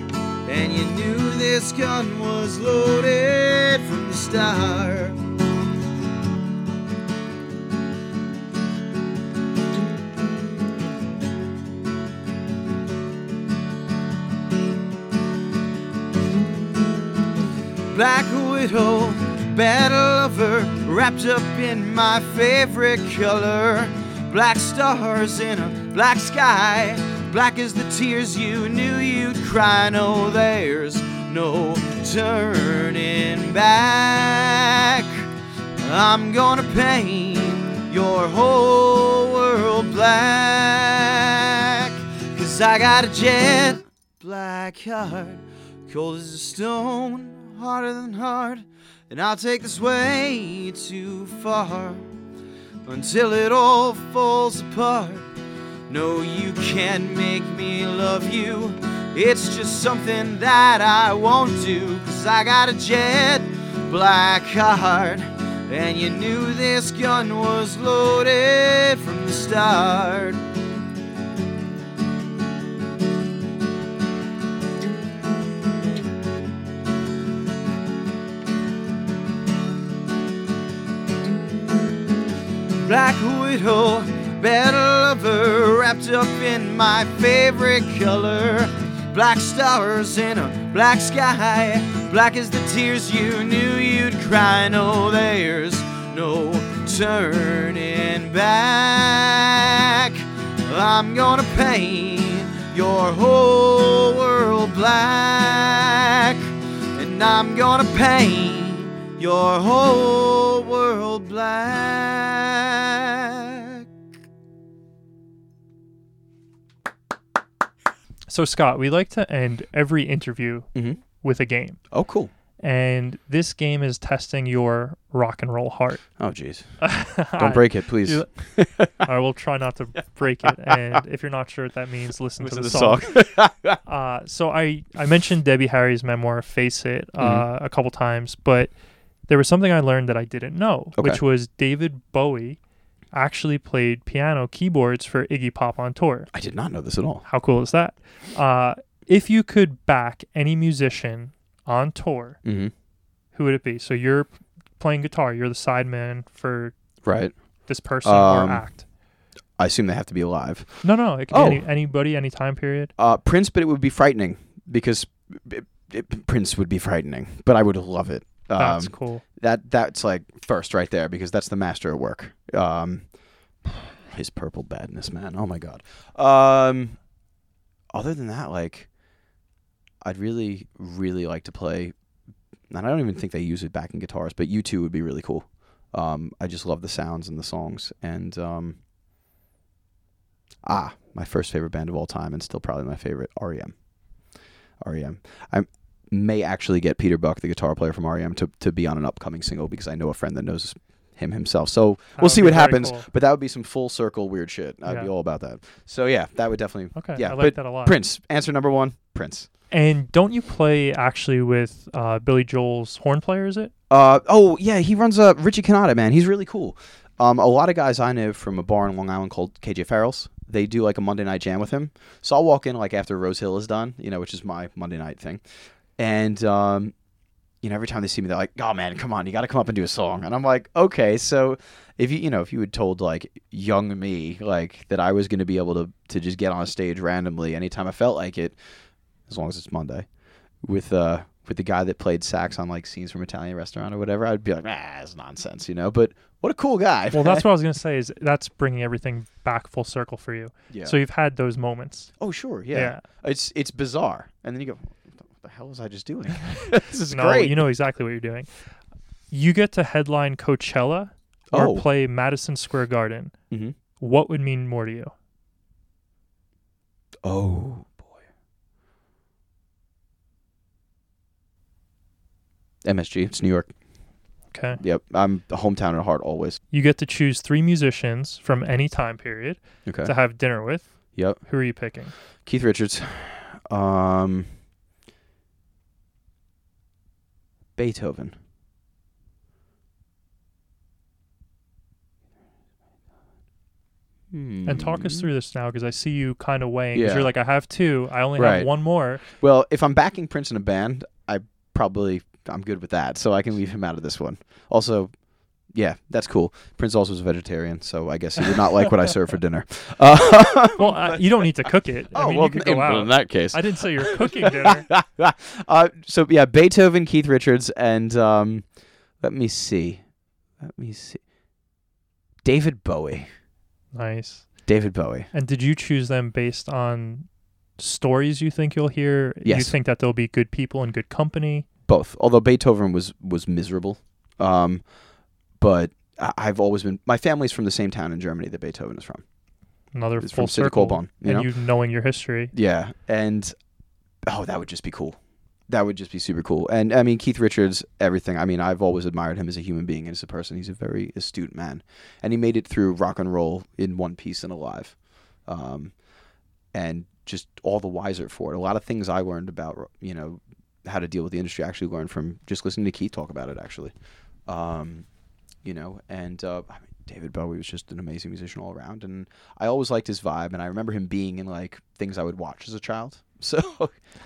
Speaker 2: And you knew this gun was loaded from the start. Black Widow, battle lover, wrapped up in my favorite color. Black stars in a black sky,
Speaker 7: Black as the tears you knew you'd cry. No, there's no turning back. I'm gonna paint your whole world black. Cause I got a jet black heart, cold as a stone, harder than hard. And I'll take this way too far until it all falls apart. No, you can't make me love you. It's just something that I won't do. Cause I got a jet black heart. And you knew this gun was loaded from the start. Black widow, bad lover, wrapped up in my favorite color. Black stars in a black sky, black as the tears you knew you'd cry. No, there's no turning back. I'm gonna paint your whole world black, and I'm gonna paint your whole world black.
Speaker 1: So, Scott, we like to end every interview
Speaker 2: Mhm.
Speaker 1: with a game.
Speaker 2: Oh, cool.
Speaker 1: And this game is testing your rock and roll heart.
Speaker 2: Oh, jeez. <laughs> Don't break it, please. <laughs>
Speaker 1: I will try not to break it. And if you're not sure what that means, listen, to the,
Speaker 2: Listen
Speaker 1: song.
Speaker 2: song. <laughs>
Speaker 1: Uh, so I, I mentioned Debbie Harry's memoir, Face It, uh,
Speaker 2: Mm-hmm.
Speaker 1: a couple times, but there was something I learned that I didn't know,
Speaker 2: Okay.
Speaker 1: which was David Bowie actually played piano keyboards for Iggy Pop on tour.
Speaker 2: I did not know this at all.
Speaker 1: How cool is that? Uh, if you could back any musician on tour,
Speaker 2: Mm-hmm.
Speaker 1: who would it be? So you're playing guitar, you're the sideman for
Speaker 2: Right.
Speaker 1: this person
Speaker 2: Um,
Speaker 1: or act.
Speaker 2: I assume they have to be alive.
Speaker 1: No, no, it could
Speaker 2: oh.
Speaker 1: be any, anybody, any time period.
Speaker 2: Uh, Prince, but it would be frightening because it, it, Prince would be frightening, but I would love it. Um,
Speaker 1: That's cool.
Speaker 2: that that's like first right there because that's the master at work. Um, his purple badness, man. Oh my god. Um, other than that, like, I'd really, really like to play. And I don't even think they use it back in guitars, but U2 would be really cool. Um, I just love the sounds and the songs, and um, ah, my first favorite band of all time, and still probably my favorite, REM. REM. I may actually get Peter Buck, the guitar player from REM, to, to be on an upcoming single because I know a friend that knows him himself. So
Speaker 1: That
Speaker 2: we'll
Speaker 1: would
Speaker 2: see what happens.
Speaker 1: cool.
Speaker 2: But that would be some full circle weird shit. I'd be all about that. So yeah, that would definitely.
Speaker 1: Okay,
Speaker 2: yeah,
Speaker 1: I like that a lot.
Speaker 2: Prince, answer number one, Prince.
Speaker 1: And don't you play actually with uh, Billy Joel's horn player? Is it?
Speaker 2: Uh oh yeah, he runs a uh, Richie Cannata man. He's really cool. Um, a lot of guys I know from a bar in Long Island called KJ Farrell's. They do like a Monday night jam with him. So I'll walk in like after Rose Hill is done, you know, which is my Monday night thing. And um, you know, every time they see me, they're like, "Oh man, come on, you got to come up and do a song." And I'm like, "Okay." So if you you know if you had told like young me like that I was going to be able to to just get on a stage randomly anytime I felt like it, as long as it's Monday, with uh with the guy that played sax on like scenes from Italian restaurant or whatever, I'd be like, "Ah, it's nonsense," you know. But what a cool guy.
Speaker 1: Well, that's what I was gonna say. Is that's bringing everything back full circle for you.
Speaker 2: yeah.
Speaker 1: So you've had those moments.
Speaker 2: oh sure, yeah.
Speaker 1: Yeah.
Speaker 2: It's it's bizarre, and then you go, "What the hell was I just doing?" <laughs> <laughs> this is
Speaker 1: no,
Speaker 2: great.
Speaker 1: you know exactly what you're doing. You get to headline Coachella or
Speaker 2: Oh.
Speaker 1: play Madison Square Garden.
Speaker 2: hmm
Speaker 1: What would mean more to you?
Speaker 2: Oh boy. MSG. It's New York.
Speaker 1: Okay.
Speaker 2: Yep. I'm a hometown at heart always.
Speaker 1: You get to choose three musicians from any time period
Speaker 2: Okay.
Speaker 1: to have dinner with.
Speaker 2: Yep.
Speaker 1: Who are you picking?
Speaker 2: Keith Richards. Um. Beethoven.
Speaker 1: And talk us through this now because I see you kind of weighing. 'cause
Speaker 2: Hmm. Yeah.
Speaker 1: You're like, I have two. I only
Speaker 2: Right.
Speaker 1: have one more.
Speaker 2: Well, if I'm backing Prince in a band, I probably I'm good with that, so I can leave him out of this one. Also, yeah, that's cool. Prince also is a vegetarian, so I guess he would not like what I serve for dinner. <laughs> Uh,
Speaker 1: Well, uh, you don't need to cook it. I
Speaker 2: oh
Speaker 1: mean,
Speaker 2: well,
Speaker 1: you could
Speaker 2: in,
Speaker 1: go
Speaker 2: well,
Speaker 1: out.
Speaker 2: in that case,
Speaker 1: I didn't say you're <laughs> cooking dinner.
Speaker 2: uh, so yeah, Beethoven, Keith Richards, and um, let me see, let me see, David Bowie.
Speaker 1: nice.
Speaker 2: David Bowie.
Speaker 1: And did you choose them based on stories you think you'll hear? You
Speaker 2: Yes.
Speaker 1: think that they'll be good people and good company?
Speaker 2: both. Although Beethoven was was miserable, um, but I've always been. My family's from the same town in Germany that Beethoven is from.
Speaker 1: Another
Speaker 2: It's
Speaker 1: full
Speaker 2: from City
Speaker 1: circle.
Speaker 2: You
Speaker 1: and
Speaker 2: know?
Speaker 1: you knowing your history.
Speaker 2: Yeah, and oh, that would just be cool. That would just be super cool. And I mean, Keith Richards, everything. I mean, I've always admired him as a human being and as a person. He's a very astute man, and he made it through rock and roll in one piece and alive, um, and just all the wiser for it. A lot of things I learned about, you know, how to deal with the industry. I actually learned from just listening to Keith talk about it. Actually, um, you know, and uh, I mean, David Bowie was just an amazing musician all around, and I always liked his vibe, and I remember him being in like things I would watch as a child. <laughs> So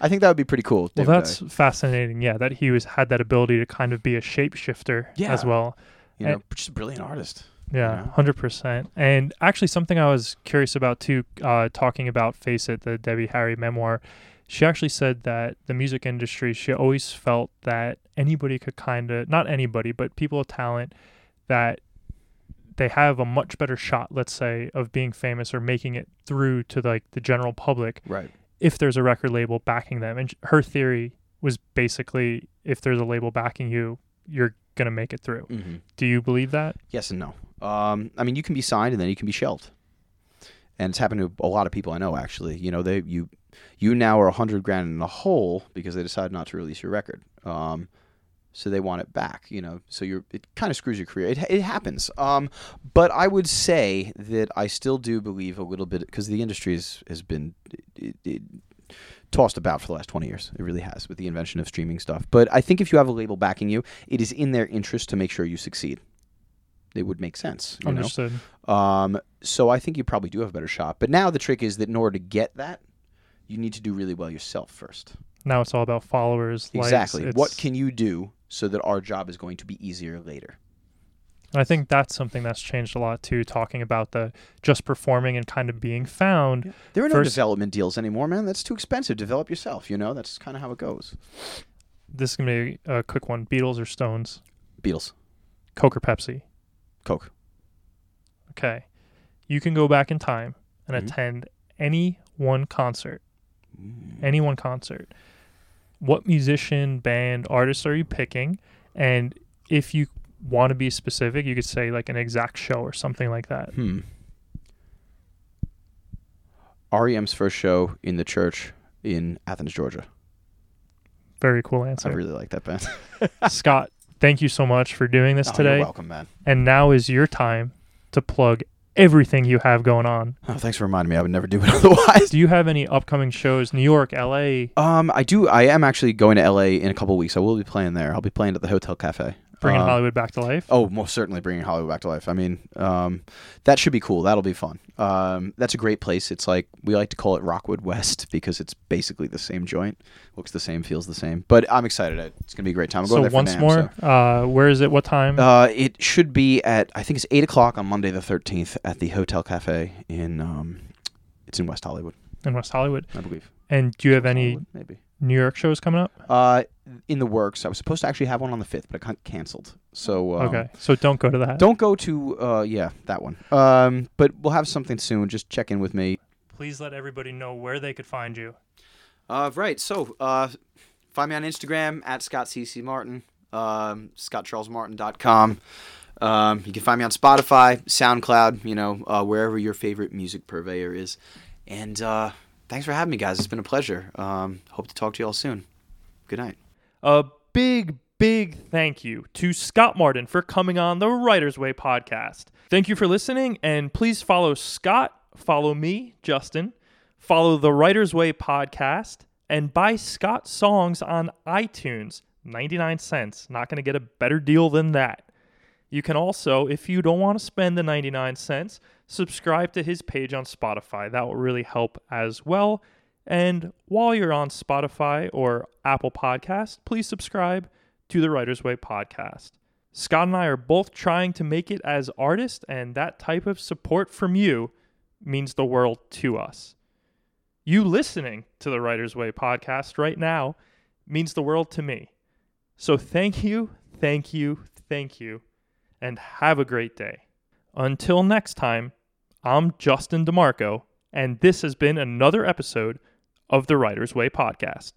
Speaker 2: I think that would be pretty cool.
Speaker 1: Well, that's
Speaker 2: Bowie.
Speaker 1: fascinating. Yeah, that he was had that ability to kind of be a shapeshifter
Speaker 2: Yeah.
Speaker 1: as well.
Speaker 2: you know,
Speaker 1: and-
Speaker 2: just a brilliant artist.
Speaker 1: Yeah,
Speaker 2: know?
Speaker 1: hundred percent. And actually, something I was curious about too, uh, talking about "Face It," the Debbie Harry memoir. She actually said that the music industry, she always felt that anybody could kind of, not anybody, but people of talent, that they have a much better shot, let's say, of being famous or making it through to like the general public
Speaker 2: Right.
Speaker 1: if there's a record label backing them. And her theory was basically, if there's a label backing you, you're gonna make it through.
Speaker 2: Mm-hmm.
Speaker 1: Do you believe that?
Speaker 2: Yes and no. Um, I mean, you can be signed and then you can be shelved, and it's happened to a lot of people I know. Actually, you know, they you you now are a hundred grand in the hole because they decided not to release your record. Um, so they want it back. You know, so you're it kind of screws your career. It it happens. Um, but I would say that I still do believe a little bit because the industry has has been. It, it, tossed about for the last 20 years it really has with the invention of streaming stuff but i think if you have a label backing you it is in their interest to make sure you succeed it would make sense you know?
Speaker 1: Understood.
Speaker 2: Um, so I think you probably do have a better shot. But now the trick is that in order to get that, you need to do really well yourself first.
Speaker 1: Now it's all about followers. likes,
Speaker 2: exactly. What can you do so that our job is going to be easier later?
Speaker 1: And I think that's something that's changed a lot too. Talking about the just performing and kind of being found.
Speaker 2: There are no
Speaker 1: First-
Speaker 2: development deals anymore, man. That's too expensive. Develop yourself. You know, that's kind of how it goes.
Speaker 1: This is gonna be a quick one. Beatles or Stones?
Speaker 2: Beatles,
Speaker 1: Coke or Pepsi?
Speaker 2: Coke.
Speaker 1: Okay. You can go back in time and
Speaker 2: Mhm.
Speaker 1: attend any one concert. Any one concert. What musician, band, artist are you picking? And if you want to be specific, you could say like an exact show or something like that.
Speaker 2: Hmm. REM's first show in the church in Athens, Georgia.
Speaker 1: Very cool answer.
Speaker 2: I really like that band. <laughs>
Speaker 1: Scott, thank you so much for doing this
Speaker 2: Oh,
Speaker 1: today.
Speaker 2: You're welcome, man.
Speaker 1: And now is your time to plug everything you have going on.
Speaker 2: Oh, thanks for reminding me. I would never do it <laughs> otherwise.
Speaker 1: Do you have any upcoming shows? New York, LA,
Speaker 2: Um, I do. I am actually going to LA in a couple weeks. I will be playing there. I'll be playing at the Hotel Cafe.
Speaker 1: Bringing
Speaker 2: Um,
Speaker 1: Hollywood back to life?
Speaker 2: Oh, most certainly bringing Hollywood back to life. I mean, um, that should be cool. That'll be fun. Um, that's a great place. It's like we like to call it Rockwood West <laughs> because it's basically the same joint. Looks the same, feels the same. But I'm excited. It's gonna be a great time. I'm going
Speaker 1: so once
Speaker 2: NAMM,
Speaker 1: more,
Speaker 2: so-
Speaker 1: uh, where is it? What time?
Speaker 2: Uh, it should be at I think it's eight o'clock on Monday the 13th at the Hotel Cafe in um, it's in West Hollywood,
Speaker 1: in West Hollywood.
Speaker 2: I believe.
Speaker 1: And do you have
Speaker 2: West
Speaker 1: any
Speaker 2: Hollywood, maybe?
Speaker 1: New York shows coming up?
Speaker 2: Uh, in the works. I was supposed to actually have one on the fifth, but it got canceled. So um,
Speaker 1: okay, so don't go to that.
Speaker 2: Don't go to uh yeah that one. Um, but we'll have something soon. Just check in with me.
Speaker 1: Please let everybody know where they could find you.
Speaker 2: Uh, right. So uh, find me on Instagram at Scott CC Martin. Um, ScottCharlesMartin.com. Um, you can find me on Spotify, SoundCloud. You know uh, wherever your favorite music purveyor is. And uh, thanks for having me, guys. It's been a pleasure. Um, hope to talk to you all soon. Good night.
Speaker 1: A big, big thank you to Scott Martin for coming on the Writer's Way podcast. Thank you for listening, and please follow Scott, follow me, Justin, follow the Writer's Way podcast, and buy Scott songs on iTunes. 99 cents. Not going to get a better deal than that. You can also, if you don't want to spend the 99 cents, subscribe to his page on Spotify. That will really help as well. And while you're on Spotify or Apple Podcast, please subscribe to the Writer's Way podcast. Scott and I are both trying to make it as artists, and that type of support from you means the world to us. You listening to the Writer's Way podcast right now means the world to me. So thank you, thank you, thank you, and have a great day. Until next time, I'm Justin DeMarco, and this has been another episode of the Writer's Way podcast.